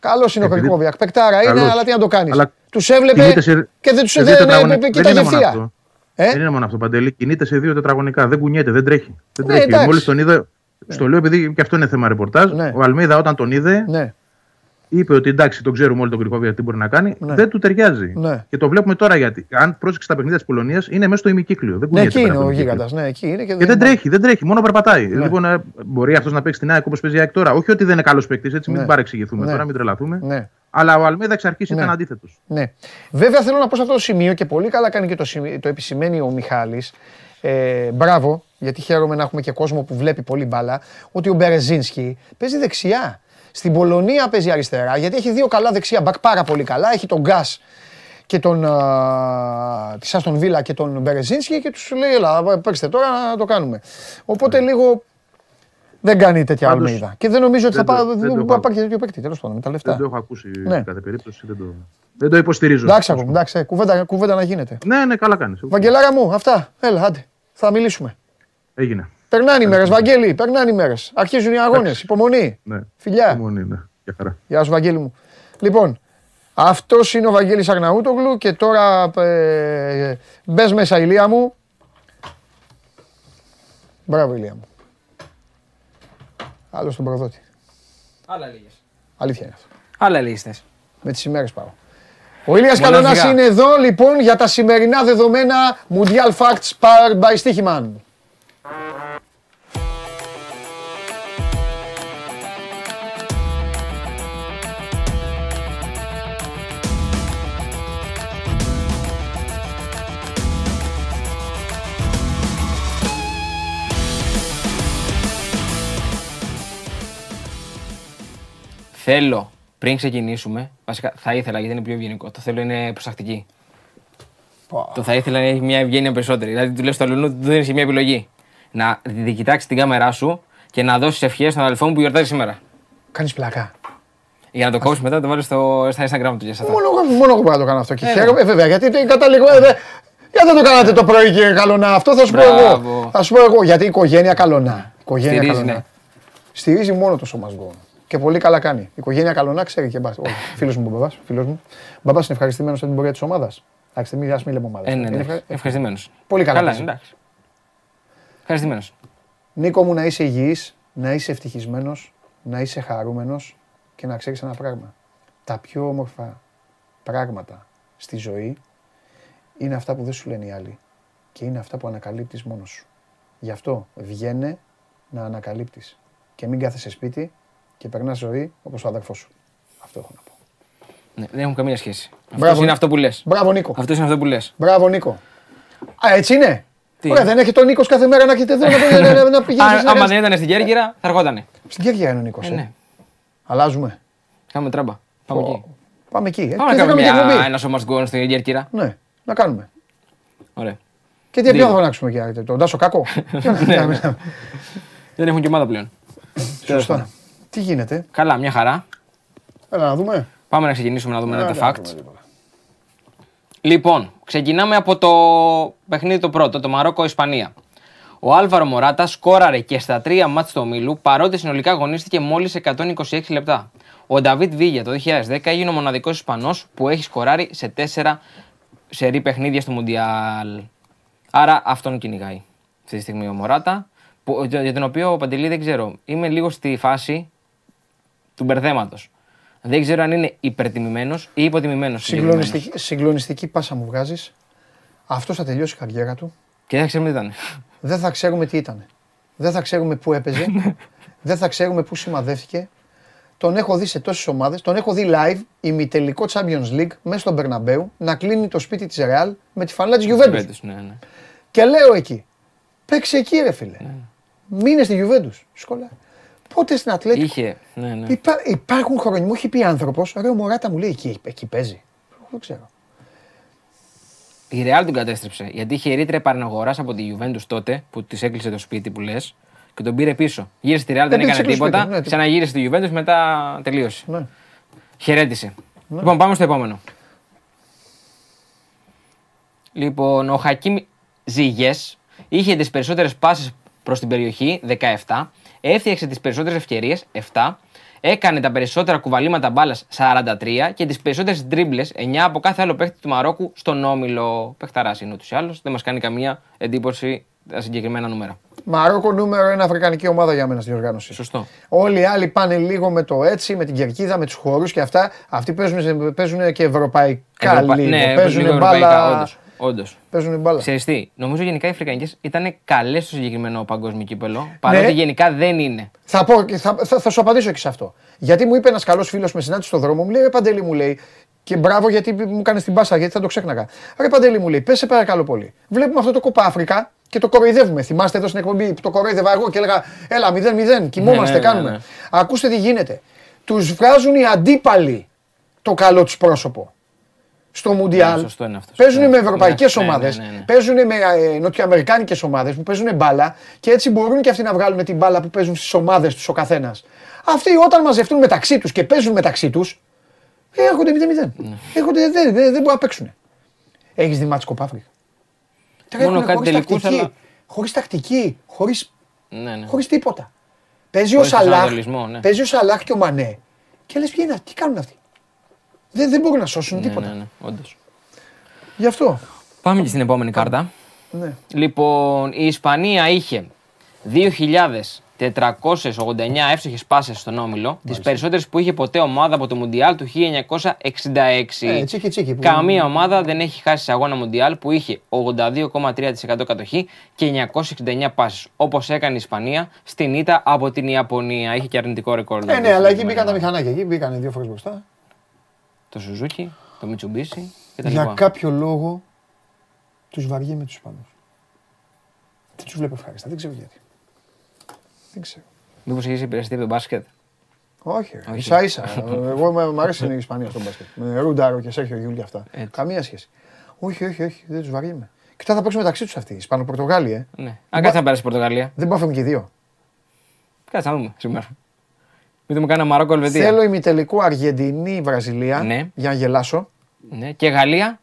Καλός είναι ο Επειδή- Γκρικόβιακ. Παικτάρα είναι, Καλός. αλλά τι να το κάνεις. Αλλά Τους έβλεπε κινείται σε- και δεν τους σε δύο έδινε. Τετραγωνικά. Και Δεν τα είναι μόνο γευθεία. αυτό. Ε; Δεν είναι μόνο αυτό, Παντελή. Κινείται σε δύο τετραγωνικά. Δεν κουνιέται, δεν τρέχει. Δεν Ναι, τρέχει. εντάξει. Μόλις τον είδε. Στο λέω επειδή και αυτό είναι θέμα ρεπορτάζ. Ναι. Ο Αλμίδα όταν τον είδε, Ναι. Είπε ότι εντάξει, τον ξέρουμε όλοι τον Κρυκόβια τι μπορεί να κάνει. Ναι. Δεν του ταιριάζει. Ναι. Και το βλέπουμε τώρα γιατί. Αν πρόσεξε τα παιχνίδια της Πολωνίας, είναι μέσα στο ημικύκλιο. Δεν Ναι, κουνιέται εκεί πέρα είναι από ο το ημικύκλιο. γίγαντας. Ναι, εκεί είναι και Και δεν τρέχει, δεν τρέχει, μόνο περπατάει. Ναι. Λοιπόν, ε, μπορεί αυτός να παίξει την ΑΕΚ όπως παίζει η ΑΕΚ τώρα. Όχι ότι δεν είναι καλός παίκτης, έτσι, Ναι. μην παρεξηγηθούμε Ναι. τώρα, μην τρελαθούμε. Ναι. Αλλά ο Αλμίδα εξ αρχής Ναι. ήταν αντίθετος. Ναι. Βέβαια θέλω να πω σε αυτό το σημείο και πολύ καλά κάνει και το, σημείο- το επισημαίνει ο Μιχάλης. Ε, μπράβο, γιατί χαίρομαι να έχουμε και κόσμο που βλέπει πολύ μπάλα, ότι ο Μπερεζίνσκι παίζει δεξιά. Στην Πολωνία παίζει αριστερά, γιατί έχει δύο καλά δεξιά μπακ πάρα πολύ καλά. Έχει τον Γκάς και τον α, της Άστον Βίλα και τον Μπερεζίνσκι και τους λέει έλα παίξτε τώρα να το κάνουμε. Οπότε λίγο δεν κάνει τέτοια Πάντως, Αλμέιδα. Και δεν νομίζω ότι θα δεν το- πά- δεν το δεν έχω θα πάρει και τέτοιο παίκτη, τέλος πάντων, με τα λεφτά. Δεν το έχω ακούσει Ναι. σε κάθε περίπτωση. Δεν το, δεν το υποστηρίζω. Εντάξει, ακόμα, εντάξει, κουβέντα, κουβέντα να γίνεται. Ναι, ναι, καλά κάνεις. Βαγγελάρα μου, αυτά. Έλα, άντε. Θα μιλήσουμε. Έγινε. Περνάνε οι μέρες, Βαγγέλη, περνάνε οι μέρες. Αρχίζουν οι αγώνες. Υπομονή. Ναι. Φιλιά. Υπομονή, ναι. Για χαρά. Γεια σου, Βαγγέλη μου. Λοιπόν, αυτός είναι ο Βαγγέλης Αγναούτογλου και τώρα ε, μπες μέσα, ηλία μου. Μπράβο, ηλία μου. Άλλο στον προδότη. Άλλα λίγες. Αλήθεια είναι αυτό. Άλλα λίγες. Με τις ημέρες πάω. Ο Ηλίας Μοναδικά. Καλονάς είναι εδώ λοιπόν για τα σημερινά δεδομένα Mundial Facts Powered by Stichiman. Θέλω πριν ξεκινήσουμε, βασικά θα ήθελα γιατί είναι πιο ευγενικό. Το θέλω είναι προστακτική. Το θα ήθελα να έχει μια ευγένεια περισσότερη. Δηλαδή του λες στο αλουνού, του δίνεις μια επιλογή. Να δι- κοιτάξει την κάμερά σου και να δώσεις ευχές στον αδελφό μου που γιορτάζει σήμερα. Κάνεις πλακά. Για να το κόψεις μετά, το βάλεις στο, στα Instagram του για αυτά. Μόνο, εγώ- μόνο εγώ μπορώ να το κάνω αυτό. Και Ε, χαίρομαι, ε, βέβαια, γιατί το καταλήγω. Ε, δε- γιατί δεν το κάνατε το πρωί, κύριε Καλονά. Αυτό θα σου πω εγώ. Μπράβο. Θα σου πω εγώ. Γιατί η οικογένεια Καλονά. Η Οικογένεια Στηρίζεις, Καλονά. ναι. Στηρίζει μόνο το σώμα γκολ. Και πολύ καλά κάνει. Η οικογένεια Καλονά ξέρει και μπάσκετ. Φίλος μου ο μπαμπάς. Φίλος μου. Μπαμπάς είναι ευχαριστημένος από την πορεία της ομάδας. Εντάξει, μην μην λέμε ομάδα. Ε, ναι, ναι. Ευχαριστημένος. Πολύ καλά Καλά, παίζει. εντάξει. Ευχαριστημένος. Νίκο μου να είσαι υγιής, να είσαι ευτυχισμένος, να είσαι χαρούμενος και να ξέρεις ένα πράγμα. Τα πιο όμορφα πράγματα στη ζωή είναι αυτά που δεν σου λένε οι άλλοι και είναι αυτά που ανακαλύπτεις μόνος σου. Γι' αυτό βγαίνε να ανακαλύπτεις και μην κάθεσαι σπίτι και περνάς ζωή όπως ο αδερφός σου. Αυτό έχω να πω. Ναι, δεν έχουν καμία σχέση. Μπράβο. Αυτό είναι αυτό που λες. Μπράβο Νίκο. Αυτός είναι αυτό που λες. Μπράβο Νίκο. Α, έτσι είναι. Τι; Ωραία, δεν έχει τον Νίκος κάθε μέρα να έχετε εδώ να, να, να, να πηγαίνεις να- Άμα δεν ήταν στην Κέρκυρα, θα ερχότανε. Στην Κέρκυρα είναι ο Νίκος. Ε, ε. ναι. Αλλάζουμε. Κάνουμε τράμπα. Πάμε εκεί. Πάμε εκεί. ε. Πάμε Και να θα κάνουμε και μια, εκπομπή. ένα σώμα γκόν στην Κέρκυρα. Ναι, να κάνουμε. Ωραία. Και τι Δύο. ποιον θα φωνάξουμε και τον Τάσο Κάκο; Ναι, Δεν έχουν και ομάδα πλέον. Σωστά. Τι γίνεται; Καλά, μια χαρά. Έλα να δούμε. Πάμε να ξεκινήσουμε να δούμε Έλα, ένα να facts. δούμε τίποτα. Λοιπόν, ξεκινάμε από το παιχνίδι το πρώτο, το Μαρόκο-Ισπανία. Ο Άλβαρο Μωράτα σκόραρε και στα τρία μάτς του ομίλου, παρότι συνολικά αγωνίστηκε μόλις 126 λεπτά. Ο Νταβίτ Βίγια το 2010 έγινε ο μοναδικός Ισπανός που έχει σκοράρει σε τέσσερα σερή παιχνίδια στο Μουντιάλ. Άρα αυτόν κυνηγάει αυτή τη στιγμή ο Μωράτα, που, για για τον οποίο ο Παντελή δεν ξέρω. Είμαι λίγο στη φάση του μπερδέματος. Δεν ξέρω αν είναι υπερτιμημένος ή υποτιμημένος. Συγκλονιστική, συγκλονιστική πάσα μου βγάζεις. Αυτό θα τελειώσει η καριέρα του. Και δεν ξέρουμε τι ήταν. Δεν θα ξέρουμε τι ήταν. Δεν θα ξέρουμε πού έπαιζε. δεν θα ξέρουμε πού σημαδεύτηκε. Τον έχω δει σε τόσες ομάδες. Τον έχω δει live ημιτελικό Champions League μέσα στον Περναμπέου να κλείνει το σπίτι της Real με τη φανέλα της Juventus. Juventus, ναι, ναι. Και λέω εκεί. Παίξε εκεί, ρε φίλε. Μείνε στη Juventus. Σκολά. Πότε στην Ατλέτικο. Είχε. Ναι, ναι. Υπά, υπάρχουν χρόνια, μου έχει πει άνθρωπος, ρε ο Μωράτα μου λέει εκεί, εκεί παίζει. Εγώ Δεν ξέρω. Η Real τον κατέστρεψε. Γιατί είχε ρήτρα επαναγορά από τη Juventus τότε που της έκλεισε το σπίτι που λες και τον πήρε πίσω. Γύρισε στη Real, δεν της έκανε έκλεισε τίποτα. σπίτι, ναι, τι- Ξαναγύρισε στη Juventus, μετά τελείωσε. Ναι. Χαιρέτησε. Λοιπόν, πάμε στο επόμενο. Λοιπόν, ο Χακίμ Ζήγε είχε τις περισσότερες πάσει προς την περιοχή, 17. Έφτιαξε τις περισσότερες ευκαιρίες, 7. Έκανε τα περισσότερα κουβαλήματα μπάλας, 43. Και τις περισσότερες τρίμπλε, 9 από κάθε άλλο παίχτη του Μαρόκου στον όμιλο. Πεχταράς είναι ούτως ή άλλως. Δεν μας κάνει καμία εντύπωση τα συγκεκριμένα νούμερα. Μαρόκο νούμερο ένα αφρικανική ομάδα για μένα στη διοργάνωση. Σωστό. Όλοι οι άλλοι πάνε λίγο με το έτσι, με την κερκίδα, με τους χώρου και αυτά. Αυτοί παίζουν, παίζουν και ευρωπαϊκά Ευρωπα- λίγο. Ναι, παίζουν λίγο ευρωπαϊκά, μπάλα. όντως, όντως. Παίζουν μπάλα. Ξέρεις τι, νομίζω γενικά οι Αφρικανικές ήταν καλές στο συγκεκριμένο παγκόσμιο κύπελο. Παρότι Ναι. γενικά δεν είναι. Θα, πω, και θα, θα, θα σου απαντήσω και σε αυτό. Γιατί μου είπε ένας καλός φίλος με συνάντηση στον δρόμο, μου λέει: Ρε Παντελή, μου λέει, και μπράβο γιατί μου έκανε την πάσα, γιατί θα το ξέχναγα. Ρε Παντελή, μου λέει: Πες σε παρακαλώ πολύ. Βλέπουμε αυτό το κοπά Αφρικα και το κοροϊδεύουμε. Θυμάστε εδώ στην εκπομπή που το κοροϊδεύα εγώ και έλεγα: Έλα, 0-0, κοιμόμαστε, ναι, ναι, κάνουμε. ναι. Ακούστε τι γίνεται. Τους βγάζουν οι αντίπαλοι το καλό τους πρόσωπο. Στο Μουντιάλ. Ναι, σωστό είναι αυτό, Παίζουν σωστό. με ευρωπαϊκές Ναι, ναι, ομάδες. ναι, ναι, ναι. Παίζουν με ε, νοτιοαμερικάνικες ομάδες που παίζουν μπάλα και έτσι μπορούν και αυτοί να βγάλουν την μπάλα που παίζουν στις ομάδες τους ο καθένας. Αυτοί όταν μαζευτούν μεταξύ τους και παίζουν μεταξύ τους, έρχονται 0-0. Ναι. Έρχονται, δεν, δεν, δεν μπορούν να παίξουν. Έχεις δει μάτς Κοπάφρικα. Μόνο κάτι τελικούς, αλλά- Χωρίς τακτική, χωρί Ναι, ναι. χωρίς τίποτα. Παίζει ο Χωρίς Σαλάχ, προσανατολισμό, ναι. παίζει ο Σαλάχ και ο Μανέ. Και λες ποιοι είναι αυτοί, τι κάνουν αυτοί; Δεν, δεν μπορούν να σώσουν Ναι, τίποτα. ναι, ναι, όντως. Γι' αυτό. Πάμε και στην επόμενη κάρτα. Ναι. Λοιπόν, η Ισπανία είχε 2.489 εύστοχες πάσες στον όμιλο, τις περισσότερες που είχε ποτέ ομάδα από το Μουντιάλ του 1966. Ε, τσίκι τσίκι. που- Καμία ομάδα δεν έχει χάσει σε αγώνα Μουντιάλ που είχε 82,3% κατοχή και 969 πάσεις. Όπως έκανε η Ισπανία στην ήττα από την Ιαπωνία. Είχε και αρνητικό ρεκόρ. Ε, δηλαδή, ναι, αλλά εκεί στην μπήκαν τα ημέρα. μηχανάκια. Εκεί μπήκαν δύο φορές μπροστά. Το Σουζούκι, το Μιτσουμπίσι και τα Για λοιπά. κάποιο λόγο τους βαριέμαι τους Ισπανού. Δεν τους βλέπω ευχάριστα. Δεν ξέρω γιατί. Δεν ξέρω. Μήπως έχεις επηρεαστεί από το μπάσκετ; Όχι, Όχι. ίσα ίσα. Εγώ με- μ' αρέσει η Ισπανία στο μπάσκετ. Με Ρούνταρο και Σέρχιο Γιούλ και αυτά. Έτσι. Καμία σχέση. Όχι, όχι, όχι, δεν τους βαριέμαι. Και τώρα θα παίξουν μεταξύ τους αυτοί. Ισπανο-Πορτογάλοι, ε. Ναι. Αν κάτσε να περάσει η Πορτογαλία. Δεν πάω και οι δύο. Κάτσε να δούμε σήμερα. Μην δούμε κανένα Μαρόκο Ελβετία. Θέλω ημιτελικό Αργεντινή-Βραζιλία Ναι. για να γελάσω. Ναι. Και Γαλλία.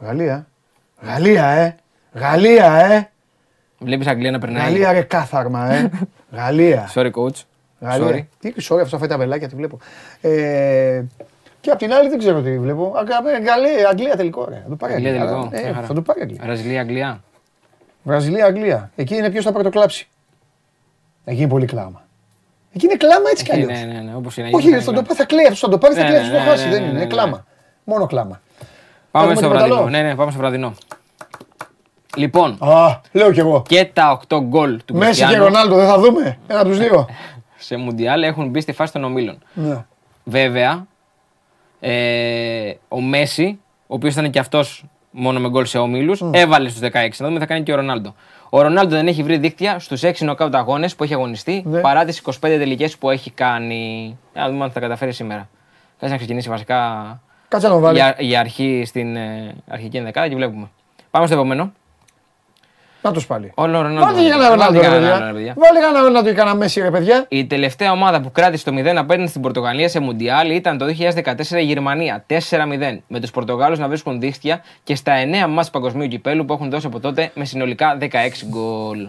Γαλλία. Γαλλία, ε. Γαλλία, ε. Βλέπεις Αγγλία να περνάει. Γαλλία, ρε κάθαρμα, ε. Γαλλία. Sorry, coach. Γαλλία. Sorry. Τι sorry, αυτό φάει τα βελάκια, τη βλέπω. Ε, και απ' την άλλη δεν ξέρω τι βλέπω. Αγγλία, Αγγλία, Αγγλία τελικό, ρε. Θα το πάρει η Αγγλία Αγγλία. τελικό. Ε, Μια χαρά. θα το πάρει η Αγγλία. Βραζιλία, Αγγλία. Βραζιλία, Αγγλία. Εκεί είναι ποιος θα πρωτοκλάψει. Εκεί είναι πολύ κλάμα. Εκεί είναι κλάμα έτσι κι Ναι, αλλιώς. ναι, ναι, ναι, όπως είναι. Όχι, Αγγλία. θα το, θα κλαίει, αυτός θα το πάρει, θα Ναι, κλαίει, ναι, αυτός θα ναι, χάσει. ναι, Δεν ναι, είναι, ναι, είναι ναι. κλάμα. Μόνο κλάμα. Πάμε Έχουμε στο το βραδινό. μεταλλό. Ναι, ναι, πάμε στο βραδινό. Λοιπόν, Α, λέω κι εγώ. και τα 8 γκολ του Μέση και Κριστιανού Ρονάλντο, δεν θα δούμε. Ένα από τους δύο. σε Μουντιάλ έχουν μπει στη φάση των ομίλων. Ναι. Βέβαια, ε, ο Μέση, ο οποίος ήταν και αυτός μόνο με γκολ σε ομίλους, έβαλε στους 16. Να δούμε τι θα κάνει και ο Ρονάλντο. Ο Ρονάλντο δεν έχει βρει δίκτυα στους 6 νοκάουτ αγώνες που έχει αγωνιστεί Ναι. παρά τις 25 τελικές που έχει κάνει. Για να δούμε αν θα καταφέρει σήμερα. Κάτσε να ξεκινήσει βασικά Κάτσε να το βάλεις. για, για αρχή στην ε, αρχική ενδεκάδα και βλέπουμε. Πάμε στο επόμενο. Να το πάλι. Όλο ο Ρονάλντο. Βάλτε για ένα Βάλτε Ρονάλντο, ρε κανένα παιδιά. Ρονάλντο, παιδιά. Βάλτε για ένα Ρονάλντο και κανένα Μέση, ρε παιδιά. Η τελευταία ομάδα που κράτησε το 0 απέναντι στην Πορτογαλία σε Μουντιάλ ήταν το 2014 η Γερμανία. 4-0. Με τους Πορτογάλους να βρίσκουν δίχτυα και στα 9 μάτς παγκοσμίου κυπέλου που έχουν δώσει από τότε με συνολικά 16 γκολ.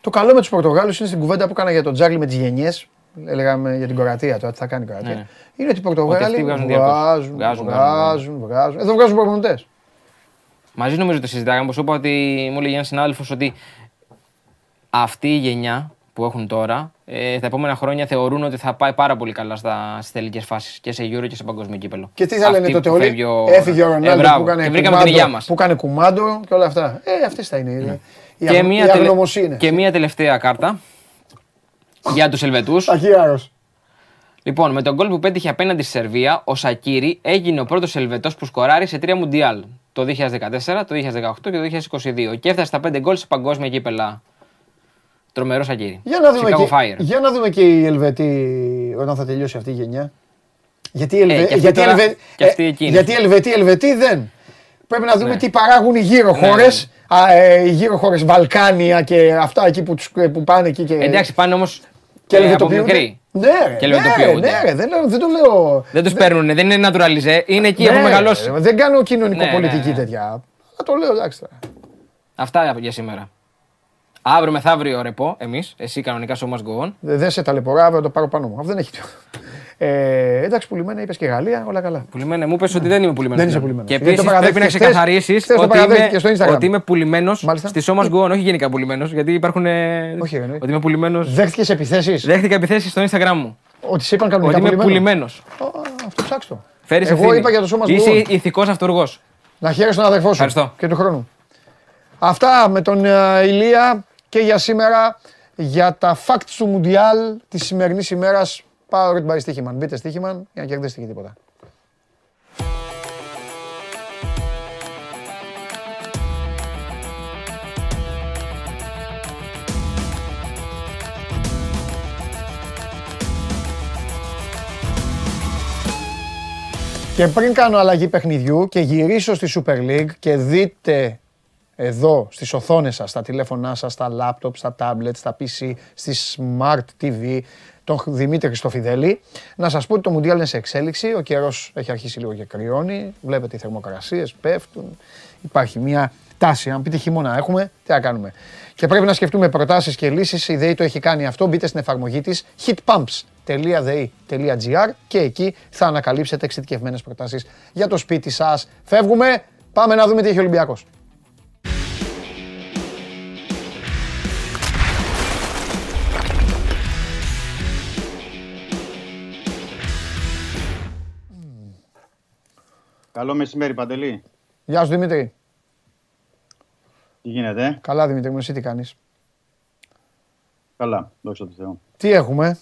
Το καλό με τους Πορτογάλους είναι στην κουβέντα που έκανα για τον Τζάγλι με τις γενιές. Έλεγαμε για την Κορατία τώρα, τι θα κάνει η Κορατία. Ναι. Είναι ότι οι Ότι Πορτογάλοι αυτοί βγάζουν διαρκώς. βγάζουν, Βγάζουν, βγάζουν, βγάζουν. Εδώ βγάζουν προπονητές. Μαζί νομίζω το συζητάγαμε, όπω είπα ότι μου έλεγε ένας συνάδελφος ότι αυτή η γενιά που έχουν τώρα, ε, τα επόμενα χρόνια θεωρούν ότι θα πάει πάρα πολύ καλά στις τελικές φάσεις και σε Euro και σε παγκοσμίο κύπελο. Και τι θα λένε Αυτή τότε που όλοι; φεύγει ο- Έφυγε ο Ε, Ρονάλντο μπράβο. που έκανε Και βρήκαμε την υγεία κουμάντο, μας. που έκανε κουμάντο και όλα αυτά. Ε, αυτές θα είναι. Η, Και, αγ- μία η τελε- αγνωμοσύνη. και μία τελευταία κάρτα για τους Ελβετούς. Αχιάρος. Λοιπόν, με τον γκολ που πέτυχε απέναντι στη Σερβία, ο Σακύρη έγινε ο πρώτος Ελβετός που σκοράρει σε τρία Μουντιάλ. Το 2014, το 2018 και το 2022. Και έφτασε στα πέντε γκολ σε παγκόσμια κύπελα. Τρομερός Σακύρη. Για να, δούμε Chicago και, Fire. για να δούμε και οι Ελβετοί όταν θα τελειώσει αυτή η γενιά. Γιατί, Ελβε... Ε, και αυτή γιατί, τώρα- Ελβε... και αυτή ε, εκείνη. γιατί Ελβετοί, Ελβετοί δεν. Πρέπει να δούμε Ναι. τι παράγουν οι γύρω Ναι, χώρες. οι γύρω χώρες Βαλκάνια και αυτά εκεί που, τους, που πάνε εκεί και. Εντάξει, πάνε όμως και και από ελβετοποιούνται. Μικρή. Ναι, ρε, Και ναι, ελβετοποιούνται. ναι, ρε, δεν, λέω, δεν το λέω. Δεν τους παίρνουν, δεν είναι naturalize, είναι εκεί, έχουν Ναι, μεγαλώσει. ρε, Δεν κάνω κοινωνικοπολιτική Ναι, ναι, ναι. τέτοια. Α, το λέω, εντάξει. τώρα. Αυτά για σήμερα. Αύριο μεθαύριο ρεπό, εμείς, εσύ κανονικά show must go on. Δεν δεν σε ταλαιπωρά, αύριο το πάρω πάνω μου. Αυτό δεν έχει. Ε, εντάξει, πουλημένα είπες και Γαλλία, όλα καλά. Πουλημένο, μου πες ότι δεν είμαι πουλημένος. Δεν είσαι πουλημένος. Και Γιατί το επίσης πρέπει να παραδέχτηκες χθες. ξεκαθαρίσει Χθες το ότι, παραδέχτηκες στο είμαι, Instagram. ότι είμαι πουλημένος Μάλιστα. στη Show Must Go On, όχι γενικά πουλημένος, γιατί υπάρχουν. ε, Όχι, εννοεί. ότι είμαι πουλημένο. Δέχτηκες επιθέσεις; Δέχτηκα επιθέσεις στο Instagram μου. Ότι σε είπαν Ότι κανονικά είμαι πουλημένος. πουλημένος. Α, Αυτό ψάξ' το. Φέρεις Εγώ είπα για το σώμα Είσαι σου. ηθικός αυτούργος. Να χαίρεσαι τον αδερφό σου. Ευχαριστώ. Και του χρόνου. Αυτά με τον ε, Ηλία και για σήμερα για τα facts του Μουντιάλ της σημερινής ημέρας. Powered by Στίχημαν. Μπείτε Στίχημαν για να κερδίσετε και τίποτα. Και πριν κάνω αλλαγή παιχνιδιού και γυρίσω στη Super League και δείτε εδώ στις οθόνες σας, στα τηλέφωνά σας, στα λάπτοπ, στα τάμπλετ, στα PC, στη Smart TV, τον Δημήτρη Χριστοφιδέλη, να σας πω ότι το Μουντιάλ είναι σε εξέλιξη, ο καιρός έχει αρχίσει λίγο και κρυώνει, βλέπετε οι θερμοκρασίες πέφτουν, υπάρχει μια τάση, αν πείτε χειμώνα έχουμε, τι να κάνουμε. Και πρέπει να σκεφτούμε προτάσεις και λύσεις, η ΔΕΗ το έχει κάνει αυτό, μπείτε στην εφαρμογή της hitpumps.dei.gr και εκεί θα ανακαλύψετε εξειδικευμένες προτάσεις για το σπίτι σας. Φεύγουμε, πάμε να δούμε τι έχει ο Ολυμπιακός. Καλό μεσημέρι, Παντελή. Γεια σου Δημήτρη. Τι γίνεται, Καλά Δημήτρη μου, εσύ τι κάνεις; Καλά, δόξα τω Θεώ. Τι έχουμε;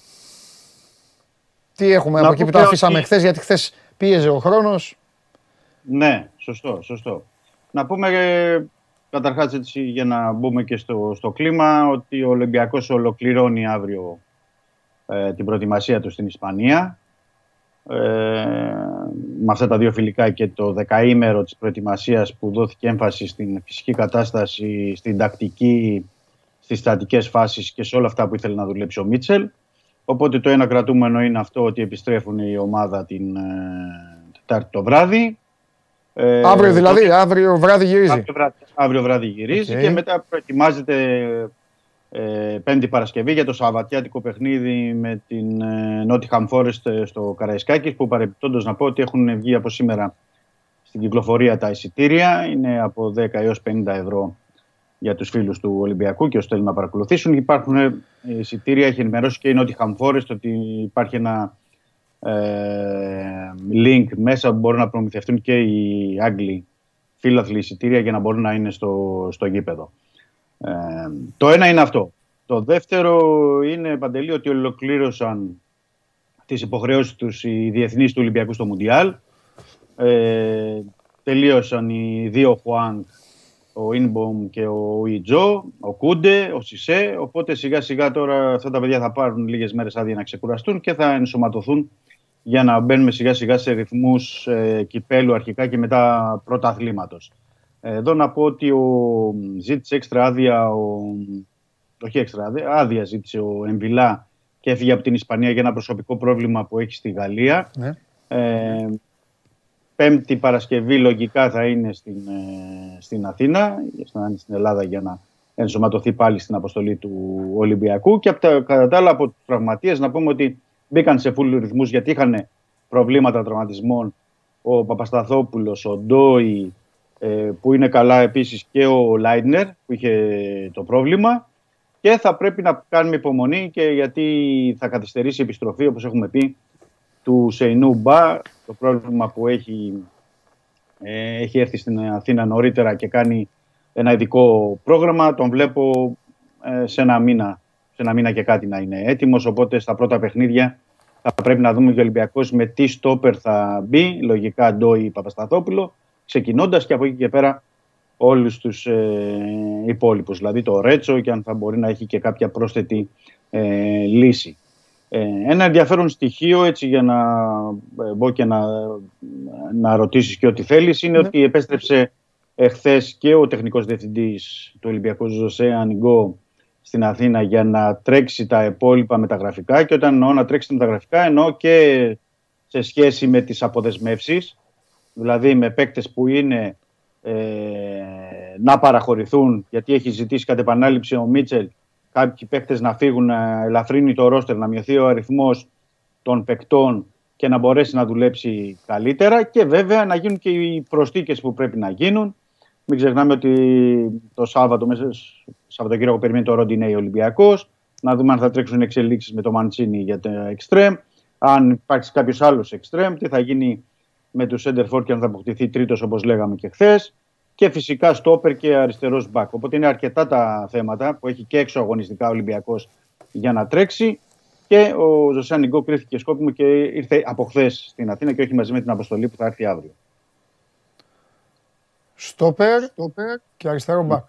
Τι έχουμε Να από εκεί πω που το και αφήσαμε ότι- χθες, γιατί χθες πίεζε ο χρόνος. Ναι, σωστό, σωστό. Να πούμε ε, καταρχάς έτσι για να μπούμε και στο, στο κλίμα ότι ο Ολυμπιακός ολοκληρώνει αύριο ε, την προετοιμασία του στην Ισπανία. Ε, με αυτά τα δύο φιλικά και το δεκαήμερο της προετοιμασίας που δόθηκε έμφαση στην φυσική κατάσταση, στην τακτική, στις στατικές φάσεις και σε όλα αυτά που ήθελε να δουλέψει ο Μίτσελ. Οπότε το ένα κρατούμενο είναι αυτό ότι επιστρέφουν η ομάδα την ε, Τετάρτη το βράδυ. Ε, αύριο δηλαδή, αύριο βράδυ γυρίζει. Αύριο βράδυ, αύριο βράδυ γυρίζει Οκ. και μετά προετοιμάζεται ε, Πέμπτη Παρασκευή για το Σαββατιάτικο παιχνίδι με την ε, Nottingham Forest ε, στο Καραϊσκάκης που παρεμπιπτόντως να πω ότι έχουν βγει από σήμερα στην κυκλοφορία τα εισιτήρια. Είναι από 10 έως 50 ευρώ για τους φίλους του Ολυμπιακού και όσοι θέλουν να παρακολουθήσουν. Υπάρχουν ε, εισιτήρια, έχει ενημερώσει και η Nottingham Forest ότι υπάρχει ένα ε, link μέσα που μπορούν να προμηθευτούν και οι Άγγλοι φίλαθλοι εισιτήρια για να μπορούν να είναι στο, στο γήπεδο. Ε, το ένα είναι αυτό. Το δεύτερο είναι, Παντελή, ότι ολοκλήρωσαν τις υποχρεώσεις τους οι διεθνείς του Ολυμπιακού στο Μουντιάλ. Ε, τελείωσαν οι δύο Χουάνγκ, ο Ινμπομ και ο Ιτζό, ο Κούντε, ο Σισε. Οπότε σιγά σιγά τώρα αυτά τα παιδιά θα πάρουν λίγες μέρες άδεια να ξεκουραστούν και θα ενσωματωθούν για να μπαίνουμε σιγά σιγά σε ρυθμούς ε, κυπέλου αρχικά και μετά πρωταθλήματος. Ε, Εδώ να πω ότι ο, ζήτησε έξτρα άδεια, ο, όχι έξτρα άδεια, άδεια ζήτησε ο Εμβιλά και έφυγε από την Ισπανία για ένα προσωπικό πρόβλημα που έχει στη Γαλλία. Ναι. Ε, πέμπτη Παρασκευή λογικά θα είναι στην, ε, στην Αθήνα, θα είναι στην Ελλάδα για να ενσωματωθεί πάλι στην αποστολή του Ολυμπιακού. Και από τα, κατά τα άλλα από τους τραυματίες να πούμε ότι μπήκαν σε φούλου ρυθμούς γιατί είχαν προβλήματα τραυματισμών ο Παπασταθόπουλος, ο Ντόι, ε, που είναι καλά επίσης και ο Λάιντνερ που είχε το πρόβλημα. Και θα πρέπει να κάνουμε υπομονή και γιατί θα καθυστερήσει η επιστροφή όπως έχουμε πει του Σεϊνού Μπα. Το πρόβλημα που έχει, ε, έχει έρθει στην Αθήνα νωρίτερα και κάνει ένα ειδικό πρόγραμμα. Τον βλέπω ε, σε, ένα μήνα, σε ένα μήνα και κάτι να είναι έτοιμος. Οπότε στα πρώτα παιχνίδια θα πρέπει να δούμε και ο Ολυμπιακός με τι στόπερ θα μπει. Λογικά Ντόι Παπασταθόπουλο ξεκινώντας και από εκεί και πέρα όλους τους ε, υπόλοιπους. Δηλαδή το Ρέτσο και αν θα μπορεί να έχει και κάποια πρόσθετη ε, λύση. Ε, ένα ενδιαφέρον στοιχείο, έτσι για να ε, μπω και να, να ρωτήσεις και ό,τι θέλεις, είναι Ναι. ότι επέστρεψε εχθές και ο τεχνικός διευθυντής του Ολυμπιακού Ζωσέ Ανιγκό στην Αθήνα για να τρέξει τα υπόλοιπα μεταγραφικά και όταν εννοώ να τρέξει τα μεταγραφικά εννοώ και σε σχέση με τις αποδεσμεύσεις, δηλαδή με παίκτες που είναι ε, να παραχωρηθούν, γιατί έχει ζητήσει κατ' επανάληψη ο Μίτσελ κάποιοι παίκτες να φύγουν, να ελαφρύνει το ρόστερ, να μειωθεί ο αριθμός των παικτών και να μπορέσει να δουλέψει καλύτερα και βέβαια να γίνουν και οι προστίκες που πρέπει να γίνουν. Μην ξεχνάμε ότι το Σάββατο, μέσα στο Σαββατοκύριακο περιμένει το Ροντινέι Ολυμπιακός, να δούμε αν θα τρέξουν εξελίξεις με το Μαντσίνη για το Extreme, αν υπάρξει κάποιος άλλος Extreme, τι θα γίνει με τους Σέντερφορ και αν θα αποκτηθεί τρίτος όπως λέγαμε και χθες. Και φυσικά στόπερ και αριστερός μπακ. Οπότε είναι αρκετά τα θέματα που έχει και έξω αγωνιστικά ο Ολυμπιακός για να τρέξει. Και ο Ζωσάν Νιγκό κρίθηκε σκόπιμο και ήρθε από χθες στην Αθήνα και όχι μαζί με την αποστολή που θα έρθει αύριο. Στόπερ και αριστερό μπακ.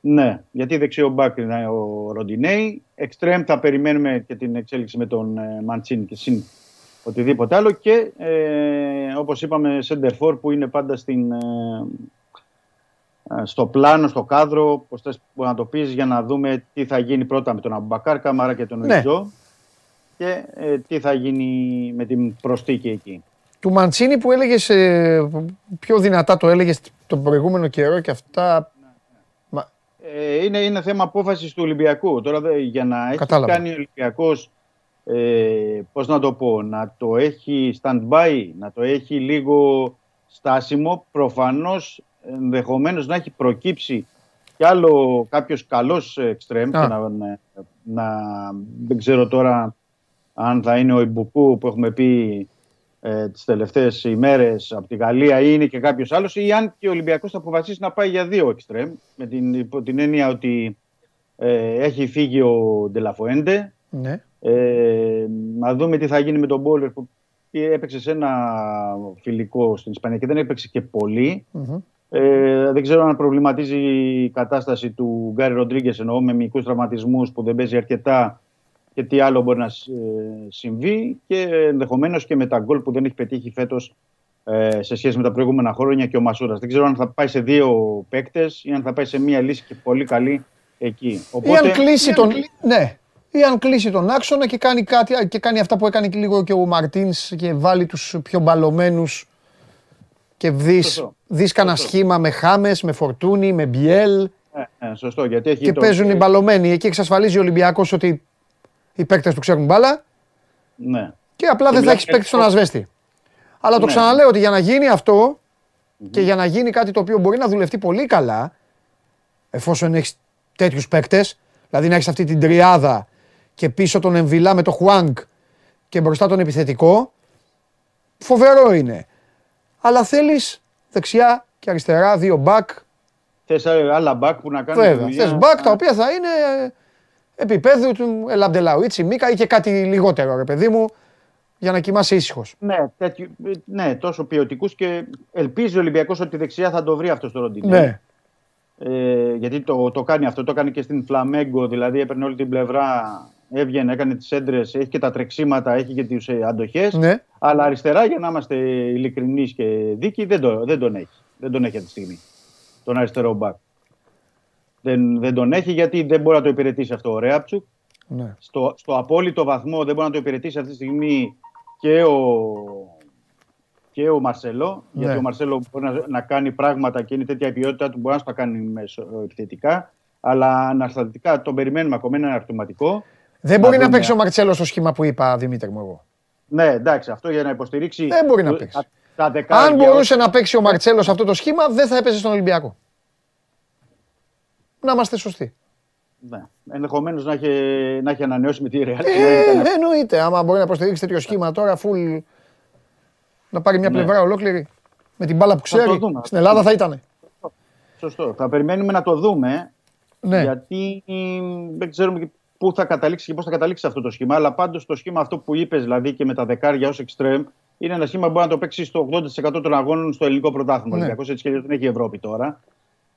Ναι, γιατί δεξιό μπακ είναι ο Ροντινέη. Εξτρέμ θα περιμένουμε και την εξέλιξη με τον ε, Μαντσίνη και συν οτιδήποτε άλλο. Και ε, όπως είπαμε, Σέντερφορ που είναι πάντα στην, ε, ε, στο πλάνο, στο κάδρο, πώς θες να το πεις, για να δούμε τι θα γίνει πρώτα με τον Αμπακάρ Καμάρα και τον Ναι. Ιτζό και ε, τι θα γίνει με την προστίκη εκεί. Του Μαντσίνη που έλεγες πιο δυνατά το έλεγες τον προηγούμενο καιρό και αυτά. Μα, Ε, είναι, είναι θέμα απόφασης του Ολυμπιακού. Τώρα δε- για να έχει Κατάλαβα. κάνει ο Ολυμπιακός, ε, πώς να το πω, να το έχει stand-by, να το έχει λίγο στάσιμο, προφανώς ενδεχομένως να έχει προκύψει κι άλλο κάποιος καλός εξτρέμ Α. και να, να, να- δεν ξέρω τώρα αν θα είναι ο Ιμπουκού που έχουμε πει ε, τις τελευταίες ημέρες από τη Γαλλία ή είναι και κάποιος άλλος ή αν και ο Ολυμπιακός θα αποφασίσει να πάει για δύο εξτρέμ με την, υπό την έννοια ότι ε, έχει φύγει ο Ντελαφοέντε ναι. Ε, να δούμε τι θα γίνει με τον Μπόλερ που έπαιξε σε ένα φιλικό στην Ισπανία και δεν έπαιξε και πολύ. Μμμ. Ε, δεν ξέρω αν προβληματίζει η κατάσταση του Γκάρι Ροντρίγκες εννοώ με μικρού τραυματισμούς που δεν παίζει αρκετά και τι άλλο μπορεί να ε, συμβεί και ενδεχομένως και με τα γκολ που δεν έχει πετύχει φέτος ε, σε σχέση με τα προηγούμενα χρόνια και ο Μασούρας. Δεν ξέρω αν θα πάει σε δύο παίκτες ή αν θα πάει σε μία λύση και πολύ καλή εκεί. Ή αν κλείσει τον. Ναι. Ή αν κλείσει τον άξονα και κάνει, κάτι, και κάνει αυτά που έκανε και λίγο και ο Μαρτίνς και βάλει τους πιο μπαλωμένους και δεις Σωστό. δεις κανένα Σωστό. σχήμα με Χάμες, με Φορτούνη, με Μπιέλ Ε, ε, σωστό, γιατί έχει και το- παίζουν οι μπαλωμένοι. Εκεί εξασφαλίζει ο Ολυμπιακός ότι οι παίκτες του ξέρουν μπάλα Ναι. και απλά δεν θα μιλάμε έχεις για παίκτη στον το- ασβέστη. Αλλά το Ναι. ξαναλέω ότι για να γίνει αυτό και για να γίνει κάτι το οποίο μπορεί να δουλευτεί πολύ καλά, εφόσον έχεις τέτοιους παίκτες, δηλαδή να έχεις αυτή την τριάδα και πίσω τον Εμβιλά με το Χουάνκ και μπροστά τον επιθετικό, φοβερό είναι. Αλλά θέλεις δεξιά και αριστερά δύο μπακ. Θες άλλα μπακ που να κάνουν τη Βέβαια. δουλειά. Θε μπακ τα οποία θα είναι επίπεδου του Ελαμπτελαουίτσι, Μίκα ή και κάτι λιγότερο, ρε παιδί μου, για να κοιμάσαι ήσυχος. Ναι, τέτοιου, ναι, τόσο ποιοτικούς και ελπίζει ο Ολυμπιακός ότι δεξιά θα το βρει αυτός στο Ροντινέ. Ναι. Ε, γιατί το, το κάνει αυτό, το κάνει και στην Φλαμέγκο, δηλαδή έπαιρνε όλη την πλευρά, έβγαινε, έκανε τις έντρες, έχει και τα τρεξίματα, έχει και τις ε, αντοχές. ναι. Αλλά αριστερά, για να είμαστε ειλικρινείς και δίκοι, δεν, το, δεν τον έχει. Δεν τον έχει αυτή τη στιγμή. Τον αριστερό μπακ. Δεν, δεν τον έχει γιατί δεν μπορεί να το υπηρετήσει αυτό ο Ρέαπτσουκ. ναι. Στο, στο απόλυτο βαθμό δεν μπορεί να το υπηρετήσει αυτή τη στιγμή και ο, και ο Μαρσελό. Ναι. Γιατί ο Μαρσέλο μπορεί να, να κάνει πράγματα και είναι τέτοια η ποιότητα του, μπορεί να στα κάνει μέσω, επιθετικά. Αλλά αναστατικά τον περιμένουμε ακόμα, είναι ερωτηματικό. Δεν μπορεί να δούμε. παίξει ο Μαρτσέλο στο σχήμα που είπα, Δημήτρη μου εγώ. Ναι, εντάξει, αυτό για να υποστηρίξει. Δεν μπορεί να το- παίξει. τα- Τα δεκάρια, Αν μπορούσε να παίξει ο Μαρτσέλο σε αυτό το σχήμα, δεν θα έπαιζε στον Ολυμπιακό. Να είμαστε σωστοί. Ναι. Ενδεχομένως να, έχει, να έχει ανανεώσει με τη Real. Ε, εννοείται. Άμα μπορεί να υποστηρίξει τέτοιο σχήμα τώρα, full. Να πάρει μια Ναι. πλευρά ολόκληρη. Με την μπάλα που Θα το ξέρει. δούμε. Στην Ελλάδα θα ήταν. Σωστό. Θα περιμένουμε να το δούμε. Ναι. Γιατί δεν ξέρουμε και πού θα καταλήξει και πώς θα καταλήξει αυτό το σχήμα. Αλλά πάντως το σχήμα αυτό που είπες, δηλαδή και με τα δεκάρια ως extreme, είναι ένα σχήμα που μπορεί να το παίξει στο 80% των αγώνων στο ελληνικό πρωτάθλημα. Ναι. Ο Ολυμπιακός έτσι και αλλιώς δεν έχει η Ευρώπη τώρα.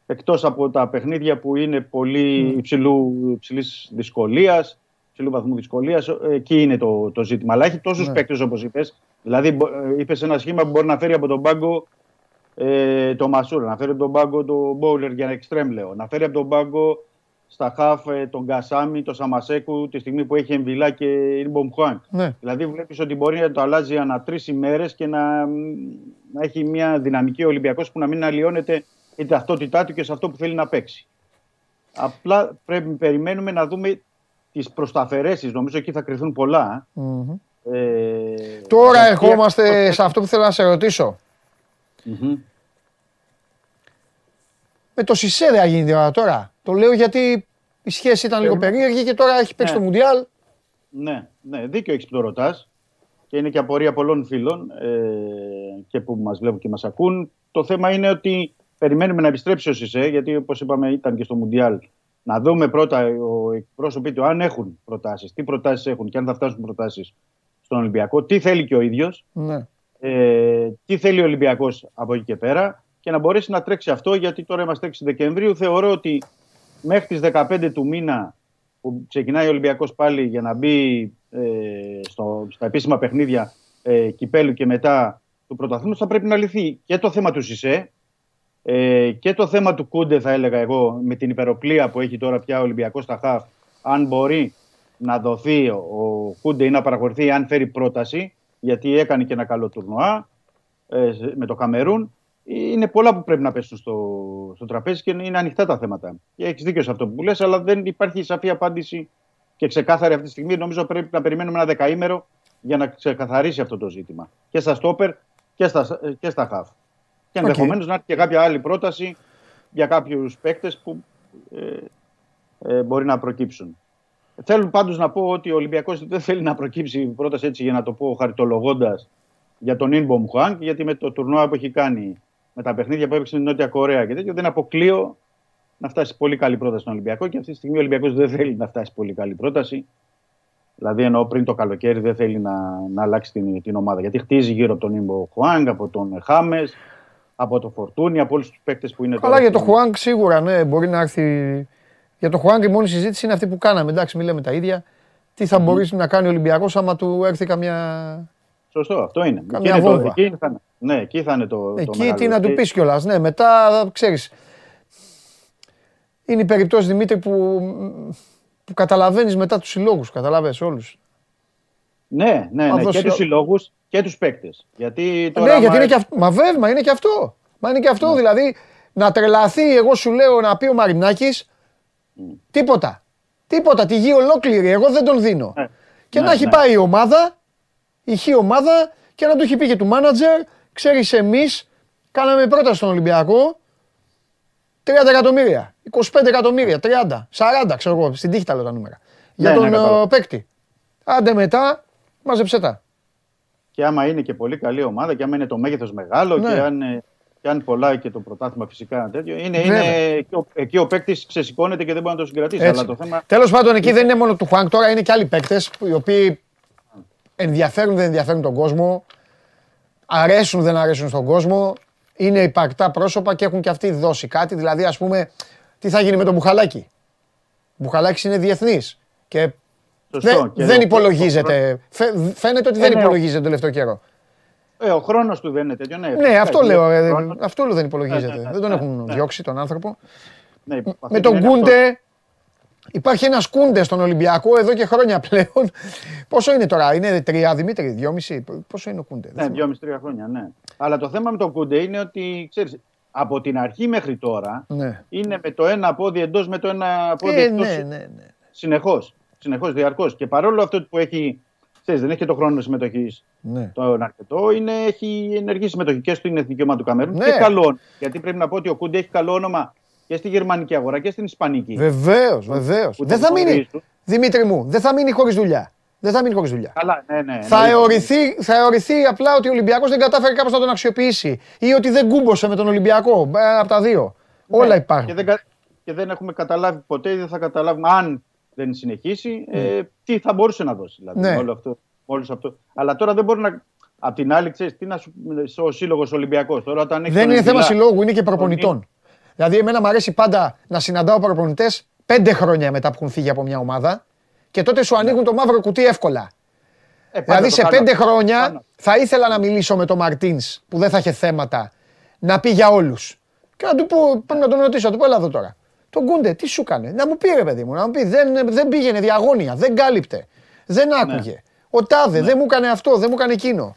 Εκτός από τα παιχνίδια που είναι πολύ Ναι. υψηλού, υψηλής δυσκολίας, ψηλού βαθμού δυσκολίας. Εκεί είναι το, το ζήτημα. Αλλά έχει τόσους Ναι. παίκτες όπως είπες. Δηλαδή, είπες ένα σχήμα που μπορεί να φέρει από τον πάγκο ε, το Μασούρα, να φέρει από τον πάγκο το Μπόουλερ για εξτρέμ λέω, να φέρει από τον πάγκο στα χαφ ε, τον Γκασάμι, τον Σαμασέκου, τη στιγμή που έχει Εμβιλά και Ινμπομ Χουάνκ. Ναι. Δηλαδή, βλέπεις ότι μπορεί να το αλλάζει ανά τρεις ημέρες και να, να έχει μια δυναμική Ολυμπιακός που να μην αλλοιώνεται η ταυτότητά του και σε αυτό που θέλει να παίξει. Απλά πρέπει να περιμένουμε να δούμε τις προσταφαιρέσει. Νομίζω εκεί θα κρυθούν πολλά. Μμμ. Ε, Τώρα γιατί- ερχόμαστε σε αυτό που θέλω να σε ρωτήσω. Μμμ. Με το Σισε δεν γίνει τώρα, τώρα. Το λέω γιατί η σχέση ήταν λίγο περίεργη και τώρα έχει παίξει Ναι. το Μουντιάλ. Ναι, ναι, δίκιο έχεις που το ρωτάς. Και είναι και απορία πολλών φίλων ε, και που μας βλέπουν και μας ακούν. Το θέμα είναι ότι περιμένουμε να επιστρέψει ο ΣΥΣΕ, γιατί όπως είπαμε ήταν και στο Μουντιάλ. Να δούμε πρώτα ο εκπρόσωποι του αν έχουν προτάσεις, τι προτάσεις έχουν και αν θα φτάσουν προτάσεις στον Ολυμπιακό, τι θέλει και ο ίδιος, Ναι. ε, τι θέλει ο Ολυμπιακός από εκεί και πέρα και να μπορέσει να τρέξει αυτό, γιατί τώρα είμαστε 6 Δεκεμβρίου. Θεωρώ ότι μέχρι τις 15 του μήνα που ξεκινάει ο Ολυμπιακός πάλι για να μπει ε, στο, στα επίσημα παιχνίδια ε, κυπέλου και μετά του πρωταθλήματος, θα πρέπει να λυθεί και το θέμα του ΣΥΣΕ ε, και το θέμα του Κούντε, θα έλεγα εγώ, με την υπεροπλία που έχει τώρα πια ο Ολυμπιακός στα ΧΑΦ, αν μπορεί να δοθεί ο Κούντε ή να παραχωρηθεί, αν φέρει πρόταση, γιατί έκανε και ένα καλό τουρνουά ε, με το Καμερούν. Είναι πολλά που πρέπει να πέσουν στο, στο τραπέζι και είναι ανοιχτά τα θέματα. Και έχεις δίκιο σε αυτό που λες, αλλά δεν υπάρχει σαφής απάντηση και ξεκάθαρη αυτή τη στιγμή. Νομίζω πρέπει να περιμένουμε ένα δεκαήμερο για να ξεκαθαρίσει αυτό το ζήτημα. Και στα στόπερ και στα, και στα χαφ. Και Οκ. ενδεχομένως να έρθει και κάποια άλλη πρόταση για κάποιους παίκτες που ε, ε, μπορεί να προκύψουν. Θέλω πάντως να πω ότι ο Ολυμπιακός δεν θέλει να προκύψει πρόταση έτσι για να το πω χαριτολογώντας για τον Ινμπομ Χουάνκ, γιατί με το τουρνουά που έχει κάνει, με τα παιχνίδια που έπαιξε στην Νότια Κορέα και τέτοιο, δεν αποκλείω να φτάσει πολύ καλή πρόταση στον Ολυμπιακό και αυτή τη στιγμή ο Ολυμπιακός δεν θέλει να φτάσει πολύ καλή πρόταση. Δηλαδή, εννοώ πριν το καλοκαίρι δεν θέλει να, να αλλάξει την, την ομάδα. Γιατί χτίζει γύρω από τον Ινμπο Χουάνκ, από τον Χάμες, από το Φορτούνι, από όλους τους παίκτες που είναι Καλά για το στην- Χουάνκ σίγουρα, ναι, μπορεί να έρθει. Για το Χουάνκ η μόνη συζήτηση είναι αυτή που κάναμε. Εντάξει, μην λέμε τα ίδια. Τι θα μπορέσει να κάνει ο Ολυμπιακός άμα του έρθει καμιά. Σωστό, αυτό είναι. Καμιά Εκεί είναι το- βόμβα. εκεί θα είναι. Ναι, εκεί θα είναι το. το Εκεί μεγάλο. τι να του Και- πεις κιόλας. Ναι, μετά ξέρεις. Είναι η περιπτώση Δημήτρη που, που καταλαβαίνεις μετά τους συλλόγους. Καταλαβαίνει όλους. Ναι, ναι, Μα ναι. δώσει και τους ο- συλλόγους και τους παίκτες. Γιατί τώρα. Ναι, γιατί άμα- είναι και αυτό. Μα βέβαια, μα είναι και αυτό. Μα είναι και Ναι. αυτό. Δηλαδή να τρελαθεί, εγώ σου λέω να πει ο Μαρινάκης. Τίποτα. Τίποτα. Τη γη ολόκληρη. Εγώ δεν τον δίνω. Ναι. Και Ναι, να έχει ναι. πάει η ομάδα, η χή ομάδα και να του έχει πει και του μάνατζερ, ξέρεις εμείς, κάναμε πρόταση στον Ολυμπιακό 30 εκατομμύρια, 25 εκατομμύρια, 30, 40, ξέρω εγώ, στην τύχη τα λέω τα νούμερα. Για Ναι, τον ναι, κατάλαβα. ε, παίκτη. Άντε μετά, μάζεψε τα. Και άμα είναι και πολύ καλή ομάδα και άμα είναι το μέγεθος μεγάλο Ναι. και αν, ε, και αν πολλά και το πρωτάθλημα φυσικά τέτοιο. Είναι, Βέβαια. είναι, εκεί ο, εκεί ο παίκτης ξεσηκώνεται και δεν μπορεί να το συγκρατήσει. Έτσι. Αλλά το θέμα. Τέλος πάντων, εκεί δεν είναι μόνο του Χουάνκ, τώρα είναι και άλλοι παίκτες οι οποίοι ενδιαφέρουν, δεν ενδιαφέρουν τον κόσμο, αρέσουν, δεν αρέσουν στον κόσμο, είναι υπαρκτά πρόσωπα και έχουν και αυτοί δώσει κάτι. Δηλαδή, ας πούμε, τι θα γίνει με τον Μπουχαλάκη; Ο Μπουχαλάκης είναι διεθνής και Σωστό. δεν, Και δεν ο- υπολογίζεται. Φαι- Φαίνεται ότι Ε, δεν ναι, ο- υπολογίζεται τον τελευταίο καιρό. Ε, ο χρόνος του δεν είναι τέτοιο. Ναι, Ναι, φυσικά, αυτό έχει λέω. ε, χρόνος. Αυτό λέω δεν υπολογίζεται. Ναι, ναι, ναι, Δεν τον ναι, έχουν ναι. διώξει τον άνθρωπο. Ναι, υπ' αυτή Με την τον έννοια αυτό- Κούντε, υπάρχει ένας Κούντες στον Ολυμπιακό εδώ και χρόνια πλέον. Πόσο είναι τώρα, είναι τρία Δημήτρη, δυόμιση; Πόσο είναι ο Κούντες; δεν Ναι, θυμάμαι. δυόμιση-τρία χρόνια, ναι. Αλλά το θέμα με τον Κούντε είναι ότι ξέρεις, από την αρχή μέχρι τώρα Ναι. είναι με το ένα πόδι εντός με το ένα πόδι Ε, εκτός. ναι, ναι, ναι. Συνεχώς. Συνεχώς, διαρκώς. Και παρόλο αυτό που έχει. Ξέρεις, δεν έχει και το χρόνο συμμετοχής ναι. τον αρκετό, είναι, έχει ενεργή συμμετοχή και στην εθνική ομάδα του Καμερούν Ναι. και καλό. όνομα. Γιατί πρέπει να πω ότι ο Κούντε έχει καλό όνομα και στη γερμανική αγορά και στην ισπανική. Βεβαίως, βεβαίως. Που Δεν τον θα μείνει, γνωρίζουν. Δημήτρη μου, δεν θα μείνει χωρίς δουλειά. Δεν θα μείνει χωρίς δουλειά. Καλά, ναι, ναι. Θα εννοείται. αιωρηθεί, θα αιωρηθεί απλά ότι ο Ολυμπιακός δεν κατάφερε κάπως να τον αξιοποιήσει ή ότι δεν κούμπωσε με τον Ολυμπιακό. Ε, Από τα δύο. Όλα Ναι. υπάρχουν. Και δεν, κα- και δεν έχουμε καταλάβει ποτέ, δεν θα καταλάβουμε αν δεν συνεχίσει, ε, τι θα μπορούσε να δώσει. Δηλαδή, Ναι. με όλο αυτό, με όλος αυτό. Αλλά τώρα δεν μπορεί να. Απ' την άλλη, ξέρεις, τι να σου ο σύλλογος Ολυμπιακός. Τώρα, όταν έχεις Δεν τον είναι θέμα Εμβιλά- συλλόγου, είναι και προπονητών. Δηλαδή, εμένα μου αρέσει πάντα να συναντάω προπονητέ πέντε χρόνια μετά που έχουν φύγει από μια ομάδα Και τότε σου ανοίγουν το μαύρο κουτί εύκολα. Ε, πάντα Δηλαδή το σε κάνω. πέντε χρόνια Κάνω. θα ήθελα να μιλήσω με τον Μαρτίνς που δεν θα είχε θέματα να πει για όλους. Και να του πω, πρέπει να τον ρωτήσω, να του πω, έλα εδώ τώρα. Τον Γκούντε, τι σου έκανε. Να μου πει ρε παιδί μου, να μου πει, δεν, δεν πήγαινε διαγώνια, δεν κάλυπτε, δεν Ναι. άκουγε. Ο Τάδε δεν μου έκανε αυτό, δεν μου έκανε εκείνο.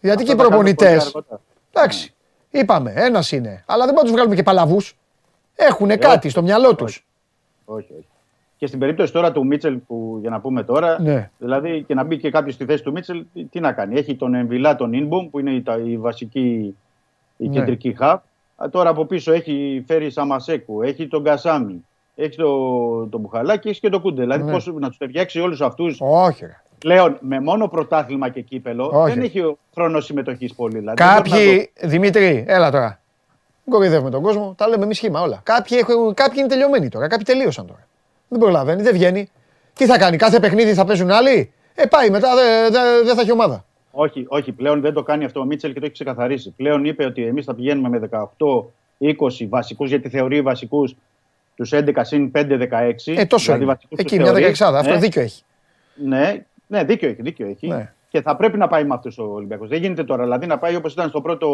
Γιατί και οι Αυτό τα κάνω πολύ προπονητέ. αργότερα. Εντάξει, είπαμε, ένας είναι. Αλλά δεν μπορούμε να τους βγάλουμε και παλαβούς. Έχουν κάτι όχι. στο μυαλό τους. Όχι. Όχι, όχι. Και στην περίπτωση τώρα του Μίτσελ, που για να πούμε τώρα, Ναι. δηλαδή και να μπει και κάποιος στη θέση του Μίτσελ, τι, τι να κάνει. Έχει τον Εμβιλά, τον Ινμπομ, που είναι η, τα- η βασική, η Ναι. κεντρική χαπ. Α, Τώρα από πίσω έχει φέρει Σαμασέκου, έχει τον Κασάμι, έχει τον το Μπουχαλά και έχει και τον Κούντε. Δηλαδή, Ναι. πώς να τους ταιριάξει όλους αυτούς Όχι, ρε. Πλέον με μόνο πρωτάθλημα και κύπελο, Όχι. δεν έχει ο χρόνο συμμετοχής πολύ. Δηλαδή, δεν μπορείς να Κάποιοι, Δημήτρη, έλα τώρα. Δεν κοροϊδεύουμε τον κόσμο, τα λέμε εμείς σχήμα όλα. Κάποιοι, έχουν, κάποιοι είναι τελειωμένοι τώρα, κάποιοι τελείωσαν τώρα. Δεν προλαβαίνει, δεν βγαίνει. Τι θα κάνει, κάθε παιχνίδι θα παίζουν άλλοι; Ε, πάει μετά, δεν δε, δεν θα έχει ομάδα. Όχι, όχι, πλέον δεν το κάνει αυτό ο Μίτσελ και το έχει ξεκαθαρίσει. Πλέον είπε ότι εμείς θα πηγαίνουμε με 18-20 βασικούς, γιατί θεωρεί βασικούς τους 11 συν 5-16. Ε, τόσο είναι. βασικούς Εκεί τους μια θεωρεί. δεκαεξάδα, αυτό Ναι, δίκιο έχει. Ναι, ναι, δίκιο έχει. Δίκιο έχει. Ναι. Και θα πρέπει να πάει με αυτούς ο Ολυμπιακός. Δεν γίνεται τώρα. Δηλαδή να πάει όπως ήταν στο πρώτο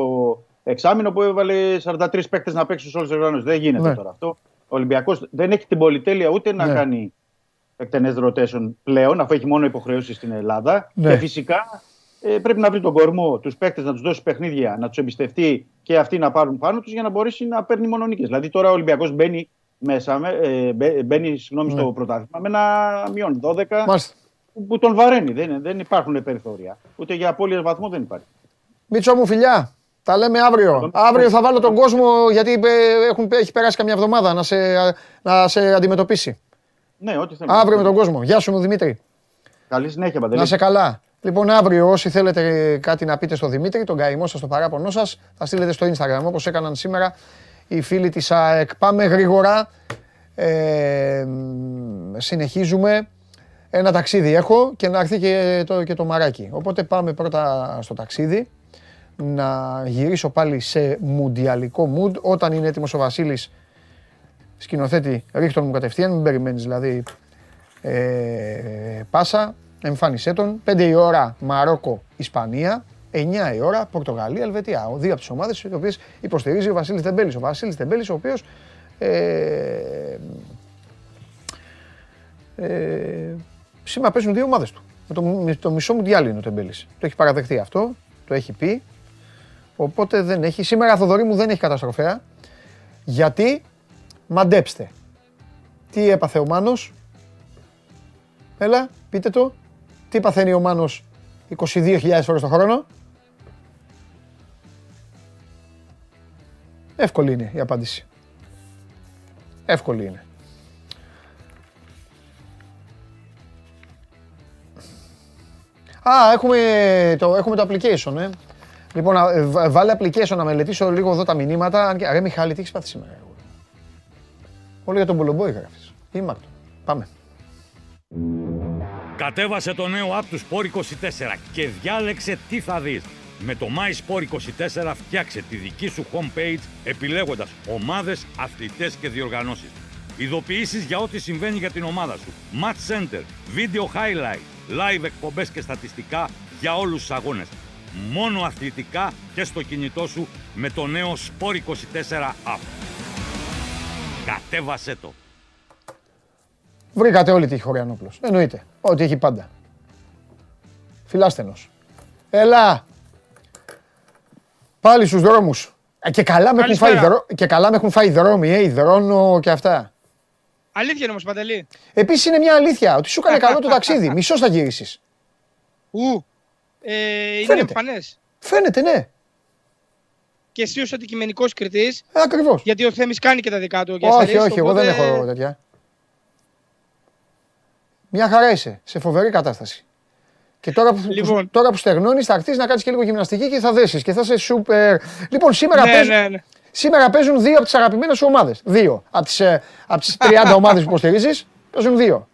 εξάμεινο που έβαλε 43 παίκτες να παίξουν σε όλου του οργανώσεις. Δεν γίνεται Ναι. τώρα αυτό. Ο Ολυμπιακός δεν έχει την πολυτέλεια ούτε να Ναι. κάνει εκτενές rotation πλέον, αφού έχει μόνο υποχρεώσεις στην Ελλάδα. Ναι. Και φυσικά ε, πρέπει να βρει τον κορμό τους παίκτες, να τους δώσει παιχνίδια, να τους εμπιστευτεί και αυτοί να πάρουν πάνω τους για να μπορέσει να παίρνει μόνο νίκες. Δηλαδή τώρα ο Ολυμπιακός μπαίνει μέσα, με, ε, μπε- μπαίνει συγγνώμη, Ναι. στο πρωτάθλημα με ένα μείον 12 Μάλιστα. Που, που τον βαραίνει. Δεν, δεν υπάρχουν περιθώρια. Ούτε για απώλεια βαθμό δεν υπάρχει. Μίτσο μου, φιλιά. Τα λέμε αύριο. Αύριο θα βάλω τον κόσμο γιατί ε, έχουν, έχει περάσει καμιά εβδομάδα να σε, να σε αντιμετωπίσει. Ναι, ό,τι θέλεις. Αύριο με τον κόσμο. Γεια σου, Δημήτρη. Καλή συνέχεια, Παντελή. Να σε καλά. Λοιπόν, αύριο όσοι θέλετε κάτι να πείτε στο Δημήτρη, τον καημό σας, το παράπονό σας, θα στείλετε στο Instagram όπως έκαναν σήμερα οι φίλοι της ΑΕΚ. Πάμε γρήγορα. Ε, μ, συνεχίζουμε. Ένα ταξίδι έχω και να έρθει και το, και το μαράκι. Οπότε πάμε πρώτα στο ταξίδι. Να γυρίσω πάλι σε μουντιαλικό mood. Όταν είναι έτοιμος ο Βασίλης, σκηνοθέτη, ρίχτον μου κατευθείαν. Μην περιμένεις δηλαδή ε, πάσα, εμφάνισέ τον. 5 η ώρα Μαρόκο, Ισπανία. 9 η ώρα Πορτογαλία, Ελβετία. Ο δύο από τις ομάδες οι οποίες υποστηρίζει ο Βασίλης Τεμπέλης. Ο Βασίλης Τεμπέλης, ο οποίος. Ε, ε, σήμερα παίζουν δύο ομάδες του. Με το, με το μισό μου διάλειμμα είναι ο Τεμπέλης. Το έχει παραδεχτεί αυτό, το έχει πει. Οπότε δεν έχει. Σήμερα Θοδωρή μου δεν έχει καταστροφέα. Γιατί, μαντέψτε, τι έπαθε ο Μάνος, Έλα, πείτε το. Τι παθαίνει ο Μάνος 22.000 φορές το χρόνο; Εύκολη είναι η απάντηση. Εύκολη είναι. Α, έχουμε το, έχουμε το application, ε. Λοιπόν, α, ε, βα- βάλε application να μελετήσω λίγο εδώ τα μηνύματα. Αν και, ρε Μιχάλη, τι έχεις πάθει σήμερα. εγώ. Όλο για τον Πολομπόη γράφεις. Ήμαρτο. Πάμε. Κατέβασε το νέο app του Sport 24 και διάλεξε τι θα δεις. Με το My Sport 24 φτιάξε τη δική σου homepage επιλέγοντας ομάδες, αθλητές και διοργανώσεις. Ειδοποιήσεις για ό,τι συμβαίνει για την ομάδα σου. Match Center, Video Highlight, Live εκπομπές και στατιστικά για όλους τους αγώνες. Μόνο αθλητικά και στο κινητό σου με το νέο Sport 24 app. Κατέβασέ το. Βρήκατε όλοι τι έχει Χωριανόπουλος. Εννοείται. Ό,τι έχει πάντα. Φιλάστενος. Έλα. Πάλι στους δρόμους. Ε, Και καλά, με έχουν φάει, Καλησπέρα. δρό... και καλά με έχουν φάει δρόμοι, ε, υδρώνω και αυτά. Αλήθεια είναι όμως, Παντελή. Επίσης είναι μια αλήθεια ότι σου έκανε καλό το ταξίδι. Μισός θα γυρίσεις. Ου. Ε, είναι Φαίνεται. εμφανές. Φαίνεται, ναι. Και εσύ ως αντικειμενικός κριτής, Ε, ακριβώς. γιατί ο Θέμης κάνει και τα δικά του. και όχι, αστερίσει, όχι, εγώ δεν οπότε- έχω τέτοια. Μια χαρά είσαι. Σε φοβερή κατάσταση. Και τώρα που, Λοιπόν. τώρα που στεγνώνεις θα έρθεις να κάνεις και λίγο γυμναστική και θα δέσεις και θα είσαι σούπερ. Λοιπόν, σήμερα Ναι, παίζουν, ναι, ναι. Σήμερα παίζουν δύο από τις αγαπημένες σου ομάδες. Δύο. Από τις από τις 30 ομάδες που υποστηρίζεις, παίζουν δύο.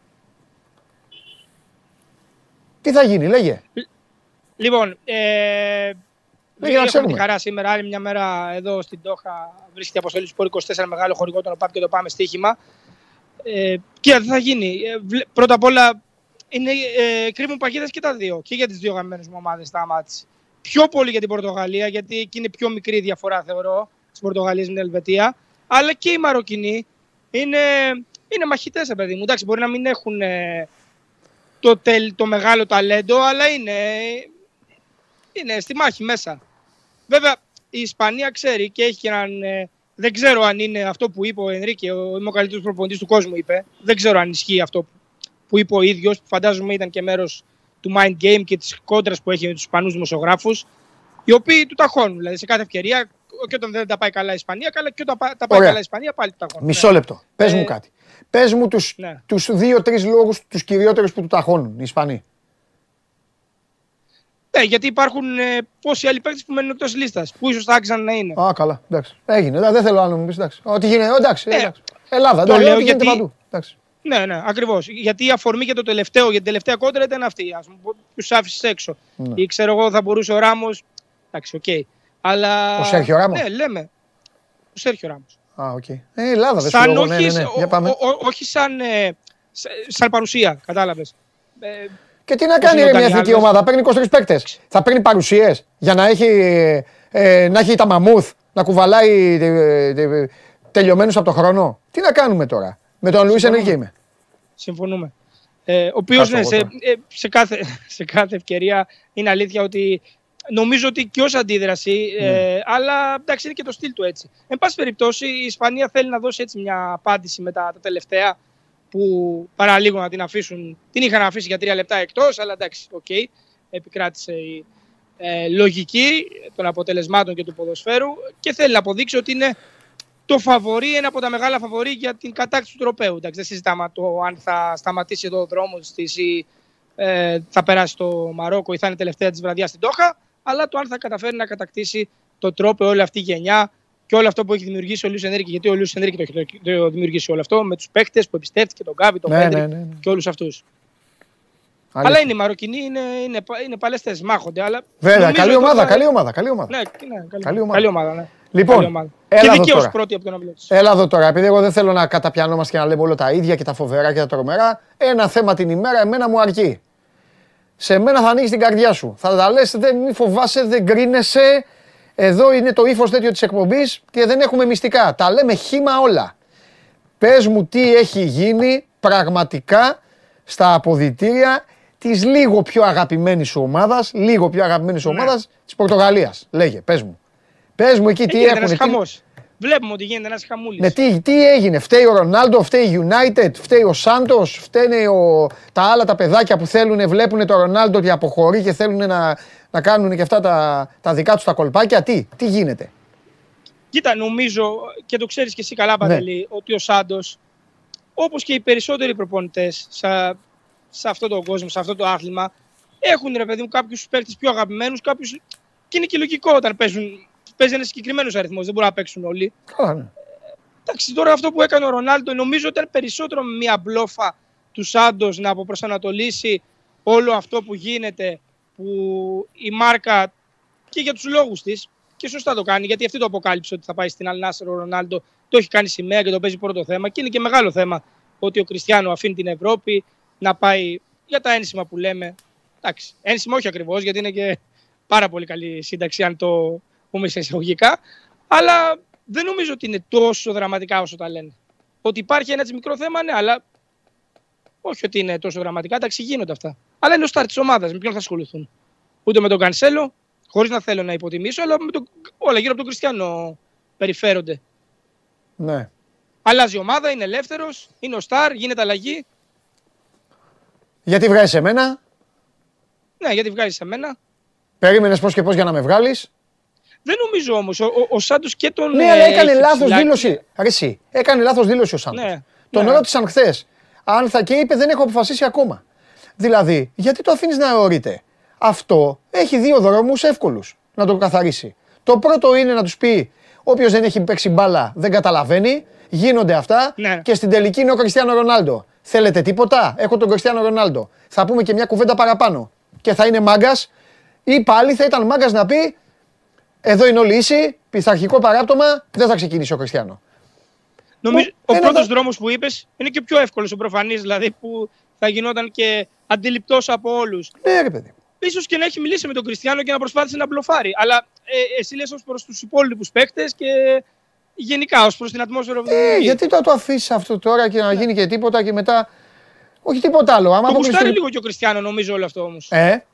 Τι θα γίνει, λέγε. Λοιπόν, ε, να έχουμε ξέρουμε. τη χαρά σήμερα, άλλη μια μέρα εδώ στην Τόχα βρίσκεται η αποστολή του Σπόρ 24 μεγάλο χορηγό των ΟΠΑΠ και το πάμε στοίχημα. Ε, κοίτα, τι θα γίνει. Ε, βλέ- πρώτα απ' όλα είναι, ε, κρύβουν παγίδες και τα δύο. Και για τις δύο γαμμένες μου ομάδες τα μάτς. Πιο πολύ για την Πορτογαλία, γιατί εκεί είναι πιο μικρή η διαφορά, θεωρώ, της Πορτογαλίας με την Ελβετία. Αλλά και οι Μαροκινοί είναι, είναι μαχητές, ρε παιδί μου. Εντάξει, μπορεί να μην έχουν ε, το, τελ- το μεγάλο ταλέντο, αλλά είναι, είναι στη μάχη μέσα. Βέβαια, η Ισπανία ξέρει και έχει και έναν. ε, δεν ξέρω αν είναι αυτό που είπε ο Ενρίκε, ο, είμαι ο καλύτερος προπονητής του κόσμου, είπε. Δεν ξέρω αν ισχύει αυτό που- που είπε ο ίδιος, που φαντάζομαι ήταν και μέρος του mind game και της κόντρα που έχει με τους Ισπανούς δημοσιογράφους, οι οποίοι του ταχώνουν. Δηλαδή, σε κάθε ευκαιρία, και όταν δεν τα πάει καλά η Ισπανία, καλά, και όταν πα- τα πάει Ωραία. καλά η Ισπανία, πάλι του ταχώνουν. Μισό Ναι. λεπτό. Πες μου Ε, κάτι. Πες μου τους, ναι. τους δύο-τρεις λόγους, τους κυριότερους που του ταχώνουν οι Ισπανοί. Ναι, γιατί υπάρχουν ε, πόσοι άλλοι παίκτες που μένουν εκτός λίστας, που ίσως θα άξιζαν να είναι. Α, καλά. Εντάξει. Έγινε. Δεν θέλω άλλο να μου πεις. Εντάξει. Ό,τι γίνεται. Εντάξει. Ε, εντάξει. Ελλάδα. το Το λέω λέω ότι γίνεται γιατί- παντού. Εντάξει. Ναι, ναι, ακριβώς. Γιατί η αφορμή για το τελευταίο, για την τελευταία κόντρα ήταν αυτή. Α πούμε, τους άφησες έξω. Ναι. Ή ξέρω εγώ, θα μπορούσε ο Ράμο. Εντάξει, οκ. Αλλά. Ο Σέρχιο Ράμος; Ναι, λέμε. Ο Σέρχιο Ράμος. Α, οκ. Ε, Ελλάδα δεν σου Σαν λέω. όχι, Ναι, ναι, ναι. ο- Για πάμε. ο- ο- όχι σαν, ε, σα- σαν παρουσία, κατάλαβες. Ε, Και τι να κάνει είναι ρε, ο μια Ντάνι εθνική Άλβες. ομάδα. Παίρνει 23 παίκτες. Θα παίρνει παρουσίες για να έχει, ε, να έχει τα μαμούθ, να κουβαλάει ε, ε, τελειωμένους από το χρόνο. Τι να κάνουμε τώρα; Με τον Λουίς Συμφωνούμε. Ενρίκε είμαι. συμφωνούμε. Ε, ο οποίος Κάτσε ναι, εγώ σε, τώρα. ε, σε, κάθε, σε κάθε ευκαιρία είναι αλήθεια ότι νομίζω ότι και ως αντίδραση, Ναι. ε, αλλά εντάξει είναι και το στυλ του έτσι. Εν πάση περιπτώσει η Ισπανία θέλει να δώσει έτσι μια απάντηση με τα, τα τελευταία που παραλίγο να την αφήσουν. Την είχαν αφήσει για τρία λεπτά εκτός, αλλά εντάξει, οκ. επικράτησε η ε, λογική των αποτελεσμάτων και του ποδοσφαίρου και θέλει να αποδείξει ότι είναι το φαβορή, ένα από τα μεγάλα φαβορή για την κατάκτηση του τροπέου. Εντάξει, δεν συζητάμε το αν θα σταματήσει εδώ ο δρόμος της ή ε, θα περάσει το Μαρόκο ή θα είναι τελευταία της βραδιά στην Τόχα, αλλά το αν θα καταφέρει να κατακτήσει το τρόπεο όλη αυτή η γενιά και όλο αυτό που έχει δημιουργήσει ο Λιού Ενρίκη. Γιατί ο Λιού Ενρίκη το έχει το, το δημιουργήσει όλο αυτό με τους παίκτες που εμπιστεύτηκε, τον Γκάβι, τον Ναι, Πέντρη ναι, ναι, ναι. και όλους αυτούς. Αλήθεια. Αλλά είναι οι Μαροκινοί, είναι, είναι, πα- είναι παλέστε, μάχονται. Αλλά Βέβαια, νομίζω καλή ότι ομάδα, θα- καλή ομάδα, καλή ομάδα. Ναι, ναι, καλή, Καλή ομάδα. καλή ομάδα. ναι. Λοιπόν, Καλή ομάδα. έλα και εδώ δικαίως τώρα. πρώτη από τον όμιλο της. Έλα εδώ τώρα, επειδή εγώ δεν θέλω να καταπιανόμαστε και να λέμε όλα τα ίδια και τα φοβερά και τα τρομερά. Ένα θέμα την ημέρα, εμένα μου αρκεί. Σε μένα θα ανοίγεις την καρδιά σου. Θα τα λες, δεν μη φοβάσαι, δεν κρίνεσαι. Εδώ είναι το ύφος τέτοιο της εκπομπής και δεν έχουμε μυστικά. Τα λέμε χήμα όλα. Πες μου τι έχει γίνει πραγματικά στα αποδητήρια της λίγο πιο αγαπημένης σου ομάδας, λίγο πιο αγαπημένης σου Ναι. ομάδας της Πορτογαλίας. Λέγε, πες μου. Πες μου εκεί τι γίνεται έχουν. ένας τι- χαμός. Βλέπουμε ότι γίνεται ένας χαμούλης. ναι, τι, τι έγινε, φταίει ο Ρονάλντο, φταίει η United, φταίει ο Σάντος, φταίνε ο, τα άλλα τα παιδάκια που θέλουν, βλέπουν το Ρονάλντο ότι αποχωρεί και θέλουν να, να κάνουν και αυτά τα, τα δικά τους τα κολπάκια. Τι, τι γίνεται; Κοίτα, νομίζω και το ξέρεις και εσύ καλά, Ναι. Παντελή, ότι ο Σάντος, όπως και οι περισσότεροι προπονητές σε, σε αυτόν τον κόσμο, σε αυτό το άθλημα, έχουν ρε παιδί μου κάποιους παίκτες πιο αγαπημένους, κάποιους... Και είναι και λογικό όταν παίζουν. Παίζει ένα συγκεκριμένο αριθμό, δεν μπορούν να παίξουν όλοι. Καλά, ναι. Εντάξει, τώρα αυτό που έκανε ο Ρονάλντο νομίζω ήταν περισσότερο μια μπλόφα του Σάντος να αποπροσανατολίσει όλο αυτό που γίνεται, που η μάρκα και για τους λόγους της. Και σωστά το κάνει, γιατί αυτή το αποκάλυψε ότι θα πάει στην Αλνάσερ ο Ρονάλντο. Το έχει κάνει σημαία και το παίζει πρώτο θέμα. Και είναι και μεγάλο θέμα ότι ο Κριστιανό αφήνει την Ευρώπη να πάει για τα ένσημα που λέμε. Εντάξει, ένσημα όχι ακριβώς, γιατί είναι και πάρα πολύ καλή σύνταξη, αν το πούμε σε εισαγωγικά. Αλλά δεν νομίζω ότι είναι τόσο δραματικά όσο τα λένε. Ότι υπάρχει ένα έτσι μικρό θέμα, ναι, αλλά όχι ότι είναι τόσο δραματικά. Εντάξει, γίνονται αυτά. Αλλά είναι ο στάρ της ομάδας. Με ποιον θα ασχοληθούν. Ούτε με τον Κανσέλο, χωρίς να θέλω να υποτιμήσω, αλλά με τον... όλα γύρω από τον Κριστιανό περιφέρονται. ναι. Αλλάζει η ομάδα, είναι ελεύθερος, είναι ο στάρ, γίνεται αλλαγή. Γιατί βγάζει εμένα, Ναι, γιατί βγάζει σε μένα. περίμενες πώς και πώς για να με βγάλεις. Δεν νομίζω όμως. Ο, ο, ο Σάντος και τον. Ναι, ε, αλλά έκανε έχει λάθος ψηλά- δήλωση. Αρέσει. Έκανε λάθος δήλωση ο Σάντος. Ναι, Τον ναι. ρώτησαν χθες. Αν θα και είπε δεν έχω αποφασίσει ακόμα. Δηλαδή, γιατί το αφήνεις να αιωρείται. Αυτό έχει δύο δρόμους εύκολους να το καθαρίσει. Το πρώτο είναι να τους πει: Όποιος δεν έχει παίξει μπάλα δεν καταλαβαίνει. Γίνονται αυτά Ναι. και στην τελική είναι ο Κριστιανό Ρονάλντο. Θέλετε τίποτα, έχω τον Κριστιανό Ρονάλντο. Θα πούμε και μια κουβέντα παραπάνω. Και θα είναι μάγκας, ή πάλι θα ήταν μάγκας να πει: Εδώ είναι όλοι ίσοι, πειθαρχικό παράπτωμα, δεν θα ξεκινήσει ο Κριστιανό. Νομίζω, Ο- ο ένα πρώτος δο- δρόμος που είπες είναι και πιο εύκολος, ο προφανής δηλαδή, που θα γινόταν και αντιληπτός από όλους. Ναι, ρε παιδί. Ίσως και να έχει μιλήσει με τον Κριστιανό και να προσπάθησε να μπλοφάρει. Αλλά ε, εσύ λες ως προς τους υπόλοιπους παίκτες και γενικά ως προς την ατμόσφαιρα που Ε, δημιουργεί. γιατί το, το αφήσεις αυτό τώρα και να γίνει και τίποτα και μετά. Όχι τίποτα άλλο. Άμα Το αποκλειστεί- γουστάρει λίγο και ο Κριστιανό νομίζω όλο αυτό όμως. Ε,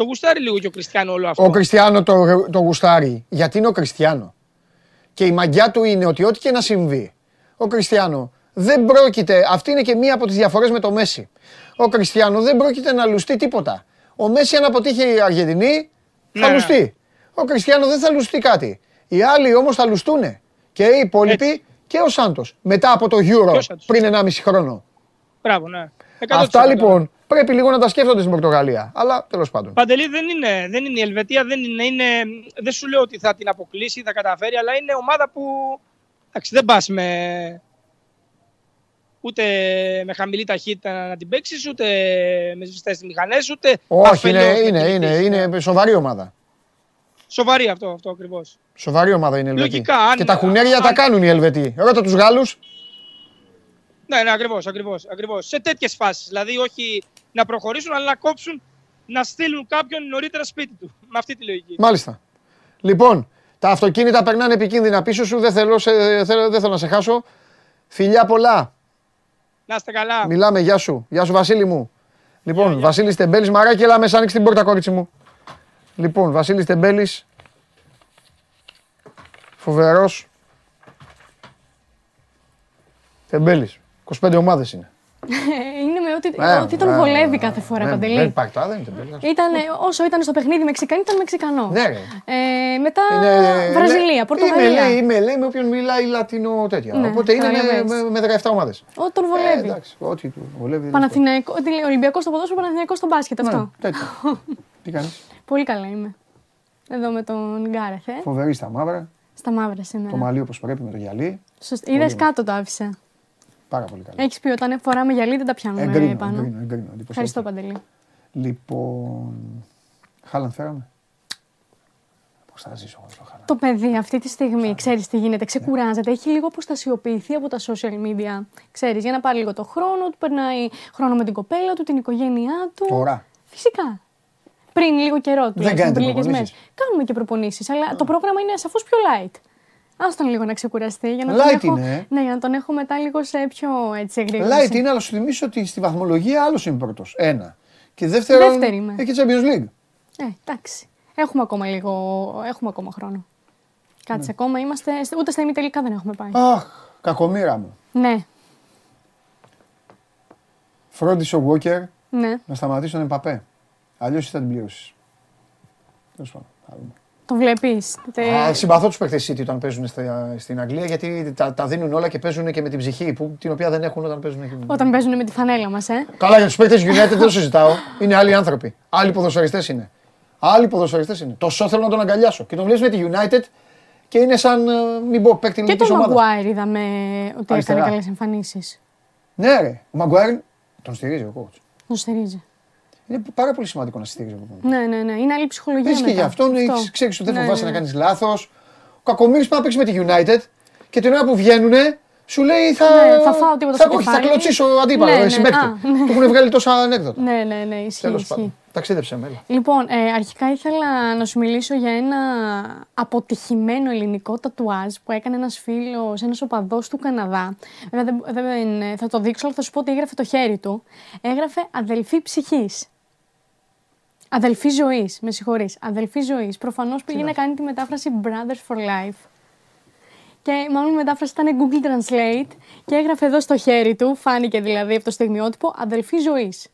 Το γουστάρει λίγο και ο Κριστιανό όλο αυτό. ο Κριστιανό το, το γουστάρει. Γιατί είναι ο Κριστιανό. Και η μαγιά του είναι ότι ό,τι και να συμβεί, ο Κριστιανό δεν πρόκειται. Αυτή είναι και μία από τις διαφορές με το Μέση. Ο Κριστιανό δεν πρόκειται να λουστεί τίποτα. Ο Μέση, αν αποτύχει η Αργεντινή, θα Ναι. λουστεί. Ο Κριστιανό δεν θα λουστεί κάτι. Οι άλλοι όμως θα λουστούνε. Και οι υπόλοιποι Έτσι. και ο Σάντος. Μετά από το Euro Και ο Σάντος. πριν 1,5 χρόνο. Μπράβο, ναι. 100%. Αυτά λοιπόν πρέπει λίγο να τα σκέφτονται στην Πορτογαλία. Αλλά τέλος πάντων. Παντελή δεν είναι, δεν είναι η Ελβετία, δεν είναι, είναι, δεν σου λέω ότι θα την αποκλείσει, θα καταφέρει, αλλά είναι ομάδα που εντάξει, δεν πας με, ούτε με χαμηλή ταχύτητα να την παίξεις, ούτε με σβηστές μηχανές, ούτε Όχι, είναι, αφελώς να είναι, την είναι, νικήσεις. είναι σοβαρή ομάδα. Σοβαρή αυτό, αυτό ακριβώς. Σοβαρή ομάδα είναι η Ελβετή. Λογικά, αν- και τα χουνέρια αν- τα κάνουν οι Ελβετοί. Ρώτα τους Γάλλους. Ναι, ναι, ακριβώς, ακριβώς, ακριβώς. Σε τέτοιες φάσεις, δηλαδή όχι να προχωρήσουν, αλλά να κόψουν, να στείλουν κάποιον νωρίτερα σπίτι του. Με αυτή τη λογική. Μάλιστα. Λοιπόν, τα αυτοκίνητα περνάνε επικίνδυνα πίσω σου. Δεν θέλω, σε- θέλω- δεν θέλω να σε χάσω. Φιλιά πολλά. Να είστε καλά. Μιλάμε, γεια σου. Γεια σου, Βασίλη μου. Λοιπόν, Βασίλης Τεμπέλης, μαράκι, έλα μέσα, άνοιξε την πόρτα, κόριτσι μου. Λοιπόν, Βασίλης Τεμπέλης. Φοβερός. Τεμπέλης. 25 ομάδες είναι. είναι με ό,τι, Ε, ό,τι τον ε, βολεύει ε, κάθε φορά, δεν- Παντελή. Δεν υπάρχει τα, δεν είναι Τεμπέλης. Ήταν, όσο ήταν στο παιχνίδι Μεξικανό, ήταν Μεξικανός. Ναι, ρε. Ε, μετά Είναι- Βραζιλία, Είμαι, Πορτογαλία. λέει, είμαι, λέει, με όποιον μιλάει λατινό τέτοια. Ναι, Οπότε είναι με, καταλαβαίνεις. με, με 17 ομάδες. Ό,τι τον Ε, βολεύει. εντάξει, ό,τι του βολεύει. δεν Παναθηναϊκό, τι λέει, Ολυμπιακός στο ποδόσφαιρο, Παναθηναϊκός στο μπάσκετ. είναι Αυτό. Ναι, τέτοιο. Τι κάνεις; Πολύ καλά είμαι. Εδώ με τον Γκάρεθ, ε. Φοβερή στα μαύρα. Στα μαύρα σήμερα. Το μαλλί όπως πρέπει με το γυαλί. Είδες κάτω το άφησε. Πάρα πολύ καλά. Έχεις πει όταν φοράμε γυαλί δεν τα πιάνουμε Εγκρίνω, πάνω. εγκρίνω, εγκρίνω. εντυπωσιακό. Ευχαριστώ, Παντελή. Λοιπόν. Χάλαν φέραμε. Πώς θα ζήσω εγώ στο Χάλαν. Το παιδί αυτή τη στιγμή, ξέρεις τι γίνεται, ξεκουράζεται, έχει λίγο αποστασιοποιηθεί από τα social media. Ξέρεις, για να πάρει λίγο το χρόνο του, περνάει χρόνο με την κοπέλα του, την οικογένειά του. Τώρα. Φυσικά. Πριν λίγο καιρό του. κάνετε πριν λίγες προπονήσεις; μέρες. Κάνουμε και προπονήσεις, αλλά το πρόγραμμα είναι σαφώς πιο light. Άστον λίγο να ξεκουραστεί για να, Light τον έχω, είναι, ε. ναι, για να τον έχω μετά λίγο σε πιο έτσι εγρήγορση. Light είναι, αλλά σου θυμίσω ότι στη βαθμολογία άλλος είναι πρώτος. Ένα. Και δεύτερον. Δεύτερη είμαι. Έχει Champions League. Ε, εντάξει. Έχουμε ακόμα λίγο, έχουμε ακόμα χρόνο. Κάτσε Ναι. ακόμα, είμαστε, ούτε στα ημιτελικά δεν έχουμε πάει. Αχ, κακομήρα μου. Ναι, Φρόντισε ο Walker ναι. να σταματήσει τον Εμπαπέ. Αλλιώς θα την πληρώσεις. Τέλος πάντων. θα δούμε. Το βλέπεις. Α, συμπαθώ τους παίκτες City όταν παίζουν στα- στην Αγγλία γιατί τα, τα δίνουν όλα και παίζουν και με την ψυχή που, την οποία δεν έχουν όταν παίζουν εκεί. Όταν παίζουν με τη φανέλα μας, ε. Καλά, για τους παίκτες United δεν το συζητάω. Είναι άλλοι άνθρωποι. Άλλοι ποδοσφαιριστές είναι. Άλλοι ποδοσφαιριστές είναι. Τόσο θέλω να τον αγκαλιάσω. Και τον βλέπεις με τη United και είναι σαν. ε, Μην πω παίκτη Και ελληνική τον ομάδας. Μαγκουάιρ είδαμε ότι Αριστερά. έκανε καλές εμφανίσεις. Ναι, ρε. Ο Μαγκουάριν τον στηρίζει ο coach. Τον στηρίζει. Είναι πάρα πολύ σημαντικό να στηρίζει ο coach. Ναι, ναι, ναι. Είναι άλλη ψυχολογία. Πες και μετά. για αυτόν, Αυτό. ξέρεις ότι δεν Ναι, φοβάσαι ναι, να ναι. κάνεις λάθος. Ο Κακομοίρης πάει να παίξει με τη United και την ώρα που βγαίνουν σου λέει θα. Ναι, θα φάω τίποτα θα, στο όχι, θα κεφάλι. κλωτσίσω αντίπαλο, Ναι, ναι, ναι, συμπαίκτη. α, ναι. Του έχουν βγάλει τόσα ανέκδοτα. Ναι, ναι, ναι, ισχύει. Τέλος ισχύει. πάντων. Ταξίδεψε με. έλα. Λοιπόν, ε, αρχικά ήθελα να σου μιλήσω για ένα αποτυχημένο ελληνικό τατουάζ που έκανε ένας φίλος, ένας οπαδός του Καναδά. Βέβαια δεν, δεν- θα το δείξω, αλλά θα σου πω ότι έγραφε το χέρι του. Έγραφε αδελφή ψυχής. Αδελφή ζωής, με συγχωρείς. Αδελφή ζωής. Προφανώς πήγε να κάνει τη μετάφραση Brothers for Life. Και μάλλον η μετάφραση ήταν Google Translate και έγραφε εδώ στο χέρι του, φάνηκε δηλαδή από το στιγμιότυπο, αδελφή ζωής.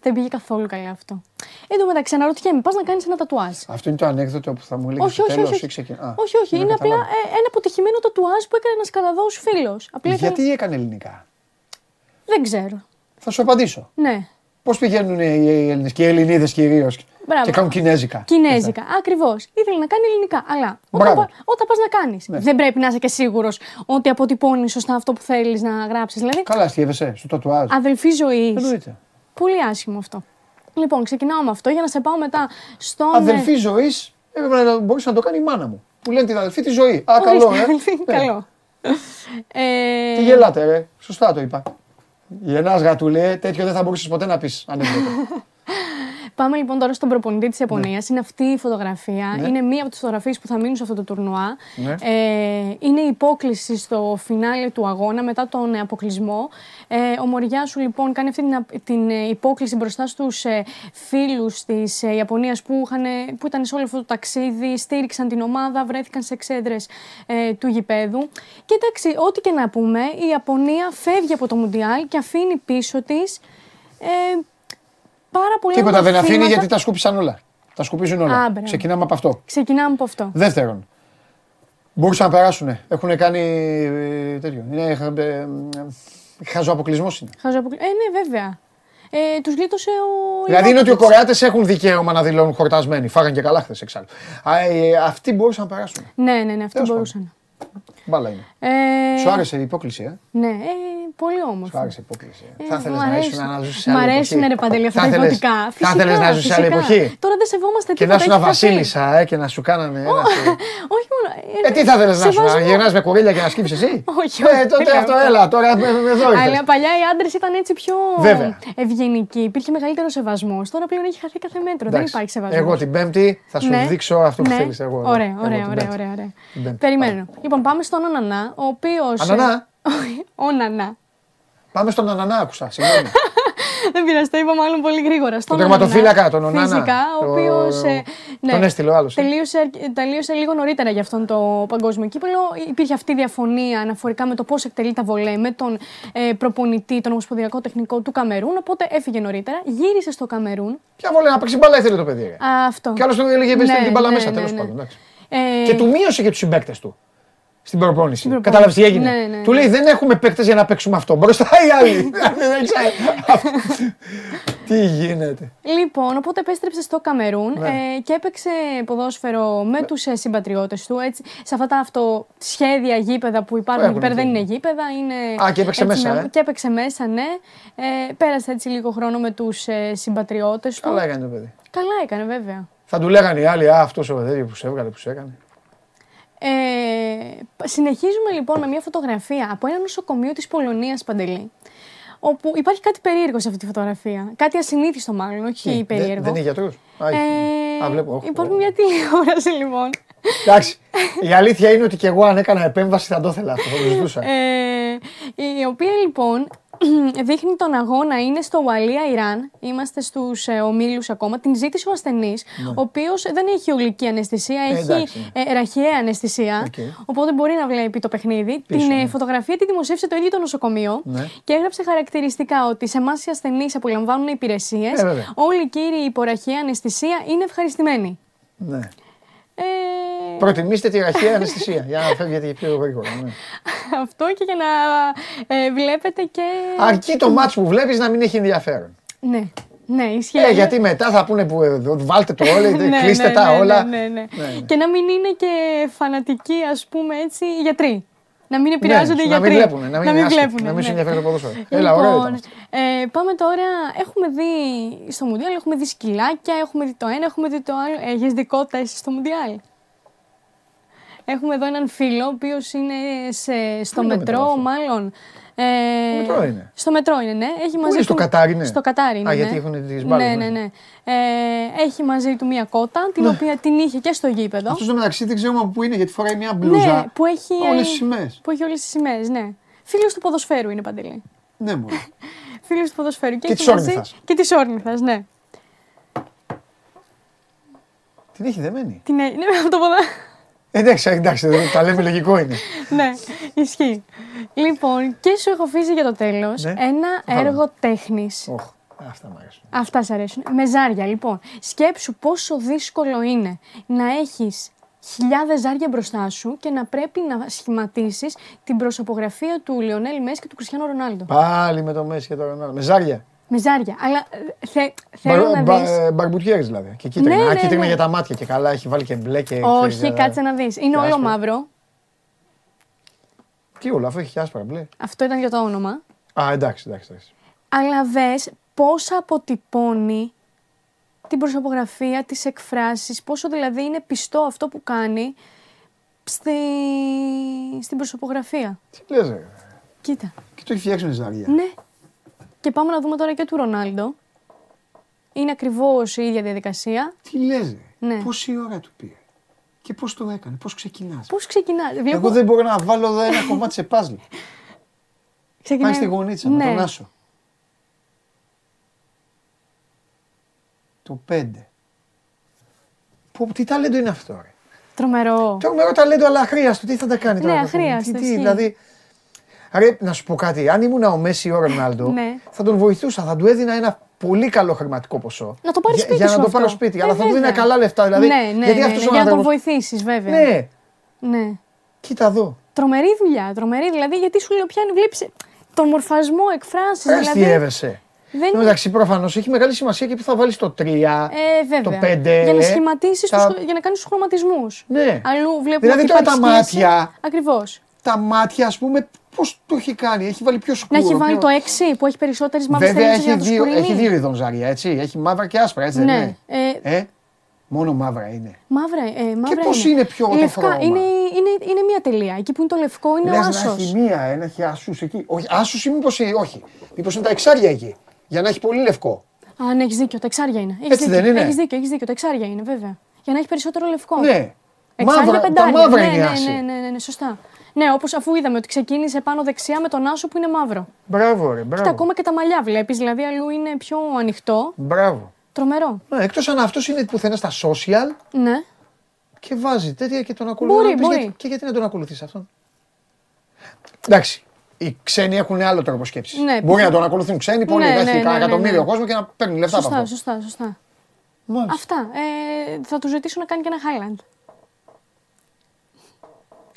Δεν πήγε καθόλου καλά αυτό. Εν τω μεταξύ, αναρωτιέμαι, πας να κάνεις ένα τατουάζ. Αυτό είναι το ανέκδοτο που θα μου έλεγες Όχι, στο όχι, τέλος όχι. ή Όχι, ξεκινά. Α, όχι, όχι. δεν Είναι απλά κατάλαβα. ε, ένα αποτυχημένο τατουάζ που έκανε ένας Καναδός φίλος. Απλά ήθελα- Γιατί έκανε ελληνικά; Δεν ξέρω. Θα σου απαντήσω. Ναι. Πώς πηγαίνουν οι Έλληνες και οι Ελληνίδες κυρίως Μπράβο. και κάνουν κινέζικα. Κινέζικα. Ακριβώς. Ήθελε να κάνει ελληνικά. Αλλά όταν, Μπράβο. πα, όταν πας να κάνεις, Ναι. δεν πρέπει να είσαι και σίγουρος ότι αποτυπώνεις σωστά αυτό που θέλεις να γράψεις. Δηλαδή, Καλά, αστείευεσαι στο τατουάζ. αδελφή ζωής. Εννοείται. Πολύ άσχημο αυτό. Λοιπόν, ξεκινάω με αυτό για να σε πάω μετά στον. ε, Αδελφή ζωής έπρεπε να μπορούσε να το κάνει η μάνα μου. Που λένε την αδελφή τη ζωή. Α, Ορίστε, καλό, ε. αδελφή, Ναι. Καλό. Ε, Τι γελάτε, ρε. Σωστά το είπα. Γεννά γατούλε, τέτοιο δεν θα μπορούσες ποτέ να πεις ανέκδοτο. Πάμε λοιπόν τώρα στον προπονητή της Ιαπωνίας. Είναι αυτή η φωτογραφία. Ναι. Είναι μία από τις φωτογραφίες που θα μείνουν σε αυτό το τουρνουά. Ναι. Ε, είναι η υπόκληση στο φινάλε του αγώνα μετά τον ε, αποκλεισμό. Ε, ο Μοριάσου λοιπόν κάνει αυτή την, απ- την ε, υπόκληση μπροστά στους ε, φίλους της ε, Ιαπωνίας που, είχαν- που ήταν σε όλο αυτό το ταξίδι, στήριξαν την ομάδα, βρέθηκαν σε εξέδρες ε, του γηπέδου. Και εντάξει, ό,τι και να πούμε, η Ιαπωνία φεύγει από το Μουντιάλ και αφήνει πίσω της. Ε, Πάρα πολλά Τίποτα δεν αφήνει μαθήματα. γιατί τα σκούπισαν όλα. Τα σκουπίζουν όλα. Α, μπράβο. Ξεκινάμε από αυτό. Ξεκινάμε από αυτό. Δεύτερον, μπορούσαν να περάσουν. Έχουν κάνει ε, τέτοιο. Είναι ε, ε, χαζοαποκλεισμός είναι. Χαζοαποκλει- Ε, ναι, βέβαια. Ε, τους γλίτωσε ο. Δηλαδή είναι ότι οι Ιβάκοβιτς. Κορεάτες έχουν δικαίωμα να δηλώνουν χορτασμένοι. Φάγαν και καλά χθες εξάλλου. Α, ε, αυτοί μπορούσαν να περάσουν. Ναι, ναι, ναι, αυτοί Τέλος μπορούσαν. Μπάλα είναι. Ε, Σου άρεσε η υπόκληση, ε; Ναι, ε, πολύ όμορφο. Σου άρεσε η υπόκληση. Ε. Ε, θα ήθελε μου να αρέσουν. ήσουν να ζήσει σε Μ' άλλη αρέσουν εποχή. ρε Παντελή αυτά Θα τα ήθελες- υποτικά. Θα ήθελε να ζήσει σε άλλη φυσικά. εποχή; Τώρα δεν σεβόμαστε Και τίποτα. να ήσουν έχει χαθεί. βασίλισσα, ε, και να σου κάνανε. ένα σου- Όχι μόνο. Ε, τι θα ήθελε να σου σεβασμό. να γυρνάς με κουρίλια και να σκύψεις εσύ; Όχι, Ε, όχι, τότε δεν αυτό λέω. έλα, τώρα με- με- εδώ ήρθες. Αλλά παλιά οι άντρες ήταν έτσι πιο Βέβαια. ευγενικοί. Υπήρχε μεγαλύτερο σεβασμός. Τώρα πλέον έχει χαθεί κάθε μέτρο. Δεν Εντάξει. υπάρχει σεβασμός. Εγώ την Πέμπτη θα σου Ναι. δείξω αυτό που Ναι. θέλεις. Εγώ, εγώ. Ωραία, Εγώ ωραία, την ωραία, Πέμπτη. ωραία, ωραία. Την Πέμπτη. Περιμένω. Λοιπόν, πάμε στον Ονανά, ο οποίος. Ανανά; Ο Νανά. Πάμε στον Ανανά, άκουσα. Συγγνώμη. Δεν πειράζει, το είπα μάλλον πολύ γρήγορα. Στον Τον τερματοφύλακα, Ονανά, τον Ονάνα. Φυσικά, ο Το- οποίος. τον έστειλε ο άλλος, ε. Τελείωσε, τελείωσε λίγο νωρίτερα για αυτόν το παγκόσμιο κύπελο. Υπήρχε αυτή η διαφωνία αναφορικά με το πώς εκτελεί τα βολέ με τον ε, προπονητή, τον Ομοσπονδιακό Τεχνικό του Καμερούν. Οπότε έφυγε νωρίτερα, γύρισε στο Καμερούν. Ποια βολέ να παίξει μπάλα ήθελε το παιδί. ρε. Α, αυτό. Κι άλλος του έλεγε Ναι, μπει την μπάλα ναι, μέσα ναι, τέλος ναι. πάντων. εντάξει. Ε, Και του μείωσε και τους συμπαίκτες του. Στην προπόνηση. προπόνηση. Κατάλαβες τι έγινε; Ναι, ναι, Του ναι. λέει δεν έχουμε παίκτες για να παίξουμε αυτό. Μπροστά οι άλλοι. Δεν ξέρω. Τι γίνεται; Λοιπόν, οπότε επέστρεψε στο Καμερούν Ναι. ε, και έπαιξε ποδόσφαιρο με τους ε, συμπατριώτες του. Έτσι, σε αυτά τα αυτοσχέδια γήπεδα που υπάρχουν εκεί Έχουν πέρα, δεν εκεί. είναι γήπεδα. Είναι, Α, και έπαιξε έτσι, μέσα, να- ε. Και έπαιξε μέσα, ναι. Ε, πέρασε έτσι λίγο χρόνο με τους ε, συμπατριώτες του. Καλά έκανε το παιδί. Καλά έκανε, βέβαια. Θα του λέγανε οι άλλοι, Α, αυτός ο παιδί που σε έβγαλε, που σε έκανε. Ε, συνεχίζουμε λοιπόν με μια φωτογραφία από ένα νοσοκομείο της Πολωνίας, Παντελή. Όπου υπάρχει κάτι περίεργο σε αυτή τη φωτογραφία. Κάτι ασυνήθιστο μάλλον, όχι Τι, περίεργο. Δεν, δεν είναι γιατρού. Ε, Α, βλέπω. όχι. Υπάρχει μια τηλεόραση λοιπόν. Εντάξει. Η αλήθεια είναι ότι και εγώ αν έκανα επέμβαση θα το ήθελα αυτό. Θα το ζητούσα. Ε, η οποία λοιπόν δείχνει τον αγώνα, είναι στο Ουαλία-Ιράν. Είμαστε στους ε, ομίλους ακόμα. Την ζήτησε ο ασθενής, ο οποίος δεν έχει ολική αναισθησία, Ναι. Ε, έχει εντάξει, ε, ραχαία αναισθησία. Οκ. Οπότε μπορεί να βλέπει το παιχνίδι. Πίσω, την ε, ναι. φωτογραφία τη δημοσίευσε το ίδιο το νοσοκομείο Ναι. και έγραψε χαρακτηριστικά ότι σε εμάς οι ασθενείς απολαμβάνουν υπηρεσίες. Ε, βέβαια. όλοι οι κύριοι υπό ραχαία αναισθησία είναι ευχαριστημένοι. Ναι. Ε, Προτιμήστε τη ραχαία αναισθησία για να φεύγετε πιο γρήγορα. Ναι. αυτό και για να ε, βλέπετε και. Αρκεί το μάτς που βλέπεις να μην έχει ενδιαφέρον. Ναι, ναι, ισχύει. Ε, γιατί μετά θα πούνε που ε, βάλτε το όλο, Ναι, κλείστε ναι, τα ναι, όλα. Ναι, ναι, ναι. Ναι. Και να μην είναι και φανατικοί, ας πούμε έτσι, γιατροί. Να μην επηρεάζονται οι Ναι, να μην γιατροί. βλέπουνε, να μην είναι άσχετοι, βλέπουνε, να μην ναι. σε ενδιαφέρει το ποδόσφαιρο. Έλα, ωραίο ήταν αυτό. ε, πάμε τώρα. Έχουμε δει στο Μουντιάλ, έχουμε δει σκυλάκια, έχουμε δει το ένα, έχουμε δει το άλλο. Έχεις δει κότα εσύ στο Μουντιάλ; Έχουμε εδώ έναν φίλο, ο οποίος είναι σε, στο είναι το μετρό, μετρό αυτό; μάλλον. Ε, μετρό είναι; Στο μετρό είναι, ναι. Έχει μαζί είναι, στο του- Κατάρι είναι; Στο Κατάρι είναι. Α, ναι. γιατί έχουν τις μπάλες Ναι, μέσα. ναι, ναι. Ε, έχει μαζί του μία κότα, την οποία την είχε και στο γήπεδο. Αυτός στο μεταξύ δεν ξέρουμε από πού είναι γιατί φοράει μια μπλούζα. Ναι, που έχει. Όλες ε, τις σημαίες. Που έχει όλες τις σημαίες, ναι. Φίλος του ποδοσφαίρου είναι παντελή. Ναι, μόνο. Φίλος του ποδοσφαίρου. Και έχει της μαζί- όρνηθας. Και της όρνηθας, ναι. Την έχει δεμένη. Την, ε- ναι, από το ποδα... Εντάξει, εντάξει, δεν- τα λέμε λογικό είναι. ναι, ισχύει. Λοιπόν, και σου έχω αφήσει για το τέλος Ναι. ένα Βάλαμε. έργο τέχνης. Όχ, αυτά μου αρέσουν. Αυτά σ' αρέσουν. Με ζάρια, λοιπόν. Σκέψου πόσο δύσκολο είναι να έχεις χιλιάδες ζάρια μπροστά σου και να πρέπει να σχηματίσεις την προσωπογραφία του Λιονέλ Μέση και του Κριστιανού Ρονάλντο. Πάλι με το Μέση και το Ρονάλντο. Με ζάρια. Με ζάρια. Αλλά ε, θε, θέλω Μπα- να μπα- δεις... ε, Μπαρμπουτιέρες δηλαδή. Και κίτρινα. Ναι, Α, ναι, κίτρινα ναι. για τα μάτια και καλά. Έχει βάλει και μπλε και. Όχι, ξέρεις, ε, κάτσε να δεις. Είναι και όλο άσπρο. μαύρο. Τι όλο, αφού έχει και άσπρα μπλε. Αυτό ήταν για το όνομα. Α, εντάξει, εντάξει. εντάξει. Αλλά δες πόσα αποτυπώνει την προσωπογραφία, τις εκφράσεις, πόσο δηλαδή είναι πιστό αυτό που κάνει στη... στην προσωπογραφία. Τι λες ρε. Κοίτα. Και το έχει φτιάξει με ζάρια. Ναι. Και πάμε να δούμε τώρα και του Ρονάλντο. Είναι ακριβώς η ίδια διαδικασία. Τι λες ρε; Ναι. Πόση ώρα του πήρε; Και πώς το έκανε, πώς ξεκινάς; Πώς ξεκινάς; Βλέπω... Εγώ δεν μπορώ να βάλω εδώ ένα κομμάτι σε πάζλ. ξεκινάει... Πάει στη γωνίτσα με ναι. τον Άσο. Το 5. Πω, τι ταλέντο είναι αυτό, ρε; Τρομερό. Τρομερό ταλέντο, αλλά αχρίαστο. Τι θα τα κάνει τώρα. Ναι, το παιδί; αχρίαστο, Τι, τι, ισχύει. δηλαδή. Ρε, να σου πω κάτι. Αν ήμουν ο Μέση ή ο Ρονάλντο, Ναι. θα τον βοηθούσα. Θα του έδινα ένα πολύ καλό χρηματικό ποσό. Να το πάρει Για- σπίτι Για σου να το αυτό. πάρω σπίτι. Ε, αλλά θα του βέβαια. έδινα καλά λεφτά. Δηλαδή, ναι, ναι, γιατί ναι, αυτός ναι, ο για να τον άνθρωπος- βοηθήσεις, βέβαια. Ναι, ναι. κοίτα εδώ. Τρομερή δουλειά. Τρομερή. Δηλαδή, γιατί σου λέω, πιάνει, βλέπει τον μορφασμό, εκφράσει. Πες Δηλαδή, τι έβεσαι. δεν Εν τω μεταξύ, προφανώς έχει μεγάλη σημασία και που θα βάλεις το 3. Ε, βέβαια. Το πέντε, Για να ε, σχηματίσεις, τα- για να κάνεις τους χρωματισμούς. Ναι. Αλλού βλέπουμε Δηλαδή ότι τώρα υπάρχει τα σχέση. μάτια. Ακριβώς. Τα μάτια, ας πούμε, πώς το έχει κάνει. Έχει βάλει πιο Να σκούρο. έχει βάλει πιο- το 6 που έχει περισσότερες μαύρες Βέβαια τελίτσε έχει για να το δύο, σκουρίνει. έχει δύο ειδών ζάρια, έτσι. Έχει μαύρα και άσπρα, έτσι δεν Ναι. είναι; Ε, Ε, μόνο μαύρα είναι. μαύρα, ε, μαύρα πώς είναι πιο το Λευκά. χρώμα; Είναι, είναι, είναι μία τελεία. Εκεί που είναι το λευκό είναι Λες ο να άσος. έχει μία, ε, να έχει άσους εκεί. Όχι, άσους ή μήπως, είναι- όχι. Μήπως είναι τα εξάρια εκεί. Για να έχει πολύ λευκό. Α, ναι, έχεις δίκιο. Τα εξάρια είναι. Έχεις Έτσι δίκιο. δεν είναι; Έχεις δίκιο, έχεις δίκιο. Τα εξάρια είναι, βέβαια. Για να έχει περισσότερο λευκό. Ναι. Εξάρια Μαύρα, τα πεντάρια. μαύρα ναι, είναι η ναι, άση. ναι, ναι, ναι, ναι, σωστά. Ναι, όπως αφού είδαμε ότι ξεκίνησε πάνω δεξιά με τον άσο που είναι μαύρο. Μπράβο ρε, Κοίτα, μπράβο. ακόμα και τα μαλλιά βλέπεις, δηλαδή αλλού είναι πιο ανοιχτό. Μπράβο. Τρομερό. Ναι, εκτός αν αυτός είναι πουθενά στα social Ναι. και βάζει τέτοια και τον ακολουθεί. Μπορεί, Να πεις μπορεί. γιατί- Και γιατί να τον ακολουθείς αυτόν; Εντάξει. Οι ξένοι έχουν άλλο τρόπο σκέψης. Ναι, Μπορεί πιθα- να τον ακολουθούν ξένοι, πολλοί. Ναι, έχει ναι, κανένα ναι, ναι, εκατομμύριο ναι. κόσμο και να παίρνει λεφτά από Σωστά, αυτό. σωστά, σωστά. Μάλιστα. Αυτά. Ε, θα τους ζητήσω να κάνει και ένα Highland.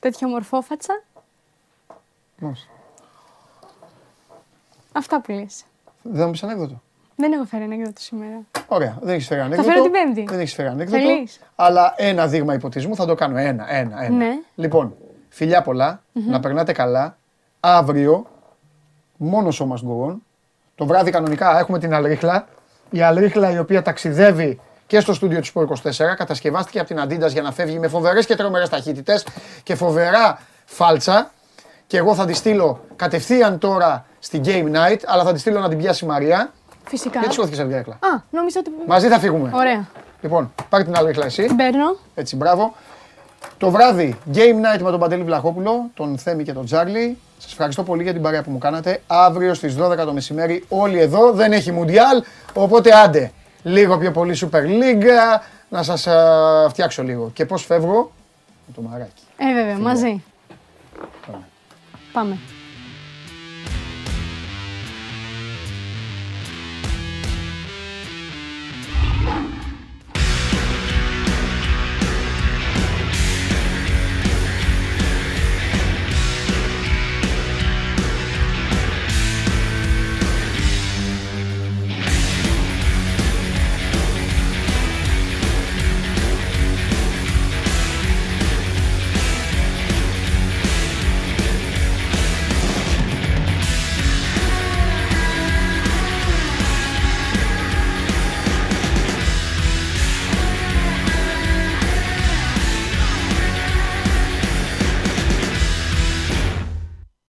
Τέτοια μορφόφατσα. Μάλιστα. Αυτά που λες. Δεν θα μου πεις ανέκδοτο. Δεν έχω φέρει ανέκδοτο σήμερα. Ωραία, δεν έχεις φέρει ανέκδοτο. φέρω την Πέμπτη. Δεν έχεις φέρει ανέκδοτο. Θέλεις; Αλλά ένα δείγμα υποτισμού θα το κάνω. Ένα, ένα, ένα. Ναι. Λοιπόν, φιλιά πολλά, να περνάτε καλά. Αύριο, μόνο show must go on. Το βράδυ κανονικά έχουμε την Αλρίχλα. Η Αλρίχλα η οποία ταξιδεύει και στο στούντιο του Sport 24. Κατασκευάστηκε από την Adidas για να φεύγει με φοβερές και τρομερές ταχύτητες και φοβερά φάλτσα. Και εγώ θα τη στείλω κατευθείαν τώρα στην Game Night, αλλά θα τη στείλω να την πιάσει η Μαρία. Φυσικά. Γιατί σηκώθηκες από την Αλρίχλα. Α, νόμιζα ότι. Μαζί θα φύγουμε. Ωραία. Λοιπόν, πάρε την Αλρίχλα εσύ. Την παίρνω. Έτσι, μπράβο. Το βράδυ, game night με τον Παντελή Βλαχόπουλο, τον Θέμη και τον Τζάρλι. Σας ευχαριστώ πολύ για την παρέα που μου κάνατε. Αύριο στις 12 το μεσημέρι όλοι εδώ. Δεν έχει Μουντιάλ, οπότε άντε. Λίγο πιο πολύ Super League, να σας α, φτιάξω λίγο. Και πώς φεύγω, με το μαράκι. Ε, βέβαια, μαζί. Πάμε.